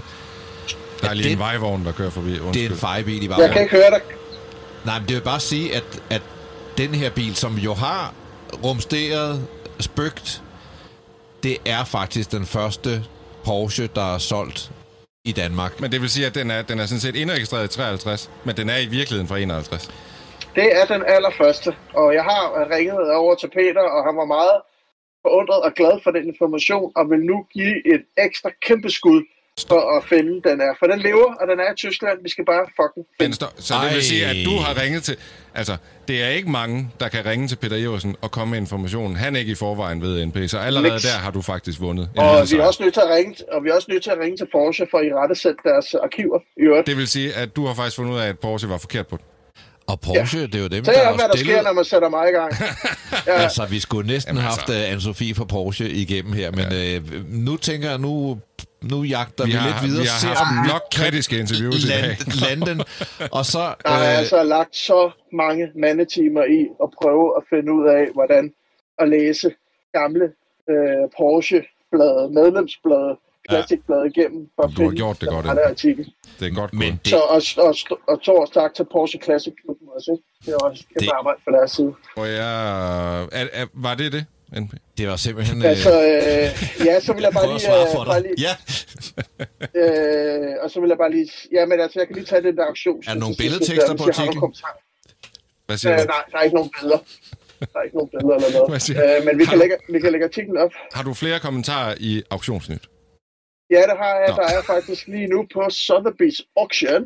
Speaker 3: er lige
Speaker 2: det-
Speaker 3: en vejvogn, der kører forbi.
Speaker 2: Det er
Speaker 3: Undskyld.
Speaker 2: en fejebil i
Speaker 4: Jeg kan ikke høre dig.
Speaker 2: Nej, men det vil bare sige, at, at den her bil, som jo har rumsteret, spøgt, det er faktisk den første Porsche, der er solgt i Danmark.
Speaker 3: Men det vil sige, at den er, den er sådan set indregistreret i 53, men den er i virkeligheden fra 51.
Speaker 4: Det er den allerførste, og jeg har ringet over til Peter, og han var meget forundret og glad for den information, og vil nu give et ekstra kæmpe skud for at finde den er. For den lever, og den er i Tyskland. Vi skal bare fucking
Speaker 3: Den
Speaker 4: finde
Speaker 3: står, så det
Speaker 2: Ej.
Speaker 3: vil sige, at du har ringet til... Altså, det er ikke mange, der kan ringe til Peter Iversen og komme med informationen. Han er ikke i forvejen ved NP, så allerede
Speaker 4: Niks.
Speaker 3: der har du faktisk vundet.
Speaker 4: Og vi er også nødt til at ringe, og vi er også nødt til at ringe til Porsche for at i rette sætte deres arkiver i øvrigt.
Speaker 3: Det vil sige, at du har faktisk fundet ud af, at Porsche var forkert på den.
Speaker 2: Og Porsche, ja. det er jo dem,
Speaker 4: Se
Speaker 2: der
Speaker 4: om, hvad
Speaker 2: har
Speaker 4: der sker, når
Speaker 2: stillet...
Speaker 4: man sætter mig i gang. Ja,
Speaker 2: Altså, vi skulle næsten have haft
Speaker 3: altså.
Speaker 2: uh, Anne-Sophie fra Porsche igennem her, men ja. øh, nu tænker jeg, nu, nu jagter vi,
Speaker 3: Vi har-
Speaker 2: lidt videre.
Speaker 3: vi har
Speaker 2: ser,
Speaker 3: haft
Speaker 2: om
Speaker 3: nok kritiske interviews i dag.
Speaker 2: land, lande den. Og så...
Speaker 4: der er
Speaker 2: Øh,
Speaker 4: altså lagt så mange mandetimer i at prøve at finde ud af, hvordan at læse gamle øh, Porsche-blade, medlemsblade, klassikblade igennem. For at
Speaker 3: Du har
Speaker 4: finde
Speaker 3: gjort det
Speaker 4: den
Speaker 3: godt, Emil.
Speaker 4: artikel.
Speaker 3: Det er godt
Speaker 2: men det,
Speaker 4: Så, og, og, og Thors tak til Porsche Classic Klubben også. Ikke? Det er også et kæmpe
Speaker 2: Det-
Speaker 4: arbejde for deres side.
Speaker 3: Og jeg, er, er, var det det, NP?
Speaker 2: det var simpelthen... Øh,
Speaker 4: Altså, øh, ja, så vil jeg bare lige...
Speaker 2: svare
Speaker 4: Øh,
Speaker 2: for
Speaker 4: bare lige
Speaker 2: Ja,
Speaker 4: øh, og så vil jeg bare lige... Ja, men altså, jeg kan lige tage den der auktion.
Speaker 2: Er der nogle billedtekster på
Speaker 4: har
Speaker 2: artiklen?
Speaker 3: Hvad siger
Speaker 4: Øh,
Speaker 3: du?
Speaker 4: nej, der er ikke nogen billeder. Der er ikke nogen billeder eller noget. Øh, men vi
Speaker 3: Har
Speaker 4: kan,
Speaker 3: du-
Speaker 4: lægge, vi kan lægge artiklen op.
Speaker 3: Har du flere kommentarer i auktionsnyt?
Speaker 4: Ja, det har jeg.
Speaker 3: Nå.
Speaker 4: Der er faktisk lige nu på Sotheby's Auction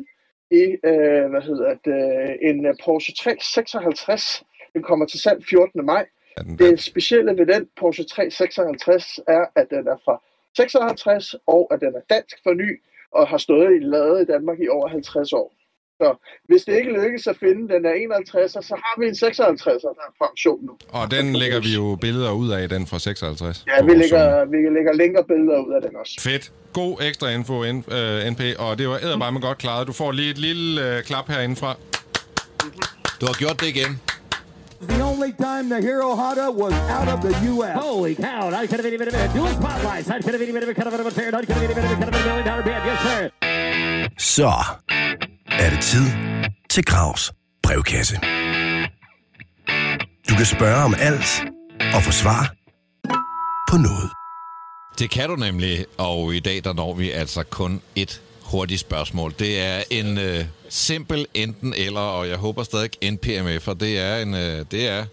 Speaker 4: i, øh, hvad hedder det, en Porsche 356. Den kommer til salg 14. maj.
Speaker 3: Den
Speaker 4: Det specielle ved den Porsche 356 er, at den er fra 56, og at den er dansk for ny, og har stået i ladet i Danmark i over 50 år. Så hvis det ikke lykkes at finde den er 51, så har vi en 56, der er auktion nu.
Speaker 3: Og den lægger vi jo billeder ud af, den fra 56.
Speaker 4: Ja, vi lægger, vi lægger længere billeder ud af den også.
Speaker 3: Fedt. God ekstra info, uh, NP, og det var edderbarme godt klaret. Du får lige et lille uh, klap herindefra.
Speaker 2: Du har gjort det igen.
Speaker 6: The only time the Hero Honda was out of the U.S.
Speaker 7: Holy cow, I could have been even a dual spotlights. I could have been even a kind of a fair, I could have been even a kind of a million dollar bid. Yes, sir.
Speaker 1: Så er det tid til Gravs brevkasse. Du kan spørge om alt og få svar på noget.
Speaker 2: Det kan du nemlig, og i dag der når vi altså kun et hurtigt spørgsmål. Det er en øh, simpel enten eller, og jeg håber stadig NPMF, for det er en øh, det er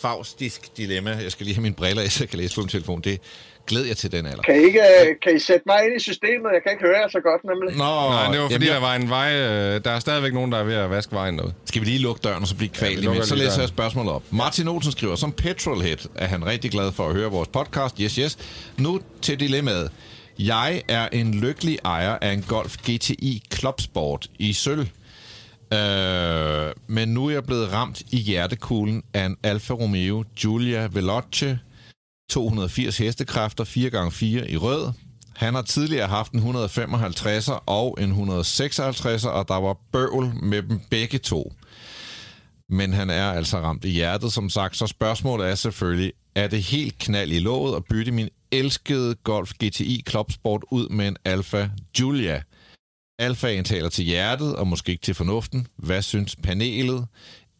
Speaker 2: faustisk dilemma. Jeg skal lige have mine briller af, så jeg kan læse på min telefon. Det glæder jeg til den alder.
Speaker 4: Kan I, ikke, øh, kan I sætte mig ind i systemet? Jeg kan ikke høre jer så godt, nemlig.
Speaker 2: Nå,
Speaker 3: Nej, det var fordi,
Speaker 2: jamen,
Speaker 3: der var en vej... Øh, der er stadigvæk nogen, der er ved at vaske vejen noget.
Speaker 2: Skal vi lige lukke døren, og så blive kvalt ja? Så læser jeg spørgsmålet op. Martin Olsen skriver, som petrolhead er han rigtig glad for at høre vores podcast. Yes, yes. Nu til dilemmaet. Jeg er en lykkelig ejer af en Golf GTI Clubsport i sølv. Øh, men nu er jeg blevet ramt i hjertekuglen af en Alfa Romeo Giulia Veloce 280 hestekræfter 4x4 i rød. Han har tidligere haft en 155'er og en 156'er, og der var bøvl med dem begge to. Men han er altså ramt i hjertet, som sagt, så spørgsmålet er selvfølgelig, er det helt knald i låget at bytte min elskede Golf GTI Club Sport ud med en Alfa Giulia? Alfaen taler til hjertet, og måske ikke til fornuften. Hvad synes panelet?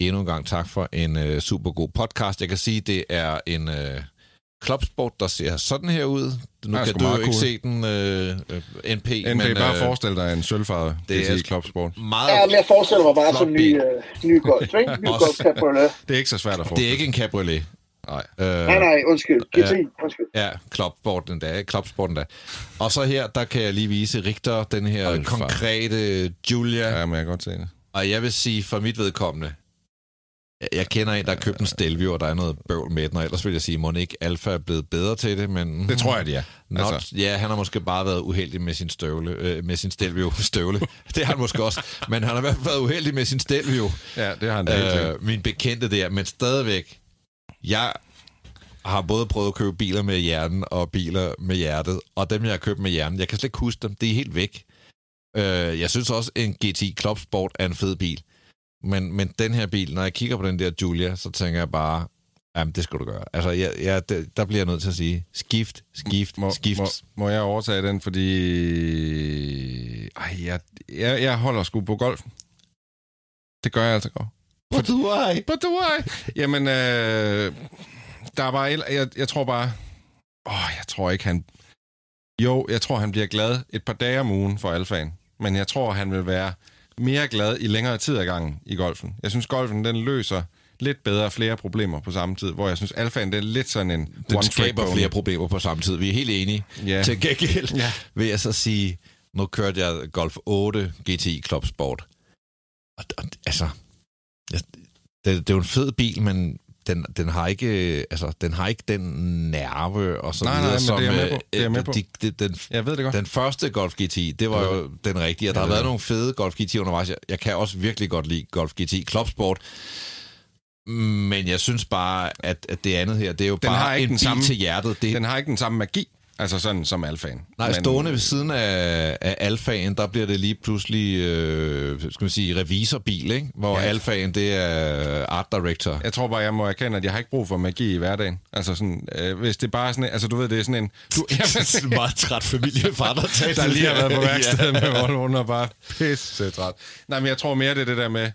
Speaker 2: Endnu en gang tak for en øh, super god podcast. Jeg kan sige, det er en øh, klubsport, der ser sådan her ud. Nu kan du jo
Speaker 3: meget
Speaker 2: ikke
Speaker 3: cool.
Speaker 2: se den øh, NP,
Speaker 3: NP,
Speaker 2: men
Speaker 3: bare
Speaker 2: øh,
Speaker 3: forestil dig en sølvfarvet
Speaker 2: det er
Speaker 3: GTI Club Sport.
Speaker 2: meget...
Speaker 4: Ja, men jeg forestiller mig bare som ny, øh, ny golf, ikke? Ny golf cabriolet.
Speaker 3: Det er ikke så svært at
Speaker 2: Det er
Speaker 3: forestille
Speaker 2: ikke en cabriolet.
Speaker 3: Nej.
Speaker 2: Øh,
Speaker 4: Nej, nej, undskyld. GTI, undskyld.
Speaker 2: Ja, klubsporten da, klubsporten da. Og så her, der kan jeg lige vise Richter, den her
Speaker 3: Hold
Speaker 2: konkrete Julia.
Speaker 3: Ja, men jeg kan godt se det.
Speaker 2: Og jeg vil sige, for mit vedkommende, jeg- jeg kender en, der har købt en Stelvio, og der er noget bøvl med den, og ellers vil jeg sige, må ikke Alfa er blevet bedre til det, men...
Speaker 3: Det tror jeg, de er.
Speaker 2: Not,
Speaker 3: Altså.
Speaker 2: Ja, han har måske bare været uheldig med sin støvle, øh, med sin Stelvio støvle. det har han måske også, men han har i hvert fald været uheldig med sin Stelvio.
Speaker 3: Ja, det har han da helt sikkert.
Speaker 2: Øh, min bekendte der, men stadigvæk, jeg har både prøvet at købe biler med hjernen og biler med hjertet, og dem, jeg har købt med hjernen, jeg kan slet ikke huske dem, det er helt væk. Øh, jeg synes også, en GT Club Sport er en fed bil, men, men den her bil, når jeg kigger på den der Julia, så tænker jeg bare, jamen det skal du gøre. Altså, jeg, jeg, det, der bliver jeg nødt til at sige, skift, skift,
Speaker 3: Må,
Speaker 2: skift.
Speaker 3: må, må jeg overtage den, fordi... Ej, jeg, jeg, jeg holder sgu på golfen. Det gør jeg altså godt.
Speaker 2: But do I?
Speaker 3: But do I? Jamen, øh, der er bare... Jeg, jeg tror bare... Åh, jeg tror ikke, han... Jo, jeg tror, han bliver glad et par dage om ugen for alfaen. Men jeg tror, han vil være mere glad i længere tid ad gangen i golfen. Jeg synes, golfen den løser lidt bedre flere problemer på samme tid, hvor jeg synes, alfaen det er lidt sådan en
Speaker 2: Den skaber flere problemer på samme tid. Vi er helt enige.
Speaker 3: Ja.
Speaker 2: Til gengæld
Speaker 3: Ja.
Speaker 2: vil jeg så sige, nu kørte jeg Golf 8 GTI Club Sport. Og, og altså, det, det er jo en fed bil, men den, den har ikke altså den har ikke den nerve og så
Speaker 3: Nej, nej,
Speaker 2: videre som
Speaker 3: det er med
Speaker 2: øh,
Speaker 3: på. Det er med på.
Speaker 2: de, de, den,
Speaker 3: Jeg ved det godt.
Speaker 2: den første Golf GTI, det var jo den rigtige, og der
Speaker 3: Jeg
Speaker 2: har været
Speaker 3: det.
Speaker 2: nogle fede Golf GTI undervejs. Jeg, jeg kan også virkelig godt lide Golf GTI Club Sport. Men jeg synes bare, at, at det andet her, det er jo
Speaker 3: Den har
Speaker 2: bare
Speaker 3: ikke
Speaker 2: en
Speaker 3: den samme-
Speaker 2: til hjertet. Det,
Speaker 3: Den har ikke den samme magi, altså sådan som alfaen.
Speaker 2: Nej, Men, stående ved siden af, af alfaen, der bliver det lige pludselig, øh, skal man sige, revisorbil, ikke? Hvor
Speaker 3: Ja.
Speaker 2: ja. alfaen, det er art director.
Speaker 3: Jeg tror bare, jeg må erkende, at jeg har ikke brug for magi i hverdagen. Altså sådan, øh, hvis det bare er sådan en, altså du ved, det er sådan en... Du,
Speaker 2: er en meget træt familiefar, der
Speaker 3: der lige har været på
Speaker 2: Ja.
Speaker 3: værkstedet med Volvoen og bare pisse træt. Nej, men jeg tror mere, det er det der med...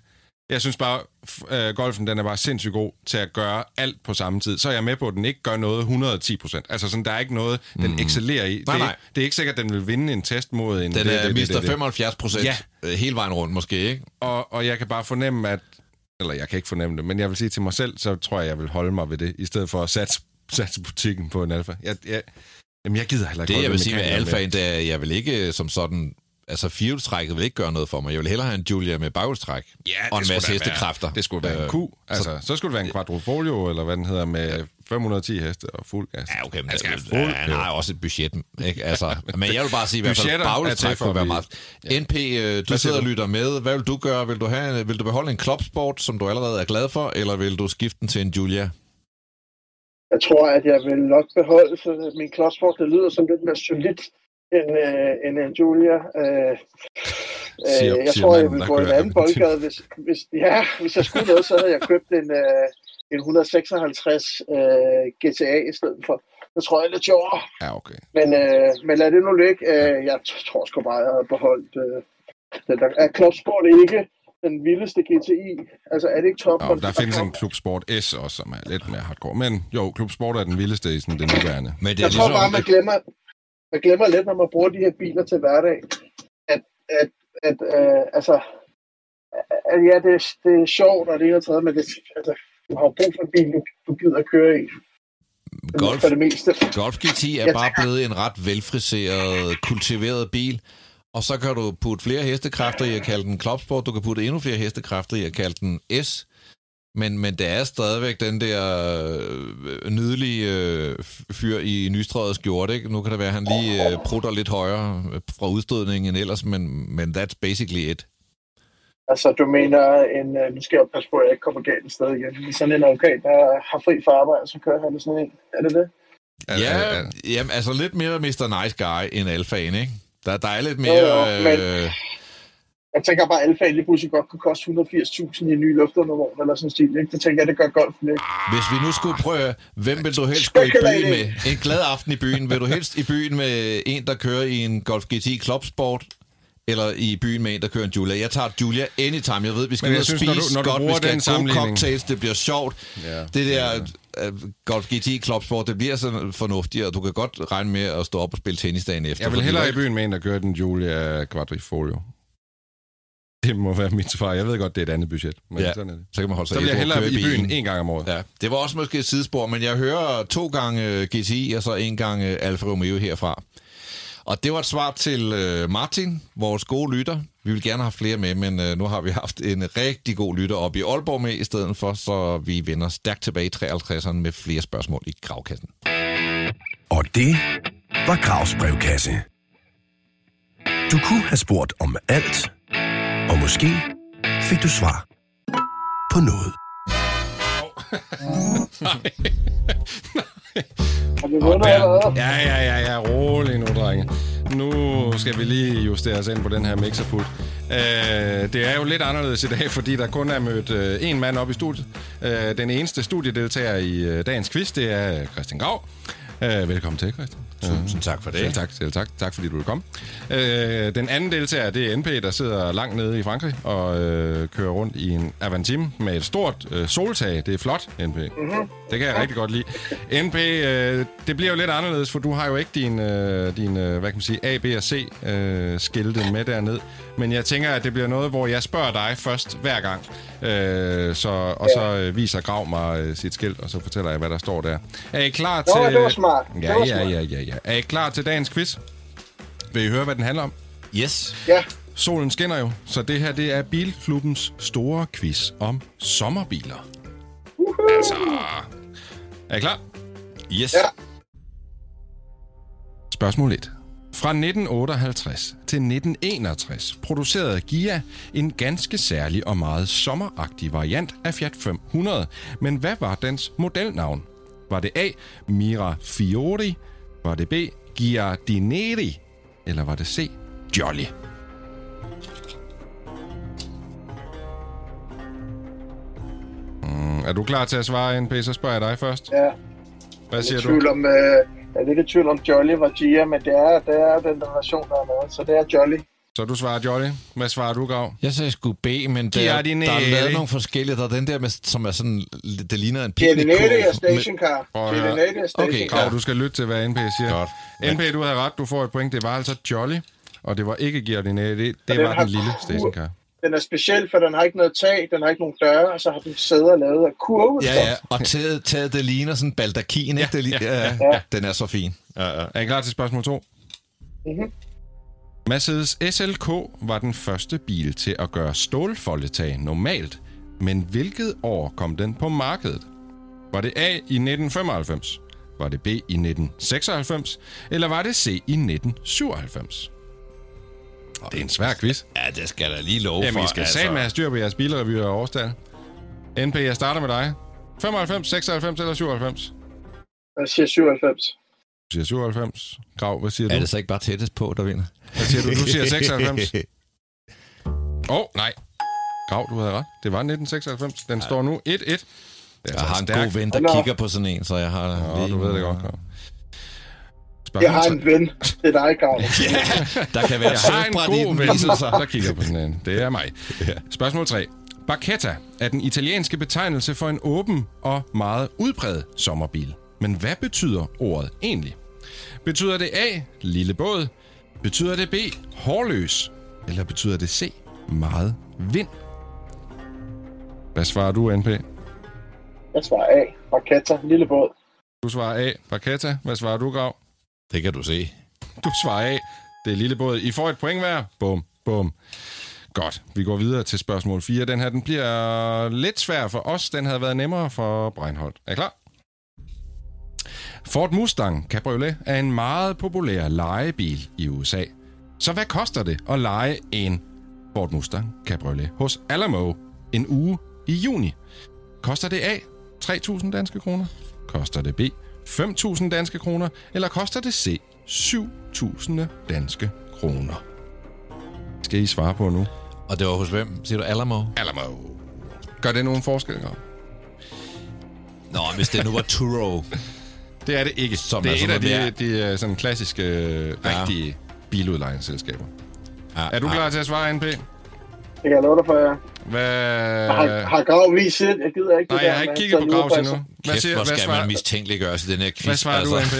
Speaker 3: Jeg synes bare, øh, golfen den er bare sindssygt god til at gøre alt på samme tid. Så er jeg med på, at den ikke gør noget 110 procent. Altså sådan, der er ikke noget, den mm. excellerer i.
Speaker 2: Nej,
Speaker 3: det, er,
Speaker 2: nej.
Speaker 3: det er ikke sikkert, at den vil vinde en test mod en...
Speaker 2: Den
Speaker 3: det,
Speaker 2: er
Speaker 3: det,
Speaker 2: mister
Speaker 3: det, det.
Speaker 2: 75 procent
Speaker 3: Ja.
Speaker 2: ja. hele vejen rundt, måske, ikke?
Speaker 3: Og, og jeg kan bare fornemme, at... Eller jeg kan ikke fornemme det, men jeg vil sige til mig selv, så tror jeg, jeg vil holde mig ved det, i stedet for at satse, satse butikken på en alfa. Jeg, jeg, jamen, jeg gider heller ikke
Speaker 2: Det, jeg vil sige med alfaen, det er, jeg vil ikke som sådan altså firehjulstrækket vil ikke gøre noget for mig. Jeg vil hellere have en Julia med baghjulstræk
Speaker 3: Ja,
Speaker 2: og en masse hestekræfter.
Speaker 3: Være, det skulle være en
Speaker 2: Øh,
Speaker 3: Q. Altså, så, så skulle det være en Quadrofolio, eller hvad den hedder, med 510 heste og fuld gas.
Speaker 2: Ja, okay, men
Speaker 3: skal
Speaker 2: han,
Speaker 3: have
Speaker 2: ja,
Speaker 3: fuld
Speaker 2: han har jo også et budget. Ikke? Altså, men jeg vil bare sige, i hvert fald
Speaker 3: er
Speaker 2: baghjulstræk
Speaker 3: til for,
Speaker 2: kunne være meget. NP, øh, du sidder og lytter med. Hvad vil du gøre? Vil du, have, vil du beholde en klopsport, som du allerede er glad for, eller vil du skifte den til en Julia?
Speaker 4: Jeg tror, at jeg vil nok beholde så min klodsfort. Det lyder som lidt mere solidt end, øh, end en Julia. Øh,
Speaker 3: Siger-
Speaker 4: øh, jeg
Speaker 3: siger
Speaker 4: tror, jeg
Speaker 3: manden,
Speaker 4: vil
Speaker 3: der
Speaker 4: gå i en anden boldgade. Hvis, hvis, ja, hvis jeg skulle noget, så havde jeg købt en, øh, en 156 øh, GTA i stedet for. Det tror jeg er lidt sjovere.
Speaker 3: Ja, okay.
Speaker 4: Men, øh, men lad det nu ligge. Øh, jeg tror sgu bare, jeg havde beholdt øh, den der. Er Clubsport ikke den vildeste GTI? Altså, er det ikke top?
Speaker 3: Og der findes en Klub Sport S også, som er lidt mere hardcore. Men jo, Klub Sport er den vildeste i sådan den nuværende.
Speaker 2: Men det er
Speaker 4: Jeg tror
Speaker 2: ligesom,
Speaker 4: bare, man glemmer, man glemmer lidt, når man bruger de her biler til hverdag, at, at, at øh, altså, at, ja, det, er- det er sjovt, og det og tredje, men det, altså, du har brug for en bil, du, du gider at køre i.
Speaker 2: Golf,
Speaker 4: For det meste.
Speaker 2: Golf GT er
Speaker 4: Jeg
Speaker 2: bare
Speaker 4: tænker-
Speaker 2: blevet en ret velfriseret, kultiveret bil. Og så kan du putte flere hestekræfter i at kalde den Klopsport. Du kan putte endnu flere hestekræfter i at kalde den S. Men, men det er stadigvæk den der øh, nydelige øh, fyr i nystrøget skjorte. Ikke? Nu kan det være, at han lige øh, prutter lidt højere øh, fra udstødningen end ellers, men, men that's basically it.
Speaker 4: Altså, du mener, en, øh, nu skal jeg passe på, at jeg ikke kommer galt et sted igen. Sådan en advokat, der har fri for arbejde, så kører han sådan en. Er det det?
Speaker 3: Er-
Speaker 2: Ja,
Speaker 3: er-
Speaker 2: jamen, altså lidt mere Mr. Nice Guy end alfaen, ikke? Der, der er lidt mere...
Speaker 4: Jo, jo, men-
Speaker 2: øh,
Speaker 4: Jeg tænker bare, at Alfa lige pludselig godt kunne koste 180.000 i en ny luftundervogn eller sådan stil. Ikke? Det tænker jeg, det gør golf ikke.
Speaker 2: Hvis vi nu skulle prøve, hvem vil du helst gå i byen med? En glad aften i byen. Vil du helst i byen med en, der kører i en Golf GT Clubsport? Eller i byen med en, der kører en Julia? Jeg tager Julia anytime. Jeg ved, vi skal ud og spise
Speaker 3: når du- når du
Speaker 2: godt. Vi skal have gode cocktails. Det bliver sjovt.
Speaker 3: Ja.
Speaker 2: Det der uh, Golf GT Clubsport, det bliver sådan fornuftigt, og du kan godt regne med at stå op og spille tennis dagen efter.
Speaker 3: Jeg vil hellere i byen med en, der kører den Julia Quadrifoglio. Det må være mit svar. Jeg ved godt, det er et andet budget, men
Speaker 2: Ja.
Speaker 3: sådan er det.
Speaker 2: Så kan man holde sig
Speaker 3: Så vil jeg hellere i byen en gang om året.
Speaker 2: Ja, det var også måske et sidespor, men jeg hører to gange GTI og så en gang øh, Alfa Romeo herfra. Og det var et svar til øh, Martin, vores gode lytter. Vi vil gerne have flere med, men øh, nu har vi haft en rigtig god lytter op i Aalborg med i stedet for, så vi vender stærkt tilbage i 53'eren med flere spørgsmål i gravkassen.
Speaker 1: Og det var Gravs brevkasse. Du kunne have spurgt om alt, og måske fik du svar på noget.
Speaker 4: Vundet allerede?
Speaker 3: Ja, ja, ja, ja. Rolig nu, drenge. Nu skal vi lige justere os ind på den her mixerpult. Øh, det er jo lidt anderledes i dag, fordi der kun er mødt øh, en mand op i studiet. Øh, den eneste studiedeltager i øh, dagens quiz, det er Christian Grav. Øh, velkommen til, Christian.
Speaker 2: Tusind tak for det.
Speaker 3: Selv tak, selv tak. Tak fordi du komme. Øh, den anden deltager, det er NP, der sidder langt nede i Frankrig og øh, kører rundt i en Avantime med et stort øh, soltag. Det er flot, NP. Mm-hmm. Det kan jeg rigtig godt lide. NP, øh, det bliver jo lidt anderledes, for du har jo ikke din, øh, din øh, hvad kan man sige, A, B og C øh, skilte med derned. Men jeg tænker, at det bliver noget, hvor jeg spørger dig først hver gang. Øh, så, og så øh, viser Grav mig øh, sit skilt, og så fortæller jeg, hvad der står der. Er I klar til...
Speaker 4: Nå, det var smart. Det
Speaker 3: Ja,
Speaker 4: var
Speaker 3: ja,
Speaker 4: smart.
Speaker 3: ja, ja, ja. Er I klar til dagens quiz? Vil I høre, hvad den handler om?
Speaker 2: Yes.
Speaker 4: Ja,
Speaker 3: Solen skinner jo, så det her det er Bilklubbens store quiz om sommerbiler. Altså, er I klar?
Speaker 2: Yes.
Speaker 4: Ja.
Speaker 3: Spørgsmål 1. Fra 1958 til 1961 producerede Gia en ganske særlig og meget sommeragtig variant af Fiat 500. Men hvad var dens modelnavn? Var det A. Mira Fiori? Var det B. Giardineri? Eller var det C. Jolly? Mm, er du klar til at svare, NP? Så spørger jeg dig først.
Speaker 4: ja.
Speaker 3: Hvad
Speaker 4: Jeg
Speaker 3: siger
Speaker 4: er, i
Speaker 3: du?
Speaker 4: om, øh, jeg er lidt i tvivl om Jolly var Gia, men det er, det er den der version, der er lavet, så det er Jolly.
Speaker 3: Så du svarer Jolly. Hvad svarer du, Grav?
Speaker 2: Jeg sagde sgu B, men der,
Speaker 3: Giardinelli.
Speaker 2: der er lavet nogle forskellige. Der er den der, med, som er sådan, det ligner en
Speaker 4: Giardinelli
Speaker 2: picnickurv.
Speaker 4: er stationcar.
Speaker 3: Høre.
Speaker 4: Giardinelli er
Speaker 2: Okay,
Speaker 4: stationcar.
Speaker 3: Grav, du skal lytte til, hvad NP siger.
Speaker 2: Godt.
Speaker 3: NP, du havde ret. Du får et point. Det var altså Jolly. Og det var ikke Giardinelli. Det, det
Speaker 4: den
Speaker 3: var
Speaker 4: har
Speaker 3: den lille stationcar.
Speaker 4: Den er speciel, for den har ikke noget tag, den har ikke nogen døre, og så har den sæder lavet af kurve.
Speaker 2: Ja, ja, og taget, taget det ligner sådan en baldakin, ikke? Det, li- ja, ja, ja. Den er så fin. Ja, ja.
Speaker 3: Er I klar til spørgsmål 2?
Speaker 4: Mhm.
Speaker 3: Mercedes SLK var den første bil til at gøre stålfoldetag normalt, men hvilket år kom den på markedet? Var det A i 1995? Var det B i 1996? Eller var det C i 1997? Det er en svær quiz.
Speaker 2: Ja, det skal der lige love
Speaker 3: Jamen,
Speaker 2: for.
Speaker 3: I skal altså... med have styr på jeres bilrevyer og årstal. NP, jeg starter med dig. 95, 96 eller 97?
Speaker 4: Jeg siger 97.
Speaker 3: Siger 97. Grav, hvad siger du?
Speaker 2: Er det så ikke bare tættest på, der vinder?
Speaker 3: Hvad siger du? Du siger 96. Åh, oh, nej. Grav, du havde ret. Det var 1996. Den står nu 1-1. Det er
Speaker 2: Jeg har en god ven, der
Speaker 4: Nå.
Speaker 2: kigger på sådan en, så jeg har...
Speaker 3: Nå, du ved det godt, Grav.
Speaker 4: Jeg har
Speaker 3: Spørgsmål
Speaker 4: en ven. Det er dig, Gavl.
Speaker 2: Ja, der kan være
Speaker 3: Jeg har en god ven, der kigger på sådan en. Det er mig. Spørgsmål 3. Barchetta er den italienske betegnelse for en åben og meget udbredt sommerbil. Men hvad betyder ordet egentlig? Betyder det A, lille båd? Betyder det B, hårløs? Eller betyder det C, meget vind? Hvad svarer du, NP?
Speaker 4: Jeg svarer A. Marketta, lille båd.
Speaker 3: Du svarer A, Barchetta. Hvad svarer du, Grav?
Speaker 2: Det kan du se.
Speaker 3: Du svarer A. Det er lille båd. I får et point hver. Bum, bum. Godt. Vi går videre til spørgsmål 4. Den her den bliver lidt svær for os. Den havde været nemmere for Breinholt. Er I klar? Ford Mustang Cabriolet er en meget populær lejebil i USA. Så hvad koster det at lege en Ford Mustang Cabriolet hos Alamo en uge i juni? Koster det A 3.000 danske kroner? Koster det B 5.000 danske kroner? Eller koster det C 7.000 danske kroner? Skal I svare på nu?
Speaker 2: Og det var hos hvem? Siger du Alamo?
Speaker 3: Alamo. Gør det nogen forskel? Grav?
Speaker 2: Nå, hvis det nu var Turo.
Speaker 3: Det er det ikke.
Speaker 2: Som
Speaker 3: det er
Speaker 2: er
Speaker 3: et af
Speaker 2: sådan
Speaker 3: de, de øh, sådan klassiske, øh,
Speaker 2: Ja.
Speaker 3: rigtige biludlejningsselskaber.
Speaker 2: Ja,
Speaker 3: Er du klar til at svare, NP?
Speaker 4: Det kan jeg love dig for, jer.
Speaker 3: Hvad...
Speaker 4: Har, har Grav vist? Jeg gider ikke
Speaker 3: Nej,
Speaker 4: det
Speaker 3: jeg
Speaker 4: der
Speaker 3: har ikke kigget på Gravs
Speaker 4: lurepasser.
Speaker 3: endnu. Hvad,
Speaker 2: Kæft,
Speaker 3: siger,
Speaker 2: hvor
Speaker 3: hvad,
Speaker 2: skal man
Speaker 3: svarer,
Speaker 2: mistænkeliggøres i den her quiz.
Speaker 3: hvad svarer du, NP?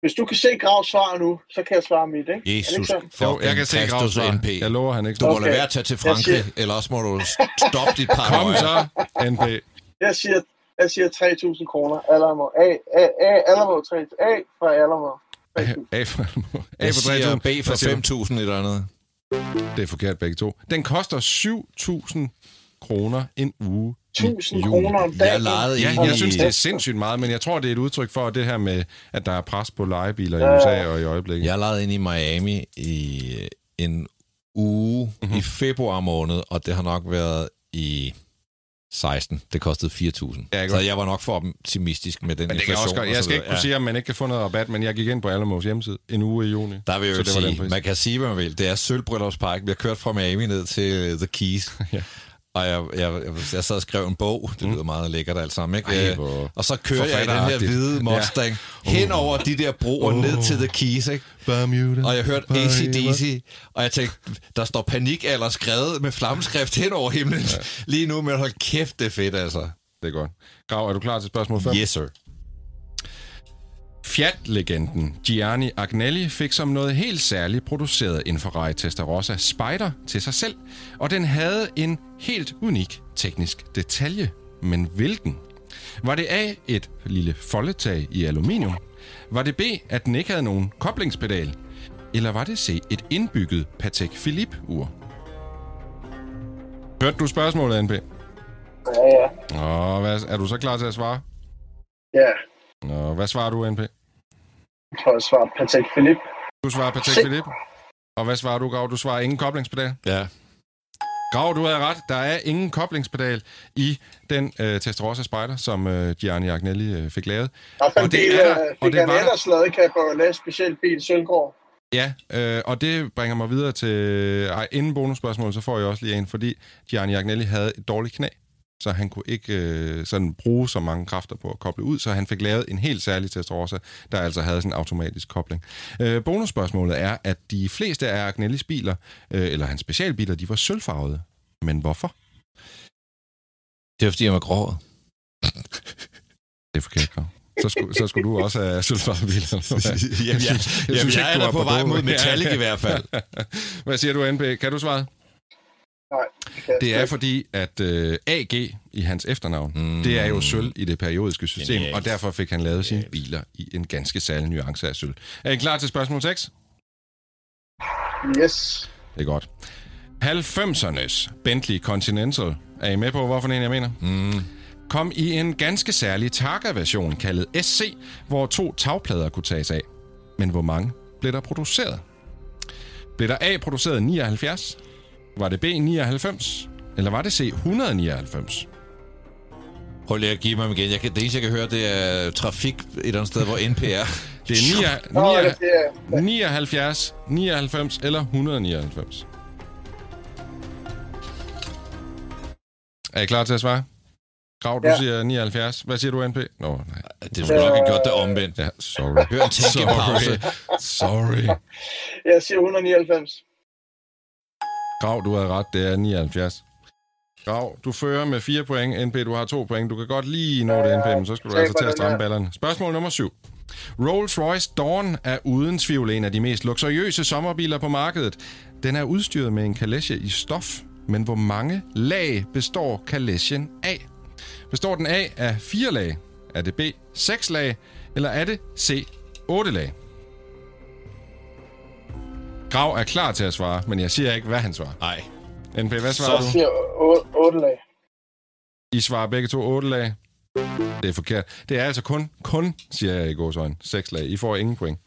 Speaker 4: Hvis du kan se Gravs svar nu, så kan jeg svare mit, ikke? Det
Speaker 2: Jesus,
Speaker 4: ikke?
Speaker 3: Jo, jeg kan se
Speaker 2: Kristus
Speaker 3: svar.
Speaker 2: NP.
Speaker 3: Jeg lover, han ikke
Speaker 2: Du må
Speaker 3: står.
Speaker 2: lade
Speaker 4: Okay.
Speaker 2: være at tage til
Speaker 4: Jeg
Speaker 2: Frankrig,
Speaker 4: siger-
Speaker 2: eller også må du stoppe dit par
Speaker 3: Kom så, NP.
Speaker 4: Jeg siger, jeg siger 3.000 kroner. Alamo. A, A, A, Alamo 3. A fra Alamo. 3.000.
Speaker 3: A for, A for
Speaker 2: siger
Speaker 3: 3.000.
Speaker 2: B for
Speaker 3: Hvad siger du?
Speaker 2: 5.000 eller andet.
Speaker 3: Det er forkert begge to. Den koster 7.000 kroner en uge. i
Speaker 4: 1.000
Speaker 3: juni.
Speaker 4: kroner om dagen.
Speaker 2: Jeg lejede
Speaker 3: Ja, jeg synes, det er sindssygt meget, men jeg tror, det er et udtryk for det her med, at der er pres på lejebiler i
Speaker 4: Ja.
Speaker 3: USA og i øjeblikket.
Speaker 2: Jeg lejede ind i Miami i en uge
Speaker 3: Mhm.
Speaker 2: mm-hmm. i februar måned, og det har nok været i 16. Det kostede 4.000.
Speaker 3: Ja,
Speaker 2: så jeg var nok for optimistisk med den
Speaker 3: Men det kan også godt. Jeg skal ikke kunne sige, at man ikke kan få noget rabat, men jeg gik ind på Alamos hjemmeside en uge i juni.
Speaker 2: Der vil jeg jo sige, man kan sige, hvad man vil. Det er sølvbryllupspark. Vi har kørt fra Miami ned til The Keys.
Speaker 3: Ja.
Speaker 2: Og jeg, jeg, jeg, jeg sad og skrev en bog. Det lyder meget lækkert alt sammen, ikke?
Speaker 3: Ej,
Speaker 2: Øh,
Speaker 3: hvor
Speaker 2: og så kører jeg i den her hvide Mustang hen over de der broer ned til The Keys, ikke?
Speaker 3: Bermuda.
Speaker 2: Og jeg hørte ACDC, og jeg tænkte, der står panikalder skrevet med flammeskrift hen over himlen ja. lige nu, men hold kæft, det er fedt, altså.
Speaker 3: Det er godt. Grav, er du klar til spørgsmål 5?
Speaker 2: Yes, sir.
Speaker 3: Fiat-legenden Gianni Agnelli fik som noget helt særligt produceret en Ferrari Testarossa Spider til sig selv, og den havde en helt unik teknisk detalje. Men hvilken? Var det A, et lille foldetag i aluminium? Var det B, at den ikke havde nogen koblingspedal? Eller var det C, et indbygget Patek Philippe-ur? Hørte du spørgsmålet, NP?
Speaker 4: Ja, ja.
Speaker 3: Og hvad, er du så klar til at svare?
Speaker 4: Ja.
Speaker 3: Og hvad svarer du, NP?
Speaker 4: Jeg tror, jeg svarer Patek Philippe.
Speaker 3: Du svarer Patek
Speaker 4: Se.
Speaker 3: Philippe. Og hvad svarer du, Grav? Du svarer ingen koblingspedal.
Speaker 2: Ja.
Speaker 3: Grav, du havde ret. Der er ingen koblingspedal i den øh, Testarossa Spider, som øh, Gianni Agnelli øh, fik lavet.
Speaker 4: Der
Speaker 3: Og
Speaker 4: fandt
Speaker 3: det
Speaker 4: bil,
Speaker 3: er der-
Speaker 4: øh,
Speaker 3: og det var der-
Speaker 4: ellers lavet Cabriolet, speciel bil, Sølvgård.
Speaker 3: Ja, øh, og det bringer mig videre til... Ej, inden bonusspørgsmålet, så får jeg også lige en, fordi Gianni Agnelli havde et dårligt knæ, så han kunne ikke øh, sådan bruge så mange kræfter på at koble ud, så han fik lavet en helt særlig Testarossa, der altså havde sådan en automatisk kobling. Øh, bonusspørgsmålet er, at de fleste af Agnellis biler, øh, eller hans specialbiler, de var sølvfarvede. Men hvorfor?
Speaker 2: Det er fordi, jeg var grå.
Speaker 3: Det er forkert, Grav. Så skulle, så skulle du også have sølvfarvede biler.
Speaker 2: jamen, jeg, jamen, jeg er
Speaker 3: du
Speaker 2: der
Speaker 3: var
Speaker 2: på vej mod metallic i hvert fald.
Speaker 3: Hvad siger du, NP? Kan du svare?
Speaker 4: Nej, det
Speaker 3: er fordi, at øh, AG i hans efternavn,
Speaker 2: Mm.
Speaker 3: mm. det er jo sølv i det periodiske system,
Speaker 2: Genialt.
Speaker 3: og derfor fik han lavet sine biler i en ganske særlig nuance af sølv. Er I klar til spørgsmål 6?
Speaker 4: Yes.
Speaker 3: Det er godt. 90'ernes Bentley Continental. Er I med på, hvorfor en jeg mener? Mm. Kom i en ganske særlig Targa-version kaldet SC, hvor to tagplader kunne tages af. Men hvor mange blev der produceret? Blev der A produceret 79? Var det B 99? Eller var det C 199?
Speaker 2: Prøv lige at give mig dem igen. Jeg kan, det eneste, jeg kan høre, det er trafik et eller andet sted, hvor NP er.
Speaker 3: Det er 9,
Speaker 4: Nå, det
Speaker 3: 9,
Speaker 4: er,
Speaker 3: 79, 99 eller 199. Er I klar til at svare? Grav, du
Speaker 4: Ja.
Speaker 3: siger 79. Hvad siger du, NP? Nå, nej.
Speaker 2: Det skulle nok have gjort det omvendt.
Speaker 3: Ja, sorry.
Speaker 2: Hør en tænkepause.
Speaker 3: Sorry.
Speaker 4: jeg siger 199.
Speaker 3: Grav, du havde ret. Det er 79. Grav, du fører med 4 point. NP, du har 2 point. Du kan godt lige nå det, NP, men så skal du altså til at stramme ballerne. Spørgsmål nummer 7. Rolls-Royce Dawn er uden tvivl en af de mest luksuriøse sommerbiler på markedet. Den er udstyret med en kalesje i stof, men hvor mange lag består kalesjen af? Består den A af 4 lag? Er det B 6 lag? Eller er det C 8 lag? Grav er klar til at svare, men jeg siger ikke, hvad han svarer.
Speaker 2: Nej.
Speaker 3: NP, hvad svarer
Speaker 4: Jeg
Speaker 3: du?
Speaker 4: siger 8 lag.
Speaker 3: I svarer begge to 8 lag. Det er forkert. Det er altså kun, kun, siger jeg i gåsøjne, 6 lag. I får ingen point.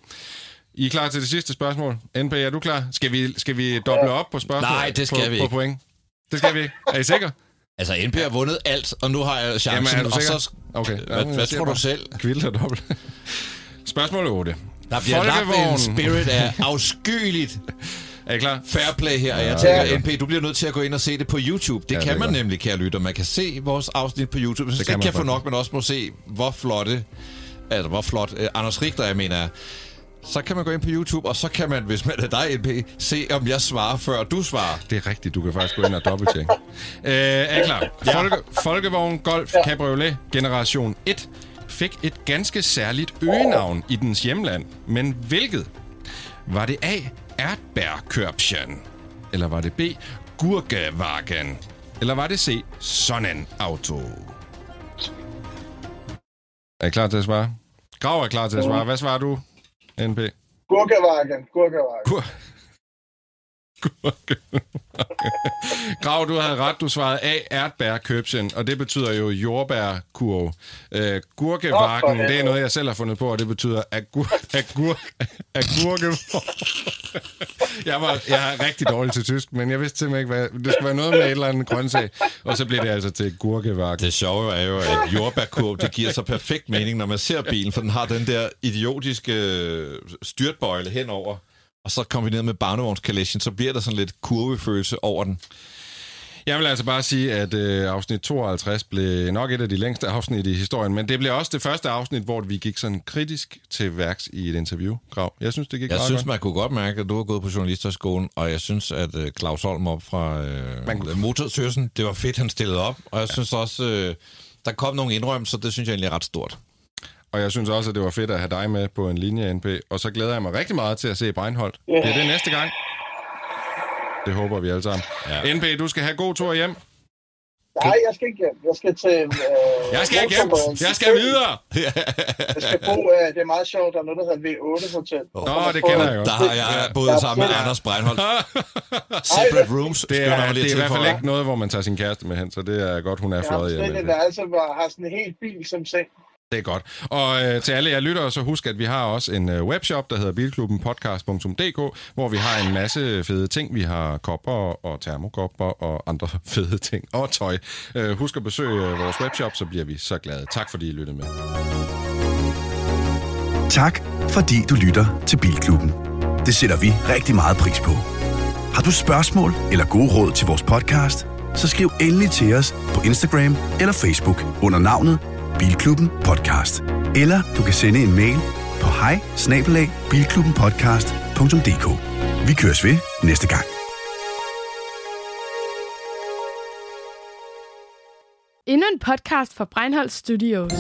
Speaker 3: I er klar til det sidste spørgsmål? NP, er du klar? Skal vi, skal vi doble op på spørgsmål?
Speaker 2: Nej, det skal
Speaker 3: på,
Speaker 2: vi
Speaker 3: På
Speaker 2: ikke.
Speaker 3: point? Det skal vi ikke. Er I sikre?
Speaker 2: Altså, NP har vundet alt, og nu har jeg chancen.
Speaker 3: Jamen, er du
Speaker 2: og
Speaker 3: sikker?
Speaker 2: så,
Speaker 3: Okay.
Speaker 2: Hvad, hvad tror du selv?
Speaker 3: Kvildt og dobbelt. Spørgsmål 8.
Speaker 2: Der bliver lagt en spirit af afskyeligt
Speaker 3: Er I klar?
Speaker 2: fair play her. Jeg
Speaker 3: Ja.
Speaker 2: tænker, NP, du bliver nødt til at gå ind og se det på YouTube. Det
Speaker 3: Ja,
Speaker 2: ja,
Speaker 3: det
Speaker 2: kan
Speaker 3: er
Speaker 2: man
Speaker 3: godt.
Speaker 2: nemlig, kære lytter. Man kan se vores afsnit på YouTube. Hvis
Speaker 3: Det
Speaker 2: det
Speaker 3: kan man
Speaker 2: kan få nok, men også må se, hvor flotte, altså hvor flot uh, Anders Richter, jeg mener, er. Så kan man gå ind på YouTube, og så kan man, hvis man er dig, NP, se, om jeg svarer, før du svarer.
Speaker 3: Det er rigtigt. Du kan faktisk gå ind og dobbelttjekke. øh, er I klar? Folke, Folkevogn Golf Cabriolet Generation 1 fik et ganske særligt øgenavn i dens hjemland. Men hvilket? Var det A. Erdbærkörbchen? Eller var det B. Gurkewagen? Eller var det C. Sonnenauto? Er I klar til at svare? Grav er klar til at svare. Hvad svarer du, NP?
Speaker 4: Gurkevagen. Gurkevagen.
Speaker 3: Kur... Grav, du havde ret. Du svarede A, erdbærkøbsen, og det betyder jo jordbærkurv. Øh,
Speaker 4: for
Speaker 3: det er noget, jeg selv har fundet på, og det betyder agur, agur, agurke. jeg, var, jeg er rigtig dårlig til tysk, men jeg vidste simpelthen ikke, hvad... Det skulle være noget med et eller andet grøntsag, og så blev det altså til gurkevagen.
Speaker 2: Det sjove er jo, at jordbærkurv, det giver så perfekt mening, når man ser bilen, for den har den der idiotiske øh, styrtbøjle henover, og så kombineret med barnevognskalesjen, så bliver der sådan lidt kurvefølelse over den.
Speaker 3: Jeg vil altså bare sige, at øh, afsnit 52 blev nok et af de længste afsnit i historien, men det blev også det første afsnit, hvor vi gik sådan kritisk til værks i et interview, Grav. Jeg synes, det gik
Speaker 2: Jeg synes,
Speaker 3: godt.
Speaker 2: man kunne godt mærke, at du har gået på journalisterskolen, og jeg synes, at øh, Claus Holm op fra
Speaker 3: Man
Speaker 2: øh,
Speaker 3: kunne-
Speaker 2: Motorstyrelsen, det var fedt, han stillede op, og jeg synes også, øh, der kom nogle indrømmelser, det synes jeg egentlig er ret stort.
Speaker 3: Og jeg synes også, at det var fedt at have dig med på en linje, NP. Og så glæder jeg mig rigtig meget til at se Breinholt.
Speaker 4: Ja.
Speaker 3: Bliver det næste gang? Det håber vi alle sammen. Ja. NP, du skal have god tur hjem.
Speaker 4: Nej, jeg skal ikke hjem. Jeg skal til... Øh,
Speaker 3: Jeg skal ikke hjem. Jeg skal videre.
Speaker 4: Jeg skal bo... Øh, det er meget sjovt. Der er noget, der hedder V8 Hotel.
Speaker 3: Nå, det kender jeg jo.
Speaker 2: Der har jeg boet sammen med. Anders Breinholt. Separate rooms,
Speaker 3: Det er, det er i hvert fald ikke noget, hvor man tager sin kæreste med hen, så det er godt, hun er
Speaker 4: Jeg har
Speaker 3: fløjet
Speaker 4: sådan
Speaker 3: hjem.
Speaker 4: et værelse, hvor har sådan en helt bil som seng.
Speaker 3: Det er godt. Og øh, til alle jer lyttere, så husk, at vi har også en øh, webshop, der hedder bilklubbenpodcast.dk, hvor vi har en masse fede ting. Vi har kopper og termokopper og andre fede ting og tøj. Øh, husk at besøge øh, vores webshop, så bliver vi så glade. Tak fordi I lyttede med.
Speaker 1: Tak, fordi du lytter til Bilklubben. Det sætter vi rigtig meget pris på. Har du spørgsmål eller gode råd til vores podcast, så skriv endelig til os på Instagram eller Facebook under navnet Bilklubben Podcast. Eller du kan sende en mail på hej Vi køres ved næste gang.
Speaker 8: Endnu en podcast fra Breinholt Studios.